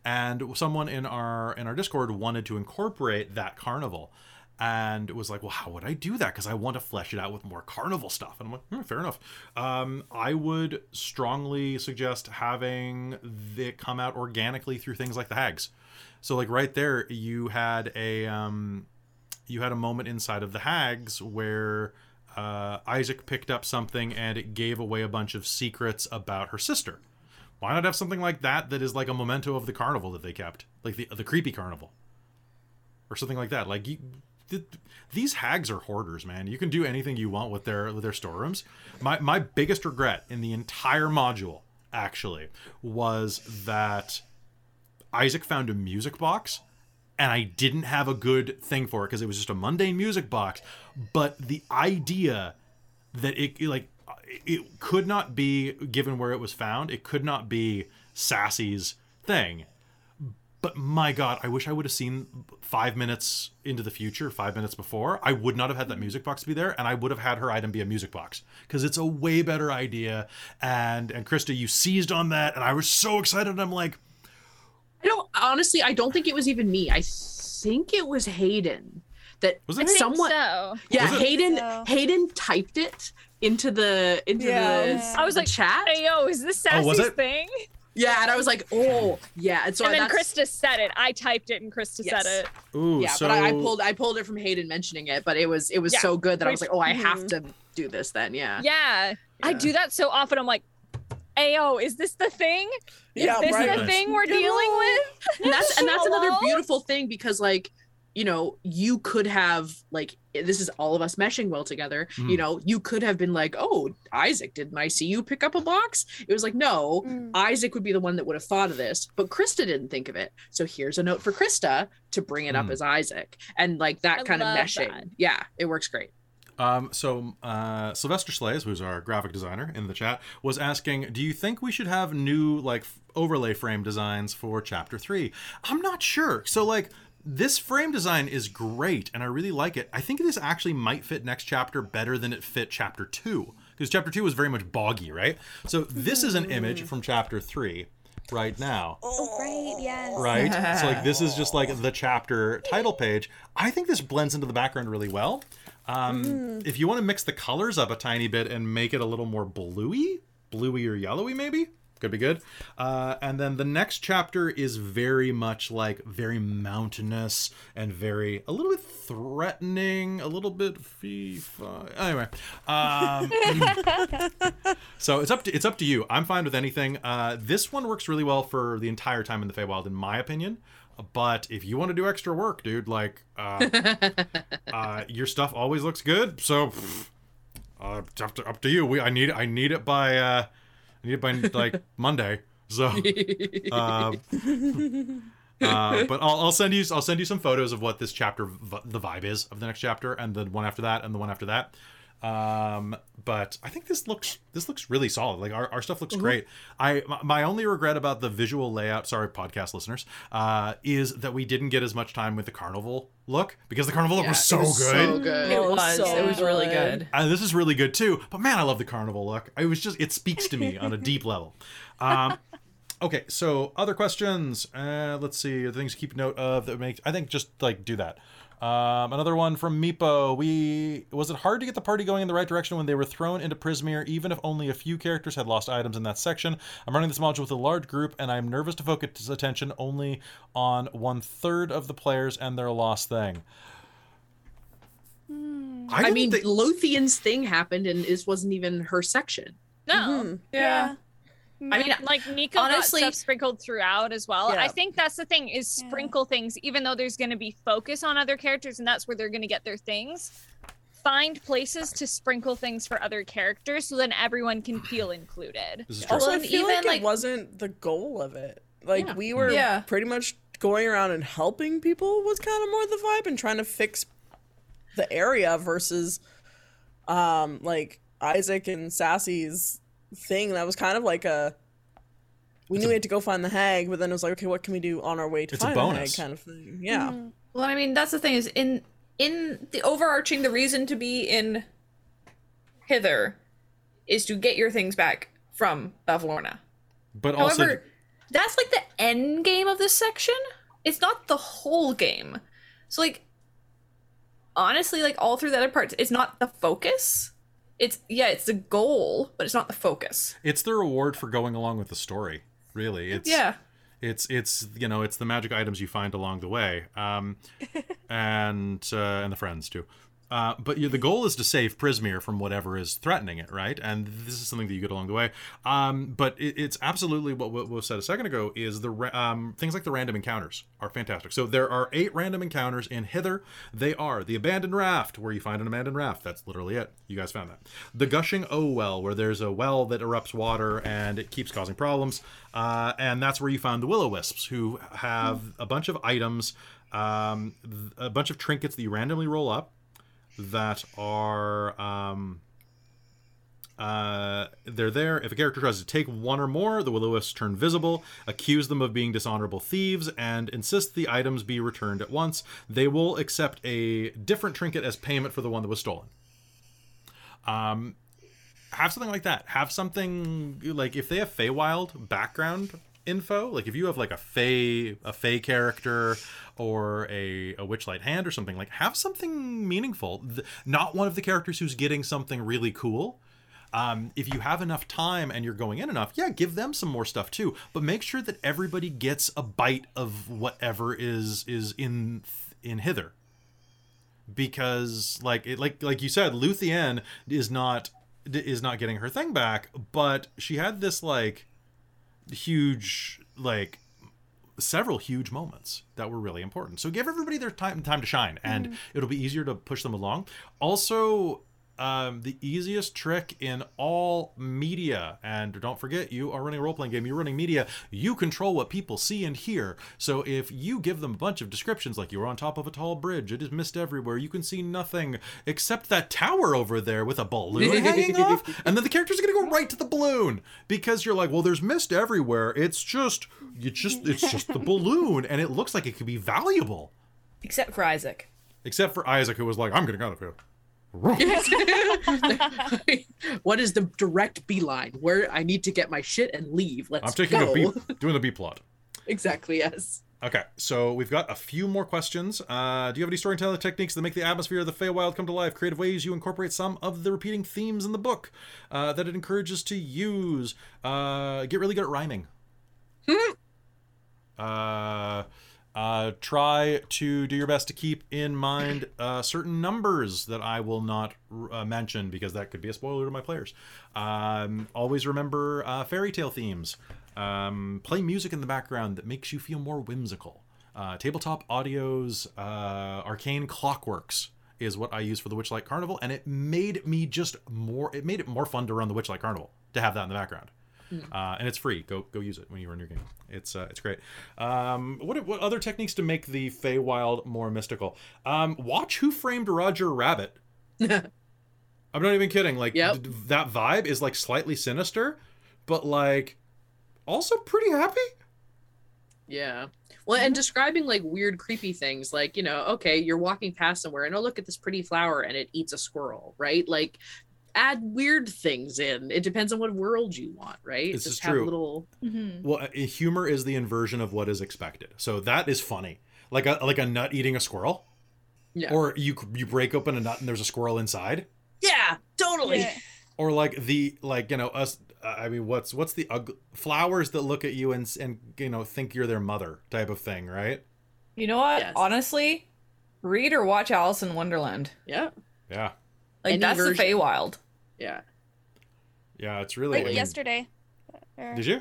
and someone in our in our discord wanted to incorporate that carnival and it was like well how would i do that? Because i want to flesh it out with more carnival stuff. And i'm like hmm, fair enough. Um, i would strongly suggest having it come out organically through things like the hags. So like right there you had a um, you had a moment inside of the hags where uh, isaac picked up something and it gave away a bunch of secrets about her sister. Why not have something like that that is like a memento of the carnival that they kept, like the the creepy carnival, or something like that? Like you, th- these hags are hoarders, man. You can do anything you want with their with their storerooms. My my biggest regret in the entire module actually was that Isaac found a music box and I didn't have a good thing for it because it was just a mundane music box. But the idea that it like it could not be given where it was found. It could not be Sassy's thing. But my God, I wish I would have seen five minutes into the future, five minutes before. I would not have had that music box be there, and I would have had her item be a music box because it's a way better idea. And and Krista, you seized on that, and I was so excited. I'm like, I don't honestly. I don't think it was even me. I think it was Hayden that Was I it? someone. so. Yeah, Was it? Hayden. So- Hayden typed it into the into Yes. the I was the like, chat. Hey yo, is this Oh, Sassy's it? thing? Yeah, and I was like, oh yeah. And so and then that's, Krista said it. I typed it and Krista Yes. said it. Ooh, yeah, so but I, I pulled I pulled it from Hayden mentioning it, but it was it was Yeah. so good that I was like, oh, I have Mhm. to do this then. Yeah. Yeah. I do that so often. I'm like, Ayo, is this the thing? Is Yeah, this right. the thing we're dealing with? and that's and that's (laughs) another beautiful thing because like you know you could have like this is all of us meshing well together Mhm. you know you could have been like oh isaac didn't i see you pick up a box it was like no Mm. isaac would be the one that would have thought of this but krista didn't think of it so here's a note for krista to bring it up Mm. as isaac and like that I kind of meshing that. yeah it works great Um, so uh, Sylvester Slays, who's our graphic designer in the chat, was asking, "Do you think we should have new like f- overlay frame designs for Chapter Three? I'm not sure. So like." This frame design is great, and I really like it. I think this actually might fit next chapter better than it fit chapter two, because chapter two was very much boggy, right? So this is an image from chapter three, right now Oh, right, yes. right? (laughs) so like this is just like the chapter title page. I think this blends into the background really well. Um, If you want to mix the colors up a tiny bit and make it a little more bluey, bluey or yellowy, maybe could be good. Uh, and then the next chapter is very much like very mountainous and very a little bit threatening, a little bit fee Anyway, um, (laughs) so it's up to it's up to you. I'm fine with anything. Uh, this one works really well for the entire time in the Feywild, in my opinion. But if you want to do extra work, dude, like uh, (laughs) uh, your stuff always looks good. So pff, uh, it's up to up to you. We I need I need it by uh, I need it by like (laughs) Monday. So. Uh, (laughs) uh, but I'll, I'll send you I'll send you some photos of what this chapter v- the vibe is of the next chapter and the one after that and the one after that. Um, but I think this looks this looks really solid. Like our, our stuff looks great. I my- my only regret about the visual layout, sorry podcast listeners, uh, is that we didn't get as much time with the carnival look because the carnival look Yeah, was it so was good. so good It was. so it was really good. good. Uh, this is really good too. But man, I love the carnival look. It was just it speaks to me on a deep level. Um, (laughs) okay, so other questions. Uh, let's see. the Things to keep note of that make. I think just like do that. Um, another one from Meepo. We was it hard to get the party going in the right direction when they were thrown into Prismeer, even if only a few characters had lost items in that section. I'm running this module with a large group, and I'm nervous to focus attention only on one third of the players and their lost thing. i, didn't mean think- Luthien's thing happened and this wasn't even her section No. Mm-hmm. Yeah. I mean, like Nico honestly- got stuff sprinkled throughout as well. Yeah. I think that's the thing is Yeah. sprinkle things, even though there's going to be focus on other characters, and that's where they're going to get their things. Find places to sprinkle things for other characters, so then everyone can feel included. This is. Also, I and feel even, like, like- it wasn't the goal of it. Like Yeah. we were Yeah. pretty much going around and helping people was kind of more the vibe and trying to fix the area versus um like Isaac and Sassy's thing that was kind of like a we knew we had to go find the hag, but then it was like, okay, what can we do on our way to It's a find the hag kind of thing. Yeah. Mm-hmm. Well, I mean, that's the thing is in in the overarching the reason to be in Hither is to get your things back from Bavlorna. but also that's like the end game of this section. It's not the whole game. So like honestly, like all through the other parts, it's not the focus. It's yeah, it's the goal, but it's not the focus. it's the reward for going along with the story really it's Yeah. it's it's you know it's the magic items you find along the way um (laughs) and uh and the friends too uh, but the goal is to save Prismeer from whatever is threatening it, right? And this is something that you get along the way. Um, but it, it's absolutely what, what was said a second ago is the um, things like the random encounters are fantastic. So there are eight random encounters in Hither. They are the abandoned raft, where you find an abandoned raft. That's literally it. You guys found that. The gushing O well, where there's a well that erupts water and it keeps causing problems. Uh, and that's where you found the willow wisps, who have a bunch of items, um, a bunch of trinkets that you randomly roll up that are um, uh, they're there. If a character tries to take one or more, the will wisps turn visible, accuse them of being dishonorable thieves, and insist the items be returned at once. They will accept a different trinket as payment for the one that was stolen. Um, have something like that. Have something like if they have Feywild background info, like if you have like a Fey a Fey character or a, a Witchlight hand or something, like have something meaningful. Not one of the characters who's getting something really cool. um, if you have enough time and you're going in enough, yeah, give them some more stuff too. But make sure that everybody gets a bite of whatever is is in in hither. Because like it like like you said, Luthien is not is not getting her thing back, but she had this like huge like several huge moments that were really important. So give everybody their time time to shine, and mm-hmm. it'll be easier to push them along. Also, um, the easiest trick in all media. And don't forget, you are running a role playing game, you're running media, you control what people see and hear. So if you give them a bunch of descriptions, like you're on top of a tall bridge, it is mist everywhere, you can see nothing except that tower over there with a balloon (laughs) hanging off, and then the characters are going to go right to the balloon because you're like, well, there's mist everywhere. It's just, you just, it's just the balloon, and it looks like it could be valuable. Except for Isaac. Except for Isaac, who was like, I'm getting out of here. (laughs) what is the direct beeline where I need to get my shit and leave? Let's I'm taking go. a B, doing the B plot. Exactly. Yes. Okay, so we've got a few more questions. Uh, do you have any storytelling techniques that make the atmosphere of the Feywild come to life? Creative ways you incorporate some of the repeating themes in the book uh, that it encourages to use. Uh, get really good at rhyming. Hmm. uh, uh, try to do your best to keep in mind uh, certain numbers that I will not uh, mention because that could be a spoiler to my players. Um, always remember uh, fairy tale themes. Um, play music in the background that makes you feel more whimsical. Uh, tabletop audio's uh, arcane clockworks is what I use for the Witchlight Carnival, and it made me just more. It made it more fun to run the Witchlight Carnival to have that in the background. Mm. Uh, and it's free. Go go use it when you run your game. It's uh, it's great. Um, what what other techniques to make the Feywild more mystical? Um, watch Who Framed Roger Rabbit. (laughs) I'm not even kidding. Like yep. th- that vibe is like slightly sinister, but like also pretty happy. Yeah. Well, and describing like weird, creepy things, like, you know, okay, you're walking past somewhere and oh, look at this pretty flower and it eats a squirrel, right? Like add weird things in. It depends on what world you want, right? This Just is true. little mm-hmm. Well, uh, humor is the inversion of what is expected. So that is funny. Like a like a nut eating a squirrel. Yeah. Or you you break open a nut and there's a squirrel inside. Yeah, totally. Yeah. (laughs) Or like the like you know us uh, I mean what's what's the ugly flowers that look at you and and you know think you're their mother type of thing, right? You know what? Yes. Honestly, read or watch Alice in Wonderland. Yeah. Yeah. Like Any that's version. the Feywild. Yeah. Yeah, it's really like I mean, yesterday. Or, did you?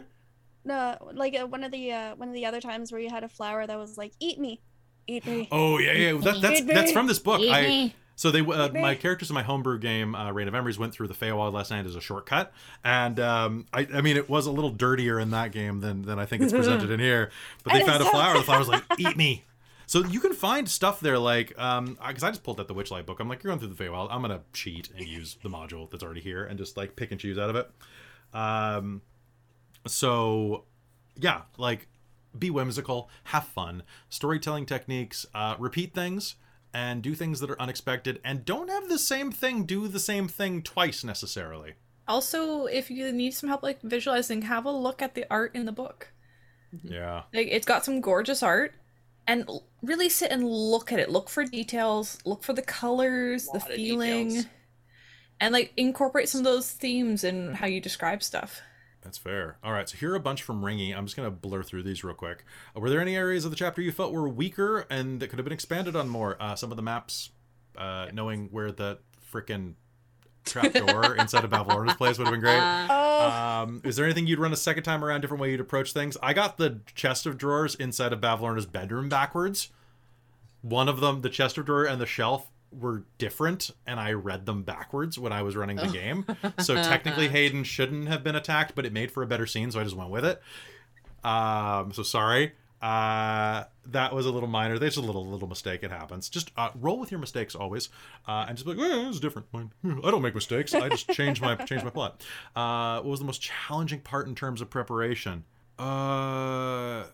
No, like uh, one of the uh, one of the other times where you had a flower that was like, "Eat me, eat me." Oh yeah, yeah. That, that's that's from this book. I so they uh, my characters in my homebrew game, uh, Reign of Memories, went through the Feywild last night as a shortcut, and um, I, I mean it was a little dirtier in that game than than I think it's presented (laughs) in here. But they found a flower. The flower was like, (laughs) "Eat me." So you can find stuff there like um because I just pulled out the Witchlight book. I'm like, you're going through the Feywild. I'm gonna cheat and use the module that's already here and just like pick and choose out of it. Um, so yeah, like be whimsical, have fun, storytelling techniques, uh, repeat things, and do things that are unexpected, and don't have the same thing do the same thing twice necessarily. Also, if you need some help like visualizing, have a look at the art in the book. Yeah. Like it's got some gorgeous art and really sit and look at it. Look for details, look for the colors, the feeling, and like incorporate some of those themes in how you describe stuff. That's fair. All right, so here are a bunch from Ringy. I'm just going to blur through these real quick. Uh, were there any areas of the chapter you felt were weaker and that could have been expanded on more? Uh, some of the maps, uh, knowing where the freaking trapdoor inside of Bavlorna's place would have been great. Oh. Um, is there anything you'd run a second time around, different way you'd approach things? I got the chest of drawers inside of Bavlorna's bedroom backwards. One of them, the chest of drawer and the shelf, were different, and I read them backwards when I was running the oh. game. (laughs) So technically, Hayden shouldn't have been attacked, but it made for a better scene, so I just went with it. Um, so sorry. Uh, that was a little minor. There's a little little mistake. It happens. Just uh, roll with your mistakes always, uh, and just be like, "Oh, it's different. I don't make mistakes. I just change my (laughs) change my plot." Uh, what was the most challenging part in terms of preparation? Uh,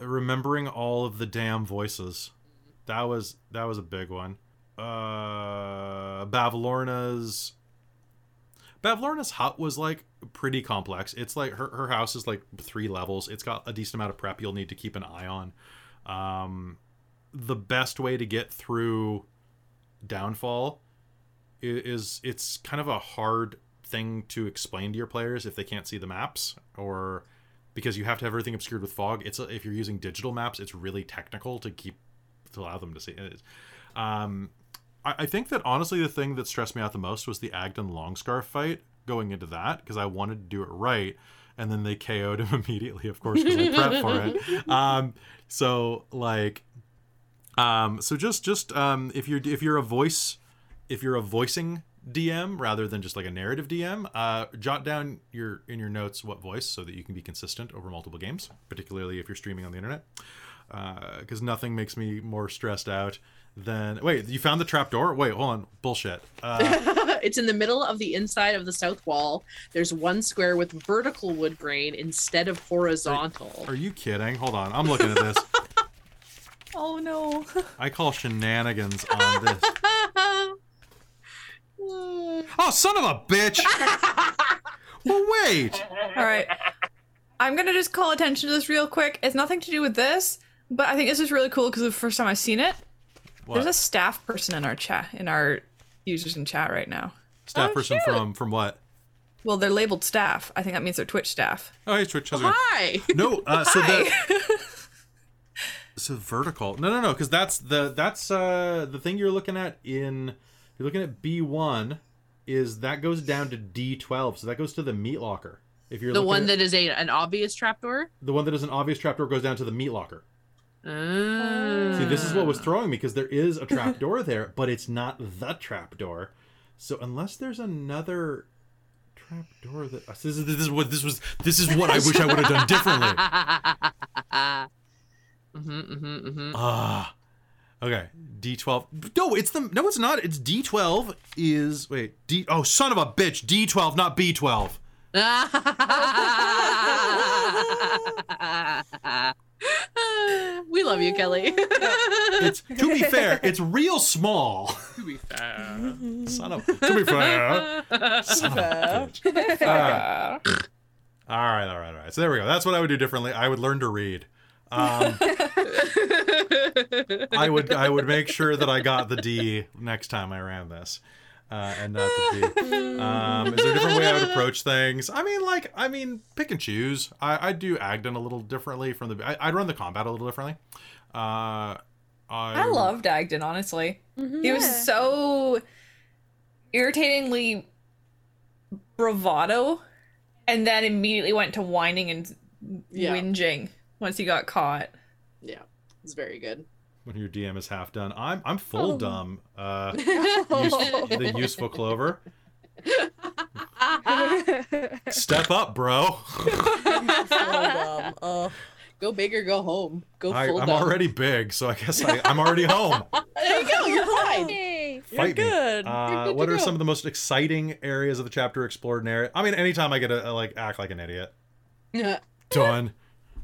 remembering all of the damn voices. That was that was a big one. Uh, Bavlorna's Bavlorna's hut was like pretty complex. It's like her, her house is like three levels. It's got a decent amount of prep you'll need to keep an eye on. Um, the best way to get through Downfall is, is it's kind of a hard thing to explain to your players if they can't see the maps or because you have to have everything obscured with fog. It's a, if you're using digital maps, it's really technical to keep to allow them to see it. Um, I, think that honestly, the thing that stressed me out the most was the Agdon Longscarf fight going into that because I wanted to do it right, and then they KO'd him (laughs) immediately, of course, because I prepped for it. (laughs) Um, so like, um, so just just um, if you're if you're a voice, if you're a voicing DM rather than just like a narrative DM, uh, jot down your in your notes what voice so that you can be consistent over multiple games, particularly if you're streaming on the internet. Because uh, nothing makes me more stressed out than wait. You found the trap door? Wait, hold on. Bullshit. Uh, (laughs) it's in the middle of the inside of the south wall. There's one square with vertical wood grain instead of horizontal. Are, are you kidding? Hold on. I'm looking at this. (laughs) oh no. (laughs) I call shenanigans on this. oh, son of a bitch! well, wait. All right. I'm gonna just call attention to this real quick. It's nothing to do with this, but I think this is really cool because the first time I've seen it. What? There's a staff person in our chat, in our users in chat right now. Staff oh, person shoot. from from what? Well, they're labeled staff. I think that means they're Twitch staff. Oh, hey, Twitch. How's Hi. No, uh, so that (laughs) so vertical. No, no, no, because that's the that's uh the thing you're looking at in you're looking at B1 is that goes down to D12. So that goes to the meat locker. If you're the one at, that is a an obvious trapdoor, the one that is an obvious trapdoor goes down to the meat locker. See, this is what was throwing me because there is a trapdoor (laughs) there, but it's not the trapdoor. So unless there's another trapdoor that this is, this is what this was this is what I wish I would have done differently. (laughs) mm-hmm, mm-hmm, mm-hmm. Ah, Okay, D12. No, it's the no, it's not. It's D12 is wait D. Oh, son of a bitch! D12, not B12. (laughs) we love you, Kelly. it's to be fair, it's real small. To be fair, son of to be fair, son of a bitch. Uh, all right, all right, all right. So there we go. That's what I would do differently. I would learn to read. Um, (laughs) I would I would make sure that I got the D next time I ran this. Uh, and not the D. (laughs) Um, is there a different way I would approach things? I mean, like, I mean, pick and choose. I, I do Agdon a little differently from the. I, would run the combat a little differently. Uh, I, I loved Agdon, honestly. Mm-hmm, he was yeah. so irritatingly bravado, and then immediately went to whining and yeah. whinging once he got caught. Yeah, it's very good. When your DM is half done, I'm I'm full oh. dumb. Uh, (laughs) use, the useful clover. Step up, bro. (laughs) uh, go big or go home. Go I, full I'm dumb. already big, so I guess I, am already home. (laughs) there you go. You're fine. You're good. Uh, You're good what are go. some of the most exciting areas of the chapter explored narrative? I mean, anytime I get to like act like an idiot. Yeah. Done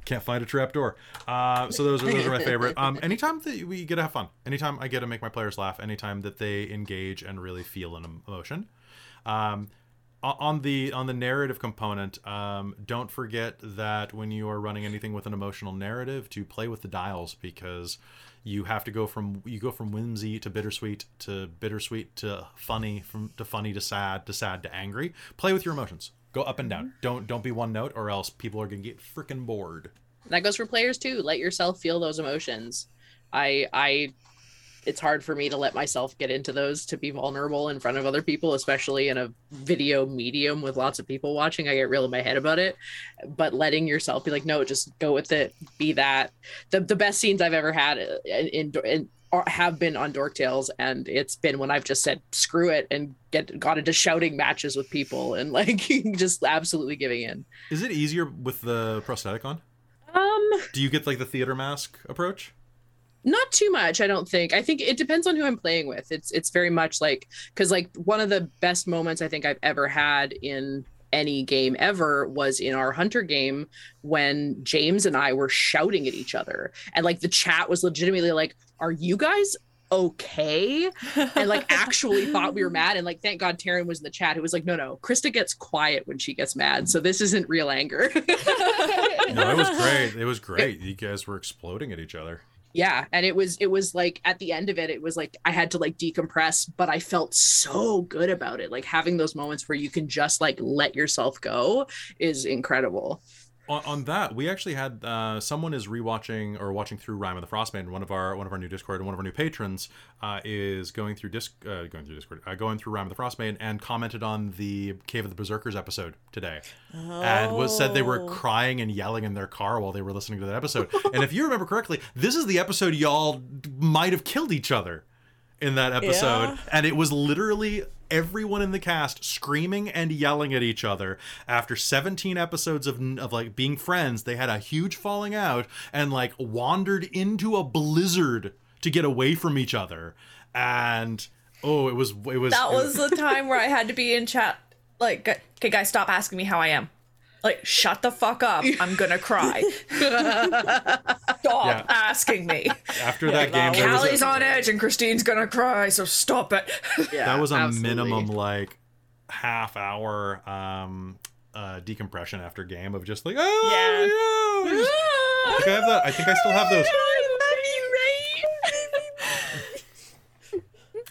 can't find a trap door. Uh, so those are those are my favorite. Um, anytime that we get to have fun, anytime I get to make my players laugh, anytime that they engage and really feel an emotion. Um, on the on the narrative component, um, don't forget that when you are running anything with an emotional narrative, to play with the dials because you have to go from you go from whimsy to bittersweet to bittersweet to funny from to funny to sad to sad to angry. Play with your emotions. Go up and down. Mm-hmm. Don't don't be one note, or else people are gonna get freaking bored. That goes for players too. Let yourself feel those emotions. I I it's hard for me to let myself get into those to be vulnerable in front of other people, especially in a video medium with lots of people watching. I get real in my head about it. But letting yourself be like, no, just go with it, be that. The the best scenes I've ever had in, in, in have been on Dork Tales, and it's been when I've just said screw it and get got into shouting matches with people and like (laughs) just absolutely giving in. Is it easier with the prosthetic on? Um, do you get like the theater mask approach? Not too much, I don't think. I think it depends on who I'm playing with. It's it's very much like because like one of the best moments I think I've ever had in any game ever was in our hunter game when James and I were shouting at each other. And like the chat was legitimately like are you guys okay? And like actually thought we were (laughs) mad. And like thank god Taryn was in the chat who was like no no Krista gets quiet when she gets mad. So this isn't real anger. No it was (laughs) great. It was great. You guys were exploding at each other yeah and it was it was like at the end of it it was like i had to like decompress but i felt so good about it. Like having those moments where you can just like let yourself go is incredible on, on that, we actually had uh, someone is rewatching or watching through Rime of the Frostmaiden. One of our one of our new Discord and one of our new patrons uh, is going through disc uh, going through Discord, uh, going through Rime of the Frostmaiden and commented on the Cave of the Berserkers episode today, oh. and was said they were oh. crying and yelling in their car while they were listening to that episode. and if you remember correctly, this is the episode y'all might have killed each other in that episode, yeah. and it was literally everyone in the cast screaming and yelling at each other after 17 episodes of, of like being friends. They had a huge falling out and like wandered into a blizzard to get away from each other. And oh it was it was that was, was (laughs) the time where i had to be in chat like okay guys stop asking me how i am like shut the fuck up i'm gonna cry (laughs) stop yeah. asking me after that game Callie's on edge and christine's gonna cry so stop it yeah, that was a absolutely. minimum like half hour um uh decompression after game of just like oh yeah, yeah. (laughs) I think I have that I think I still have those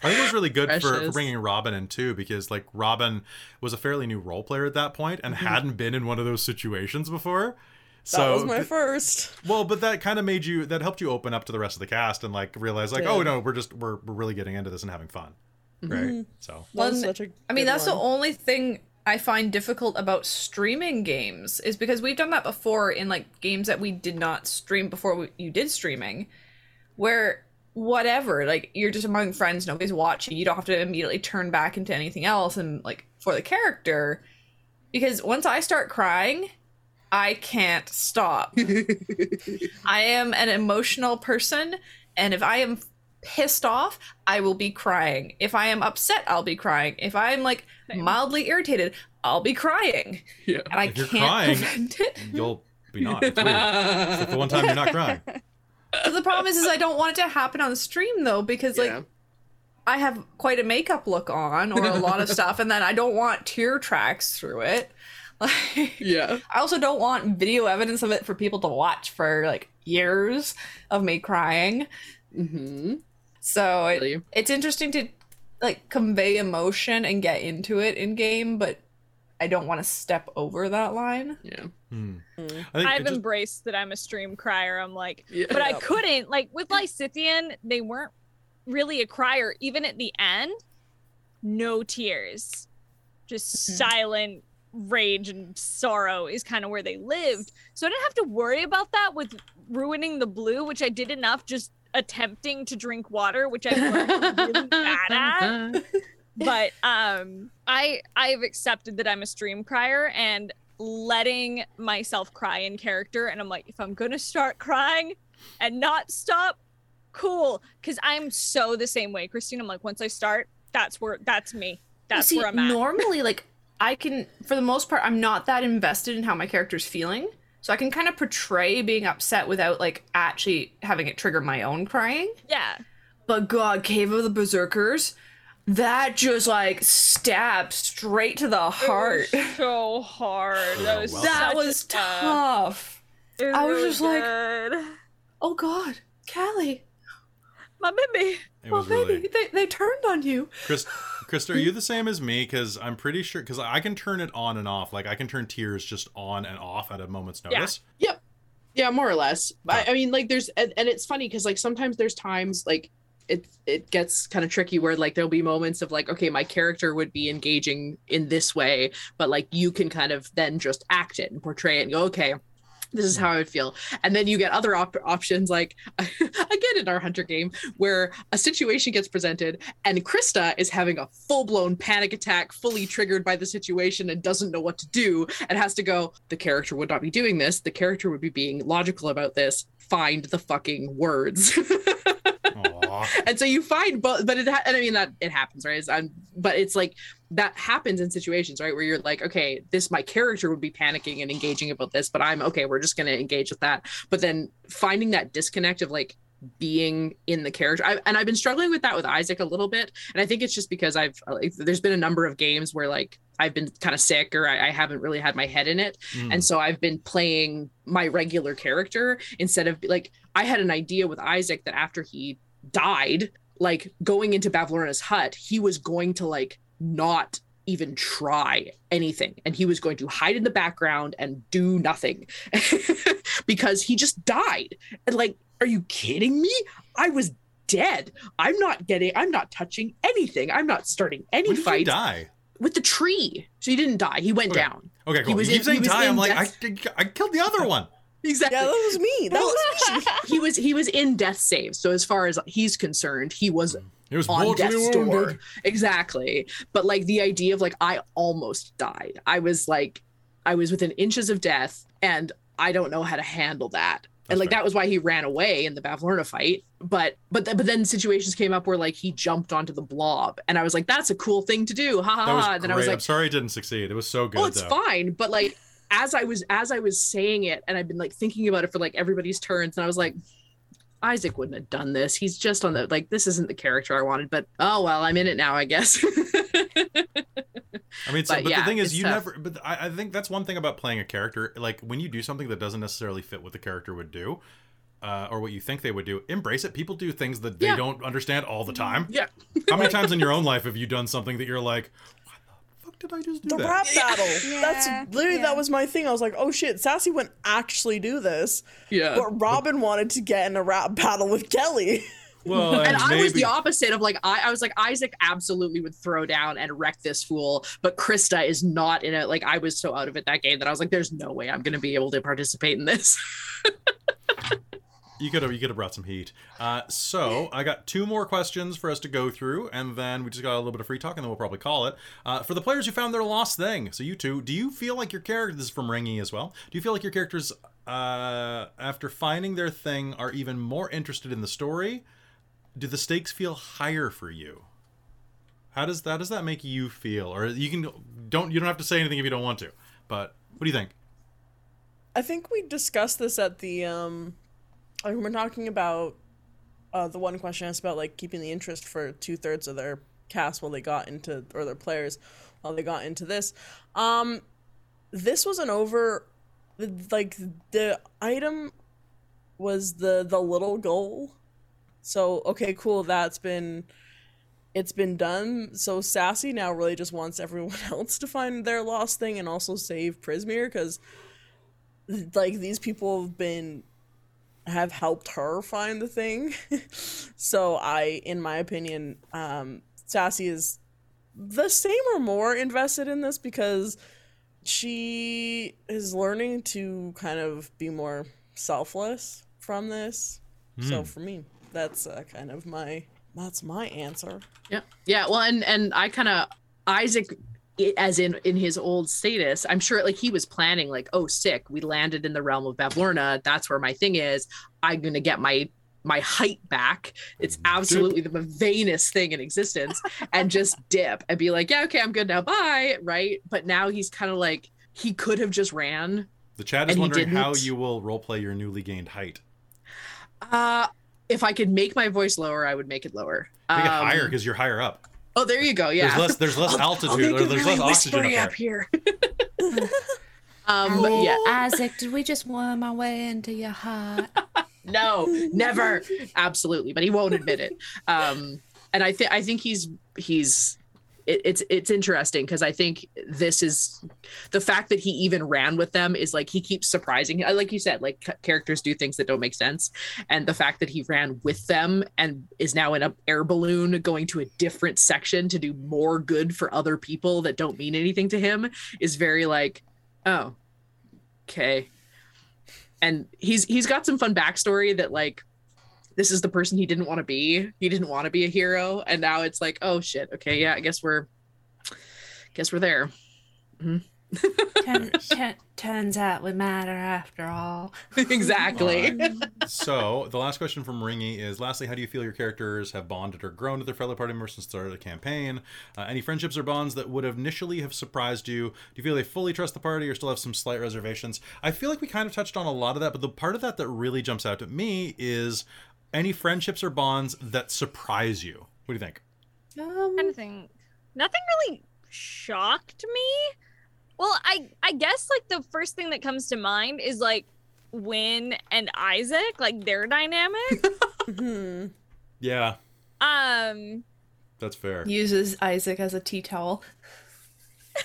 I think it was really good for, for, bringing Robin in too, because like Robin was a fairly new role player at that point and mm-hmm. hadn't been in one of those situations before. So that was my first. Well, but that kind of made you that helped you open up to the rest of the cast and like realize like, oh no, we're just we're we're really getting into this and having fun. Mm-hmm. Right. So well, I mean that's one. the only thing I find difficult about streaming games is because we've done that before in like games that we did not stream before we, you did streaming, where whatever like you're just among friends nobody's watching you don't have to immediately turn back into anything else and like for the character. Because once i start crying i can't stop. (laughs) I am an emotional person and if i am pissed off i will be crying. If i am upset i'll be crying. If i'm like mildly irritated i'll be crying. Yeah. And i if can't crying, prevent it. you'll be not. It's weird. so the one time you're not crying (laughs) so the problem is, is I don't want it to happen on the stream though, because yeah. like I have quite a makeup look on or a lot of (laughs) stuff, and then I don't want tear tracks through it. (laughs) Like, yeah. I also don't want video evidence of it for people to watch for like years of me crying. Mm-hmm. So it, it's interesting to like convey emotion and get into it in game, but I don't want to step over that line. Yeah. Hmm. Mm. I've just... embraced that I'm a stream crier. I'm like, yeah. but I couldn't. Like with Lysithian, they weren't really a crier. Even at the end, no tears, just mm-hmm. silent rage and sorrow is kind of where they lived. So I didn't have to worry about that with ruining the blue, which I did enough just attempting to drink water, which I (laughs) learned really bad at. (laughs) but um i i've accepted that i'm a stream crier and letting myself cry in character. And i'm like if i'm gonna start crying and not stop cool. Because i'm so the same way christine. I'm like once i start that's where that's me. That's See, where i'm at. normally like i can for the most part i'm not that invested in how my character's feeling. So i can kind of portray being upset without like actually having it trigger my own crying. Yeah. But god cave of the berserkers that just like stabbed straight to the heart. so hard. That was, that was tough. Was I was really just good. like, oh god, Callie, my baby, my baby, really... they, they turned on you. Chris, Krista, are you the same as me? Because I'm pretty sure because I can turn it on and off. Like I can turn tears just on and off at a moment's notice. Yeah. Yep. Yeah, more or less. I, I mean, like, there's and, and it's funny because like sometimes there's times like it it gets kind of tricky where like there'll be moments of like okay my character would be engaging in this way but like you can kind of then just act it and portray it and go okay this is how I would feel. And then you get other op- options, like (laughs) again in our hunter game, where a situation gets presented and Krista is having a full blown panic attack, fully triggered by the situation and doesn't know what to do, and has to go. The character would not be doing this. The character would be being logical about this. Find the fucking words. (laughs) (laughs) and so you find but but it ha- and i mean that it happens right I'm, but it's like that happens in situations right where you're like okay this my character would be panicking and engaging about this but i'm okay we're just going to engage with that but then finding that disconnect of like being in the character I, and i've been struggling with that with isaac a little bit and i think it's just because i've like, there's been a number of games where like I've been kind of sick or I, I, haven't really had my head in it. Mm. And so I've been playing my regular character instead of like I had an idea with Isaac that after he died, like going into Bavlorna's hut, he was going to like not even try anything and he was going to hide in the background and do nothing (laughs) because he just died. And like, are you kidding me? I was dead. I'm not getting I'm not touching anything. I'm not starting any fight. die? with the tree. So he didn't die. He went okay. down. Okay, cool. He was you keep in, saying die. I'm like, I, I killed the other one. Exactly. Yeah, that was me. That was me. (laughs) he was he was in death save. So as far as he's concerned, he was mm. it was on death's door. Exactly. But like the idea of like I almost died. I was like I was within inches of death and I don't know how to handle that and like that was why he ran away in the Bavlorna fight. But but th- but then situations came up where like he jumped onto the blob, and I was like, that's a cool thing to do, ha ha. ha. And then I was like, I'm sorry it didn't succeed. It was so oh, good. Oh, it's though. fine. But like as I was as I was saying it, and I've been like thinking about it for like everybody's turns, and I was like. Isaac wouldn't have done this. He's just on the like this isn't the character I wanted, but oh well, I'm in it now, I guess. (laughs) I mean, so, but, but yeah, the thing is, you tough. never. But I, I think that's one thing about playing a character. Like when you do something that doesn't necessarily fit what the character would do, uh, or what you think they would do, embrace it. People do things that they yeah. don't understand all the time. Yeah. How many (laughs) times in your own life have you done something that you're like, what the fuck did I just do? The that? rap battle. (laughs) Yeah. That's literally yeah. that was my thing. I was like, oh shit, Sassy wouldn't actually do this. Yeah. But Robin wanted to get in a rap battle with Kelly. (laughs) Well, and, and I was the opposite of like I, I was like Isaac absolutely would throw down and wreck this fool, but Krista is not in it. Like I was so out of it that game that I was like, there's no way I'm gonna be able to participate in this. (laughs) you could have you could have brought some heat. Uh, so I got two more questions for us to go through, and then we just got a little bit of free talk, and then we'll probably call it. Uh, for the players who found their lost thing, so you two, do you feel like your characters This is from Ringy as well. Do you feel like your characters, uh, after finding their thing, are even more interested in the story? do the stakes feel higher for you? How does that does that make you feel? Or you can don't you don't have to say anything if you don't want to. But what do you think? I think we discussed this at the um like when we're talking about uh the one question asked about like keeping the interest for two thirds of their cast while they got into or their players while they got into this. Um this was an over like the item was the the little goal so okay, cool. That's been it's been done. So Sassy now really just wants everyone (laughs) else to find their lost thing and also save Prismeer because like these people have been have helped her find the thing. (laughs) so I, in my opinion, um, Sassy is the same or more invested in this because she is learning to kind of be more selfless from this. Mm. So hmm. for me that's uh, kind of my that's my answer. Yeah, yeah. Well, and and I kind of Isaac as in in his old status i'm sure like he was planning like oh sick we landed in the realm of bavlorna that's where my thing is i'm gonna get my my height back. It's absolutely the vainest thing in existence. And just (laughs) dip and be like yeah okay i'm good now bye right? But now he's kind of like he could have just ran the chat is wondering how you will roleplay your newly gained height. Uh if I could make my voice lower, I would make it lower. Make um, it higher because you're higher up. Oh, there you go. Yeah. There's less. There's less (laughs) altitude. I'll, I'll there's really less oxygen up, up here. (laughs) (laughs) um. But yeah. Isaac, did we just worm our way into your heart? no, never. Absolutely, but he won't admit it. Um. And I think I think he's he's it, it's it's interesting because I think this is the fact that he even ran with them is like he keeps surprising. Like you said, like characters do things that don't make sense, and the fact that he ran with them and is now in a air balloon going to a different section to do more good for other people that don't mean anything to him is very like, oh, okay. And he's he's got some fun backstory that like this is the person he didn't want to be. He didn't want to be a hero, and now it's like, oh shit, okay, yeah, I guess we're, guess we're there. Mm-hmm. Turn, t- turns out we matter after all. (laughs) exactly. All right. (laughs) so the last question from Ringy is: Lastly, how do you feel your characters have bonded or grown with their fellow party members since the start of the campaign? Uh, any friendships or bonds that would have initially have surprised you? Do you feel they fully trust the party, or still have some slight reservations? I feel like we kind of touched on a lot of that, but the part of that that really jumps out at me is any friendships or bonds that surprise you? What do you think? Um, I think nothing really shocked me. Well, I I guess like the first thing that comes to mind is like Win and Isaac, like their dynamic. (laughs) Mhm. Yeah, um that's fair. Uses Isaac as a tea towel. I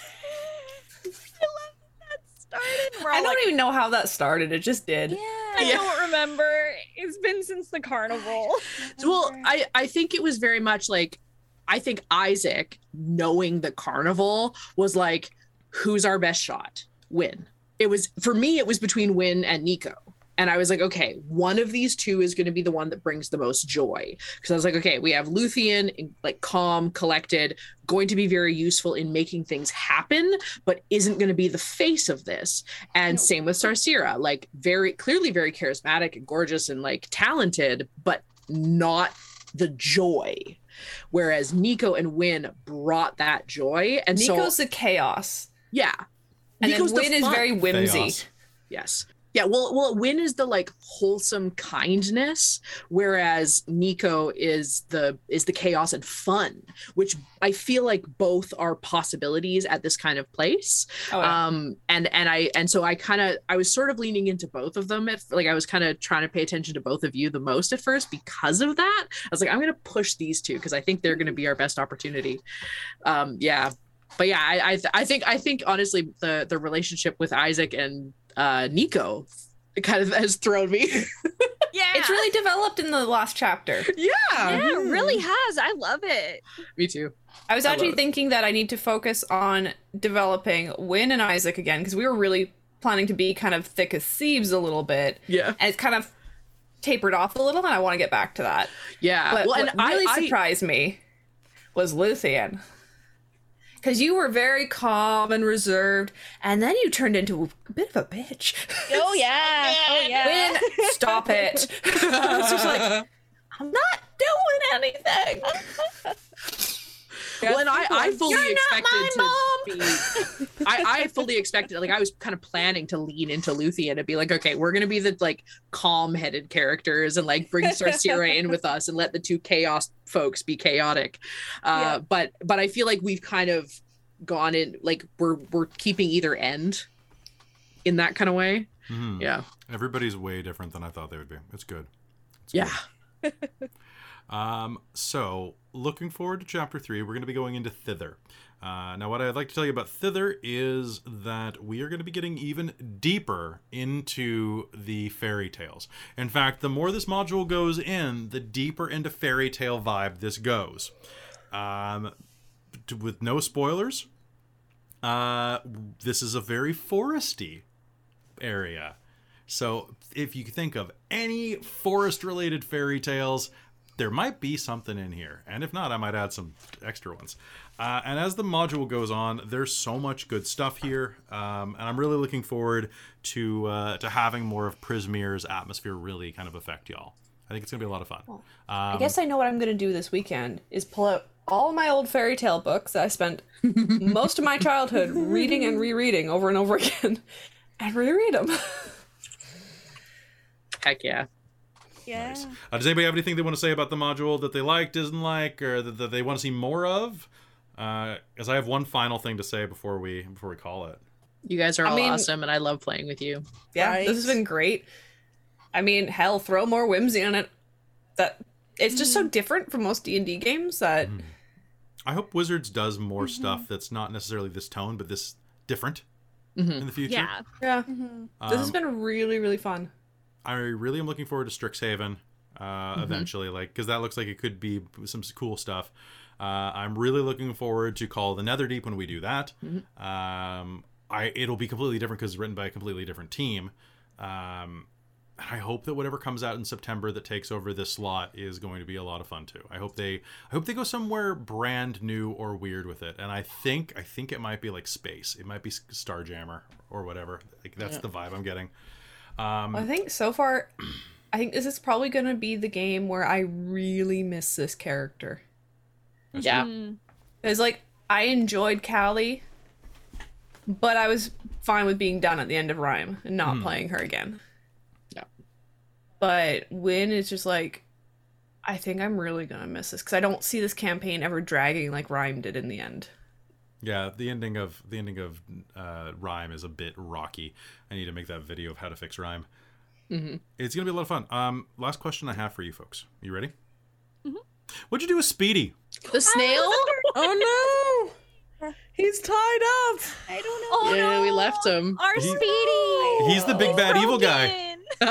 love that started. We're I don't like, even know how that started. It just did. Yeah. I Yeah. don't remember. It's been since the carnival. (sighs) Well, I I think it was very much like I think Isaac knowing the carnival was like who's our best shot? Win. It was for me it was between Win and Nico. And I was like, okay, one of these two is going to be the one that brings the most joy. Because I was like, okay, we have Luthien, like calm, collected, going to be very useful in making things happen, but isn't going to be the face of this. And No. same with Sarcera, like very clearly very charismatic and gorgeous and like talented, but not the joy. Whereas Nico and Win brought that joy. And Nico's so, the chaos. yeah. And Nico's then the Win is very whimsy. Chaos. Yes. Yeah, well, well, Win is the like wholesome kindness, whereas Nico is the is the chaos and fun, which I feel like both are possibilities at this kind of place. Oh, yeah. Um, and and I and so I kind of I was sort of leaning into both of them. At, like I was kind of trying to pay attention to both of you the most at first because of that. I was like, I'm gonna push these two because I think they're gonna be our best opportunity. Um, yeah, but yeah, I I, th- I think I think honestly the the relationship with Isaac and uh, Nico kind of (laughs) has thrown me. Yeah. It's really developed in the last chapter. yeah, yeah, it really has. I love it. me too. I was I actually it. thinking that I need to focus on developing Win and Isaac again because we were really planning to be kind of thick as thieves a little bit, Yeah, and it's kind of tapered off a little, and I want to get back to that. yeah. But well, what and really I, I surprised me was Luthien. Because you were very calm and reserved, and then you turned into a bit of a bitch. (laughs) Oh yeah. Oh (laughs) yeah. Win, stop it. (laughs) I was just like, I'm not doing anything. Well, and I, I fully You're not expected my to be. I, I (laughs) fully expected, like, I was kind of planning to lean into Luthien and be like, okay, we're gonna be the like calm-headed characters and like bring Sarcera in with us and let the two chaos folks be chaotic. Uh, Yeah. But but I feel like we've kind of gone in, like we're we're keeping either end in that kind of way. Mhm. Yeah. Everybody's way different than I thought they would be. It's good. It's Yeah. good. (laughs) Um, so, looking forward to chapter three, we're going to be going into Thither. Uh, now, what I'd like to tell you about Thither is that we are going to be getting even deeper into the fairy tales. In fact, the more this module goes in, the deeper into fairy tale vibe this goes. Um, with no spoilers, uh, this is a very foresty area. So if you think of any forest related fairy tales, there might be something in here. And if not, I might add some extra ones. Uh, and as the module goes on, there's so much good stuff here. Um, and I'm really looking forward to uh, to having more of Prismeer's atmosphere really kind of affect y'all. I think it's going to be a lot of fun. Um, I guess I know what I'm gonna do this weekend is pull out all my old fairy tale books that I spent (laughs) most of my childhood reading and rereading over and over (laughs) again, and reread them. Heck yeah. Yeah. Nice. Uh, does anybody have anything they want to say about the module that they like, doesn't like, or that, that they want to see more of? Because I have one final thing to say before we before we call it. You guys are I all mean- awesome, and I love playing with you. yeah, Right. this has been great. I mean, hell, throw more whimsy on it. That it's just so different from most D and D games that I hope Wizards does more stuff that's not necessarily this tone, but this different Mhm. in the future. Yeah. yeah, Mhm. this has Um, been really really fun. I really am looking forward to Strixhaven uh, eventually, like because that looks like it could be some cool stuff. Uh, I'm really looking forward to Call the Netherdeep when we do that. Um, I it'll be completely different because it's written by a completely different team. Um, I hope that whatever comes out in September that takes over this slot is going to be a lot of fun too. I hope they I hope they go somewhere brand new or weird with it. And I think I think it might be like space. It might be Starjammer or whatever. Like that's the vibe I'm getting. Um, I think so far, I think this is probably gonna be the game where I really miss this character. Yeah. Mm. It's like I enjoyed Callie, but I was fine with being done at the end of Rime and not Hmm. playing her again. Yeah. But Win is just like, I think I'm really gonna miss this because I don't see this campaign ever dragging like Rime did in the end. Yeah, the ending of the ending of uh, Rime is a bit rocky. I need to make that video of how to fix Rime. Mm-hmm. It's gonna be a lot of fun. Um, last question I have for you folks. You ready? Mm-hmm. What'd you do with Speedy? The snail? (laughs) Oh no! He's tied up. I don't know. Oh, yeah, no. we left him. Our He- Speedy. He's the big bad evil guy. (laughs)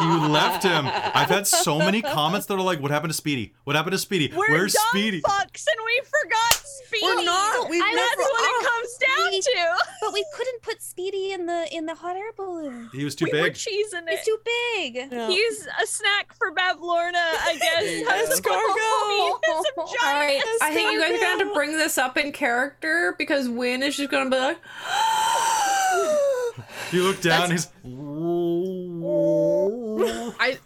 Broken. You left him. I've had so many comments that are like, "What happened to Speedy? What happened to Speedy? We're Where's dumb Speedy?" fucks and we forgot Speedy. We're not. We've and never- that's what oh. it comes down We- to. But we couldn't put Speedy in the in the hot air balloon. He was too we were big. cheesing He's too big. Yeah. He's a snack for Bavlorna, I (laughs) guess. Escargot. It's a (laughs) All I think you guys are gonna have to bring this up in character because Win is just gonna be like, (gasps) You look down. He's. (laughs) I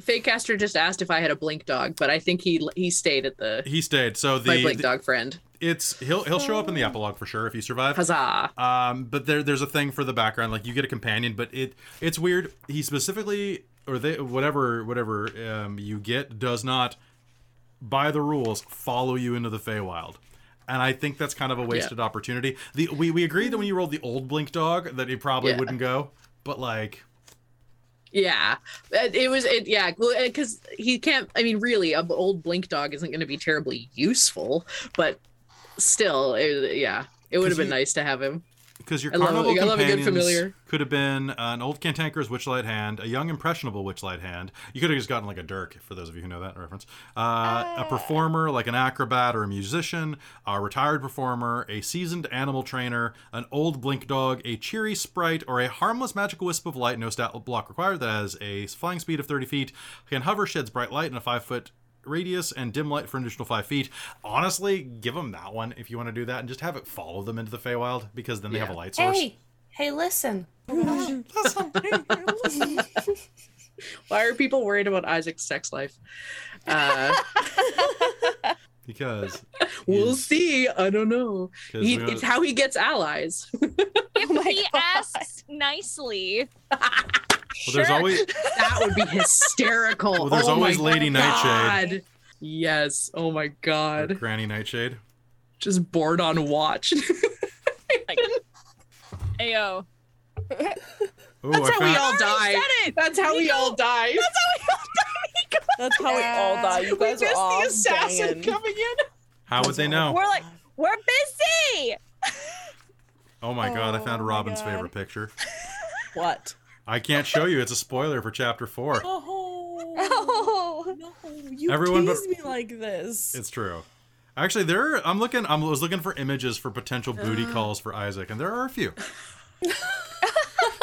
Fake Caster just asked if I had a blink dog, but I think he he stayed at the He stayed. So my the, blink the- dog friend. it's he'll he'll show up in the epilogue for sure if you survive. Huzzah! Um, but there there's a thing for the background, like you get a companion, but it it's weird. He specifically or they whatever whatever um, you get does not by the rules follow you into the Feywild. And I think that's kind of a wasted opportunity. The we, we agreed that when you rolled the old Blink Dog that he probably Yeah. wouldn't go, but like Yeah, it was it. Yeah, because uh, he can't. I mean, really, a old blink dog isn't going to be terribly useful, but still, it, yeah, it would have been you- nice to have him. Because your I carnival I love companions could have been an old cantankerous witchlight hand, a young impressionable witchlight hand. You could have just gotten like a dirk, for those of you who know that reference. Uh, a performer, like an acrobat or a musician, a retired performer, a seasoned animal trainer, an old blink dog, a cheery sprite, or a harmless magical wisp of light, no stat block required, that has a flying speed of 30 feet, can hover, sheds bright light, and a 5 foot radius and dim light for an additional five feet. Honestly, give them that one if you want to do that, and just have it follow them into the Feywild because then they have a light source. "Hey, hey, listen." (laughs) Why are people worried about Isaac's sex life? Uh, (laughs) Because (laughs) we'll see. I don't know. He, we it's how he gets allies. (laughs) If oh my he God. asks nicely, well, there's always that would be (laughs) hysterical. Well, there's oh always my Lady Nightshade. Yes. Oh my or god. Granny Nightshade. Just bored on watch. like, ayo. Oh, That's I how we all die. said it. That's how we all die. That's how we all die. You We guys missed are all the assassin banging. coming in. How would they know? We're like, we're busy. Oh my god, I Oh found Robin's God. favorite picture. (laughs) What? I can't show you. It's a spoiler for chapter four. Oh, (laughs) Oh. no! You Everyone but- tease me like this. It's true. Actually, there. I'm looking. I was looking for images for potential booty (gasps) calls for Isaac, and there are a few. (laughs)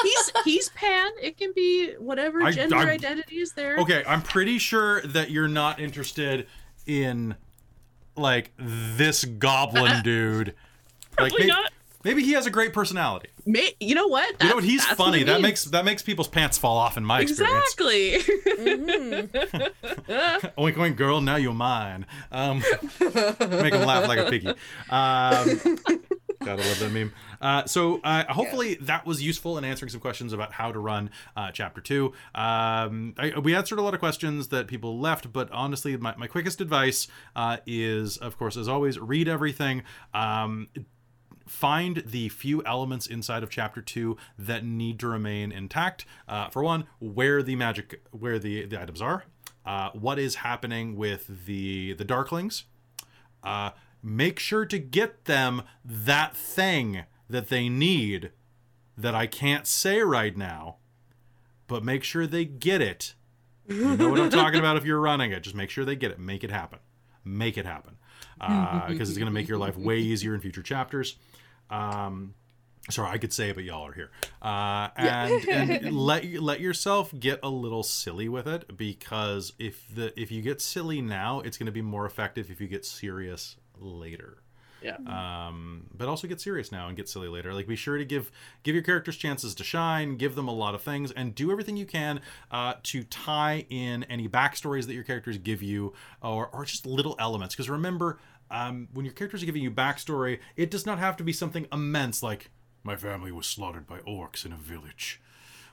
He's he's pan. It can be whatever I- gender I'm- identity is there. Okay, I'm pretty sure that you're not interested in like this goblin dude. Like Probably may- not. maybe he has a great personality. May, you know what? You know what? He's that's funny. it that makes that makes people's pants fall off in my experience. exactly. Mhm. (laughs) Oink oink girl, now you're mine. Um, (laughs) make him laugh like a piggy. Um, gotta love that meme. Uh, so uh, hopefully that was useful in answering some questions about how to run uh, chapter two. Um, I, we answered a lot of questions that people left, but honestly, my, my quickest advice uh, is, of course, as always, read everything. Um, find the few elements inside of chapter two that need to remain intact. Uh, for one, where the magic, where the the items are, uh, what is happening with the the darklings. Uh, make sure to get them that thing that they need that I can't say right now, but make sure they get it. You know what I'm talking about if you're running it. Just make sure they get it. Make it happen. Make it happen. Because it's going to make your life way easier in future chapters. Um, sorry, I could say it, but y'all are here. Uh, and and let let yourself get a little silly with it because if the if you get silly now, it's going to be more effective if you get serious later yeah. um, but also get serious now and get silly later. Like, be sure to give give your characters chances to shine, give them a lot of things, and do everything you can uh, to tie in any backstories that your characters give you, or or just little elements. Because remember, um, when your characters are giving you backstory, it does not have to be something immense like my family was slaughtered by orcs in a village.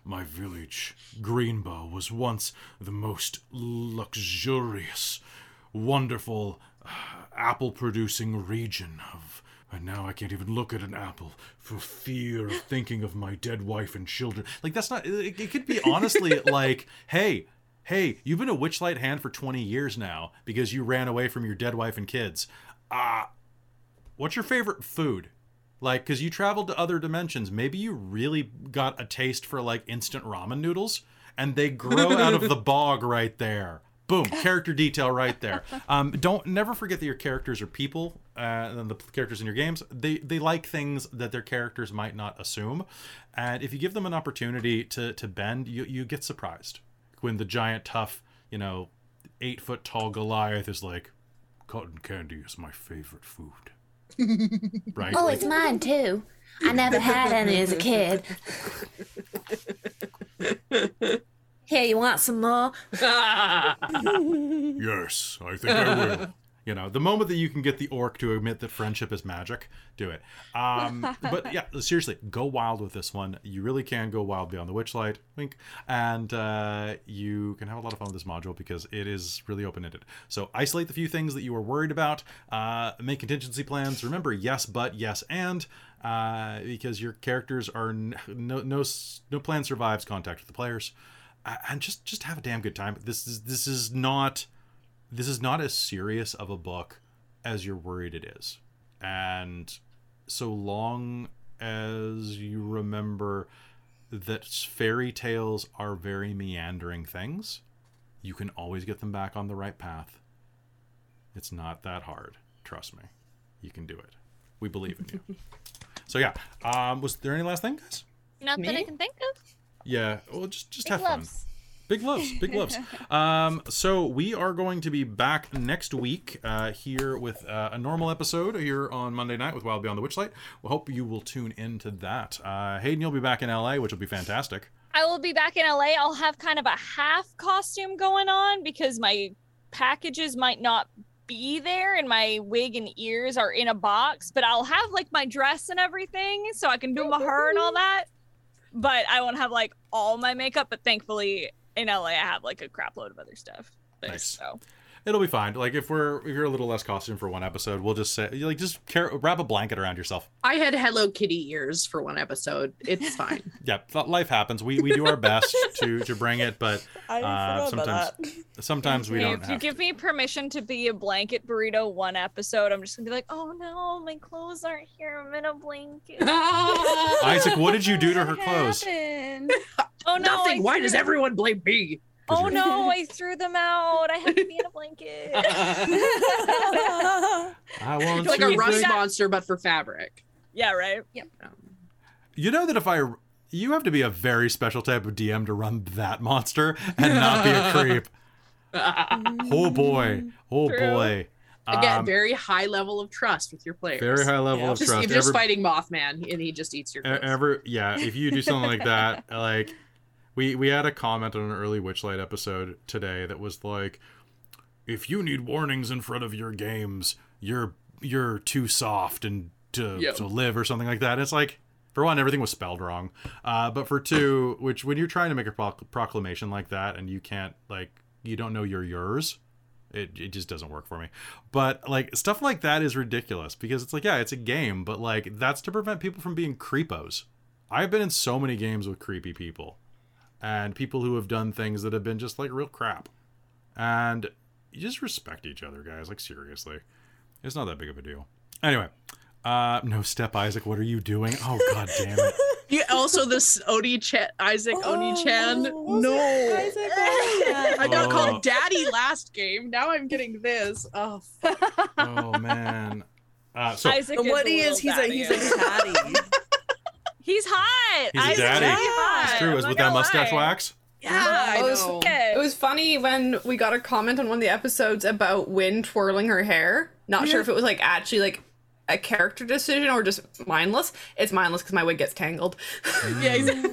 My village, Greenbow, was once the most luxurious, wonderful uh, apple producing region of and now I can't even look at an apple for fear of thinking of my dead wife and children. Like that's not. It, it could be honestly (laughs) like, hey, hey, you've been a witchlight hand for 20 years now because you ran away from your dead wife and kids. Ah, uh, what's your favorite food? Like, because you traveled to other dimensions, maybe you really got a taste for like instant ramen noodles, and they grow out of the (laughs) bog right there. Boom, character detail right there. Um, don't never forget that your characters are people, uh, and the characters in your games they they like things that their characters might not assume, and if you give them an opportunity to to bend, you you get surprised when the giant tough you know eight foot tall Goliath is like, cotton candy is my favorite food. (laughs) right? Oh, it's mine too. I never had any as a kid. (laughs) Here, you want some more? (laughs) yes, I think I will. You know, the moment that you can get the orc to admit that friendship is magic, do it. Um, (laughs) but yeah, seriously, go wild with this one. You really can go wild beyond the witchlight, wink, and uh, you can have a lot of fun with this module because it is really open-ended. So isolate the few things that you are worried about. Uh, make contingency plans. Remember, yes, but yes, and uh, because your characters are n- no no no plan survives contact with the players, and just just have a damn good time. This is this is not this is not as serious of a book as you're worried it is. And so long as you remember that fairy tales are very meandering things, you can always get them back on the right path. It's not that hard. Trust me. You can do it. We believe in you. (laughs) so yeah. Um, was there any last thing, guys? Not that I can think of. Yeah. Well, just just Big have fun. Big loves, big loves. (laughs) Um, so we are going to be back next week uh, here with uh, a normal episode here on Monday night with Wild Beyond the Witchlight. We hope you will tune into that. Uh, Hayden, you'll be back in LA, which will be fantastic. I will be back in LA. I'll have kind of a half costume going on because my packages might not be there and my wig and ears are in a box, but I'll have like my dress and everything so I can do my hair and all that. But I won't have like all my makeup, but thankfully in LA I have like a crap load of other stuff. there, Nice. So It'll be fine. Like if we're if you're a little less costume for one episode, we'll just say like just care, wrap a blanket around yourself. I had Hello Kitty ears for one episode. It's fine. (laughs) Yeah, life happens. We we do our best (laughs) to to bring it, but I uh, sometimes sometimes we Hey, don't if you have. give to. me permission to be a blanket burrito one episode, I'm just gonna be like, oh no, my clothes aren't here. I'm in a blanket. (laughs) Isaac, what did you do to her clothes? happened? Oh no! Nothing. I Why does everyone blame me? Oh no! (laughs) I threw them out. I have to be in a blanket. (laughs) (laughs) I want like a rust monster, but for fabric. yeah, right. Um, You know that if I, you have to be a very special type of DM to run that monster and not be a creep. Oh boy, oh True. boy. Again, Um, very high level of trust with your players. very high level Yeah. of Just, trust. you're just Every- fighting Mothman, and he just eats your clothes. ever, yeah. If you do something like that, like we we had a comment on an early Witchlight episode today that was like, if you need warnings in front of your games, you're you're too soft and to Yep. to live or something like that. It's like. For one, everything was spelled wrong. Uh, but for two, which when you're trying to make a proc- proclamation like that and you can't like you don't know you're yours, it, it just doesn't work for me. But like stuff like that is ridiculous because it's like yeah, it's a game, but like that's to prevent people from being creepos. I've been in so many games with creepy people and people who have done things that have been just like real crap. And you just respect each other, guys. Like seriously, it's not that big of a deal. Anyway, uh, no step, Isaac. What are you doing? Oh (laughs) god damn it! You also this Oni Chan, Isaac Oni Chan. Oh, no, Isaac I got Oh. called Daddy last game. Now I'm getting this. Oh, Oh man. Uh, so Isaac And what is he a is, he's a he's a daddy. (laughs) caddy. He's hot. He's a daddy. really hot. it's true. I'm Is with that mustache lie. wax? yeah, I Oh, it's- know. Yeah. It was funny when we got a comment on one of the episodes about Win twirling her hair. Not sure if it was like actually like a character decision or just mindless. It's mindless because my wig gets tangled. Yeah, (laughs) he's-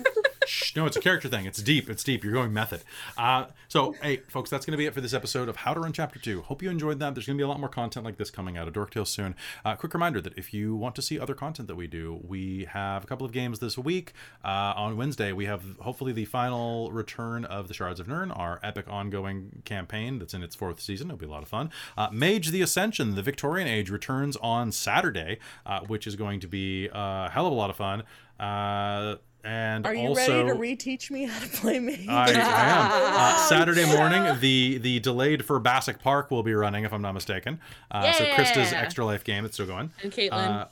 Shh, no, it's a character thing. It's deep. It's deep. You're going method. Uh, so, hey, folks, that's going to be it for this episode of How to Run Chapter 2. Hope you enjoyed that. There's going to be a lot more content like this coming out of Dorktales soon. Uh, quick reminder that if you want to see other content that we do, we have a couple of games this week. Uh, on Wednesday, we have hopefully the final return of the Shards of Nirn, our epic ongoing campaign that's in its fourth season. It'll be a lot of fun. Uh, Mage the Ascension, the Victorian Age, returns on Saturday, uh, which is going to be a hell of a lot of fun. And Are you also, ready to reteach me how to play Mage? I, I am. Uh, (laughs) Saturday morning, the the delayed for Bassic Park will be running, if I'm not mistaken. Uh, So Krista's Extra Life game, it's still going. And Caitlin. Uh,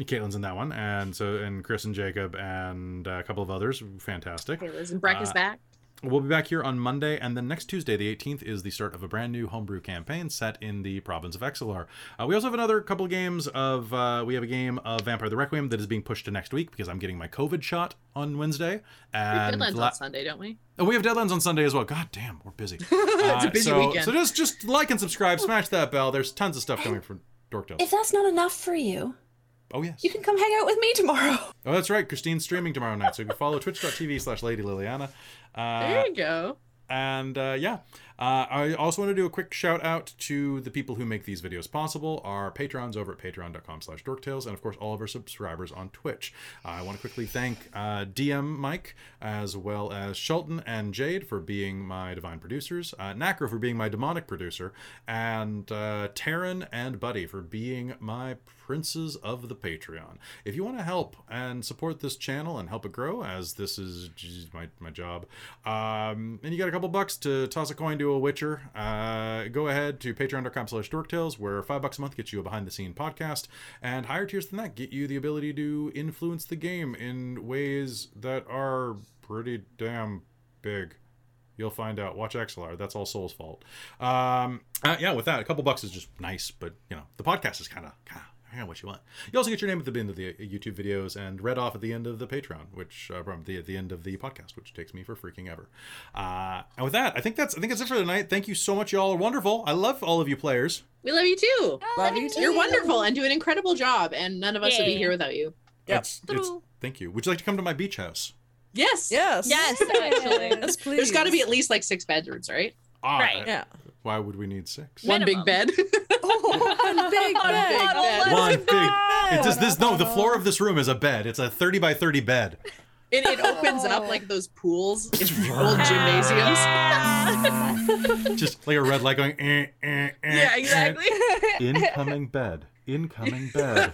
Caitlin's in that one, and so and Chris and Jacob and a couple of others. Fantastic. Liz and Breck is back. We'll be back here on Monday, and then next Tuesday, the 18th, is the start of a brand new homebrew campaign set in the province of Exelar. Uh, we also have another couple of games of. Uh, we have a game of Vampire the Requiem that is being pushed to next week because I'm getting my COVID shot on Wednesday. We have And deadlines la- on Sunday, don't we? Oh, we have deadlines on Sunday as well. God damn, we're busy. (laughs) It's a Uh, busy so, weekend. So just just like and subscribe, smash that bell. There's tons of stuff coming from Dorktales. If that's not enough for you, Oh yes. you can come hang out with me tomorrow. (laughs) Oh, that's right. Christine's streaming tomorrow night, so you can follow (laughs) twitch.tv slash Lady Liliana. Uh, There you go. and uh, yeah, uh, I also want to do a quick shout out to the people who make these videos possible. Our patrons over at patreon.com slash dorktales, and of course all of our subscribers on Twitch. Uh, I want to quickly thank uh, DM Mike, as well as Shelton and Jade for being my divine producers, uh, Nacro for being my demonic producer, and uh, Taryn and Buddy for being my princes of the Patreon. If you want to help and support this channel and help it grow, as this is my, my job, um, and you got a couple bucks to toss a coin to a Witcher, uh, go ahead to patreon.com slash dorktales, where five bucks a month gets you a behind the scene podcast, and higher tiers than that get you the ability to influence the game in ways that are pretty damn big. You'll find out. Watch XLR. That's all Soul's fault. Um, uh, yeah, with that, a couple bucks is just nice, but you know, the podcast is kind of kind of kind of what you want. You also get your name at the end of the YouTube videos and read off at the end of the Patreon, which uh, from the at the end of the podcast, which takes me for freaking ever. Uh, and with that, I think that's I think that's it for tonight. Thank you so much, y'all. are Wonderful. I love all of you players. We love you too. Love you too. You're wonderful and do an incredible job, and none of us would be here without you. Yep. It's, it's, thank you. Would you like to come to my beach house? Yes. Yes. Yes, actually. (laughs) Yes, please. There's got to be at least like six bedrooms, right? Ah, Right. Yeah. Why would we need six? One big bed. (laughs) One big (laughs) One bed. big bed. One big. It does this. No, the floor of this room is a bed. It's a thirty by thirty bed. It, it opens up like those pools in old gymnasiums. (laughs) Just like a red light going. Eh, eh, eh, Yeah, eh. exactly. Incoming bed. Incoming bed.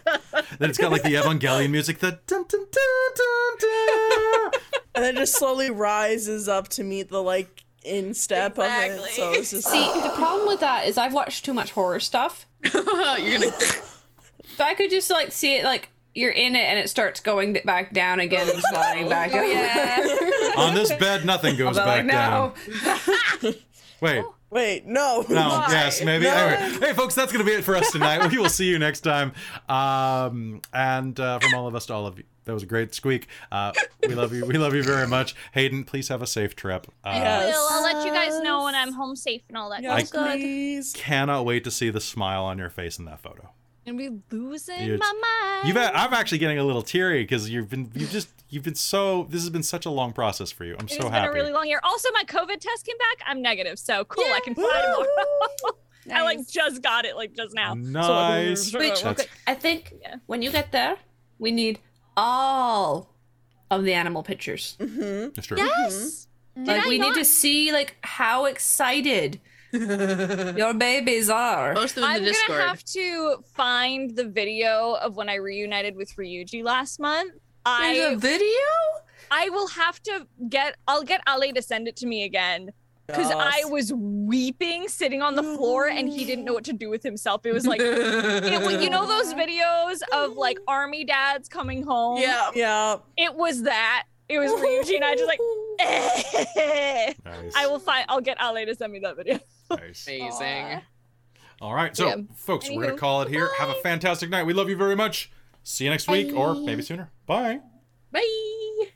then it's got like the Evangelion music. The dun dun dun dun dun. And then just slowly rises up to meet the like in step of it. Exactly. So it's just See, the problem with that is I've watched too much horror stuff. (laughs) You're gonna. So I could just like see it like you're in it and it starts going back down again and sliding back (laughs) up. Yeah. On this bed, nothing goes back like no. down. (laughs) Wait. wait, no. No, yes, maybe. Anyway, hey, folks, that's going to be it for us tonight. We will see you next time. Um, and uh, from all of us to all of you, that was a great squeak. Uh, we love you. We love you very much. Hayden, please have a safe trip. Uh, Yes. Will, I'll let you guys know when I'm home safe and all that. Yes, good. please. Cannot wait to see the smile on your face in that photo. And be losing You're- my mind. You've, I'm actually getting a little teary because you've been, you've just, you've been so. This has been such a long process for you. I'm It's so been happy. a really long year. Also, my COVID test came back. I'm negative, so cool. I can fly tomorrow. (laughs) I like just got it like just now. Nice. Wait, That's- I think Yeah. when you get there, we need all of the animal pictures. That's true. Yes. Mm-hmm. Did Like we not? need to see like how excited (laughs) your babies are. Post them in I'm the gonna have to find the video of when I reunited with Ryuji last month. There's I a video? I will have to get. I'll get Ale to send it to me again because I was weeping sitting on the floor and he didn't know what to do with himself. It was like. It, was- you know those (laughs) videos of like army dads coming home? yeah. Yeah. It was that. It was Ryuji and I just like (laughs) Nice. I will find I'll get Ale to send me that video. Nice. Amazing. All right, so Yeah. folks, we're gonna call it here. Have a fantastic night. We love you very much. See you next week, or maybe sooner. Bye. Bye.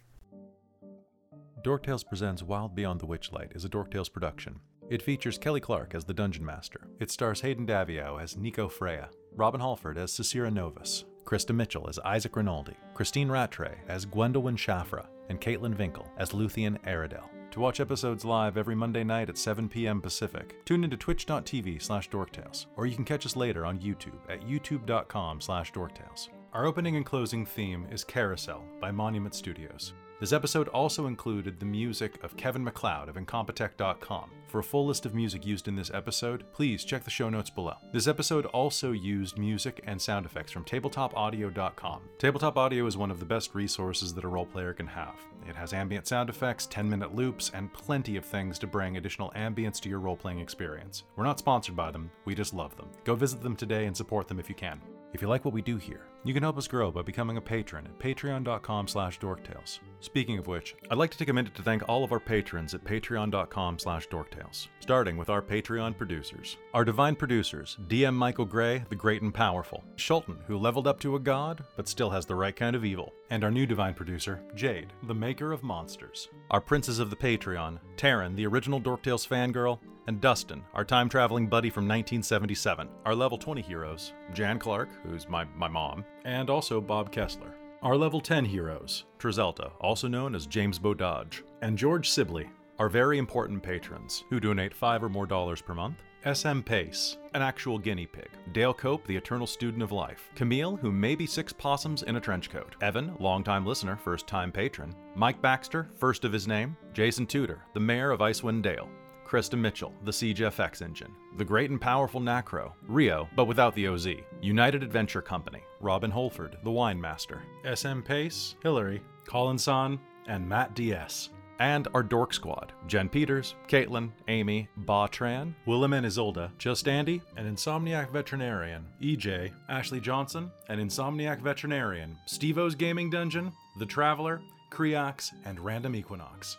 Dorktales presents Wild Beyond the Witchlight is a Dorktales production. It features Kelly Clark as the Dungeon Master. It stars Hayden Davio as Nico Freya, Robin Halford as Cecira Novus, Krista Mitchell as Isaac Rinaldi, Christine Rattray as Gwendolyn Shafra, and Caitlin Vinkel as Luthien Aradel. To watch episodes live every Monday night at 7 p.m. Pacific, tune into twitch.tv slash dorktales, or you can catch us later on YouTube at youtube.com slash dorktales. Our opening and closing theme is Carousel by Monument Studios. This episode also included the music of Kevin MacLeod of Incompetech.com. For a full list of music used in this episode, please check the show notes below. This episode also used music and sound effects from TabletopAudio.com. Tabletop Audio is one of the best resources that a role player can have. It has ambient sound effects, 10 minute loops, and plenty of things to bring additional ambience to your role playing experience. We're not sponsored by them, we just love them. Go visit them today and support them if you can. If you like what we do here, you can help us grow by becoming a patron at patreon.com slash dorktales. Speaking of which, I'd like to take a minute to thank all of our patrons at patreon.com slash dorktales, starting with our Patreon producers. Our divine producers, DM Michael Gray, the great and powerful, Shulton, who leveled up to a god, but still has the right kind of evil, and our new divine producer, Jade, the maker of monsters. Our princes of the Patreon, Taryn, the original Dorktales fangirl, and Dustin, our time traveling buddy from 1977. Our level 20 heroes, Jan Clark, who's my, my mom, and also Bob Kessler. Our level 10 heroes, Trizelta, also known as James Bododge, and George Sibley, our very important patrons, who donate five or more dollars per month. SM Pace, an actual guinea pig. Dale Cope, the eternal student of life. Camille, who may be six possums in a trench coat. Evan, longtime listener, first time patron. Mike Baxter, first of his name. Jason Tudor, the mayor of Icewind Dale. Krista Mitchell, the Siege FX engine, the great and powerful Nacro, Rio, but without the OZ, United Adventure Company, Robin Holford, the Wine Master, SM Pace, Hillary, Colin San, and Matt DS. And our Dork Squad Jen Peters, Caitlin, Amy, Ba Tran, Willem and Isolda, Just Andy, an Insomniac Veterinarian, EJ, Ashley Johnson, an Insomniac Veterinarian, Stevo's Gaming Dungeon, The Traveler, Creox, and Random Equinox.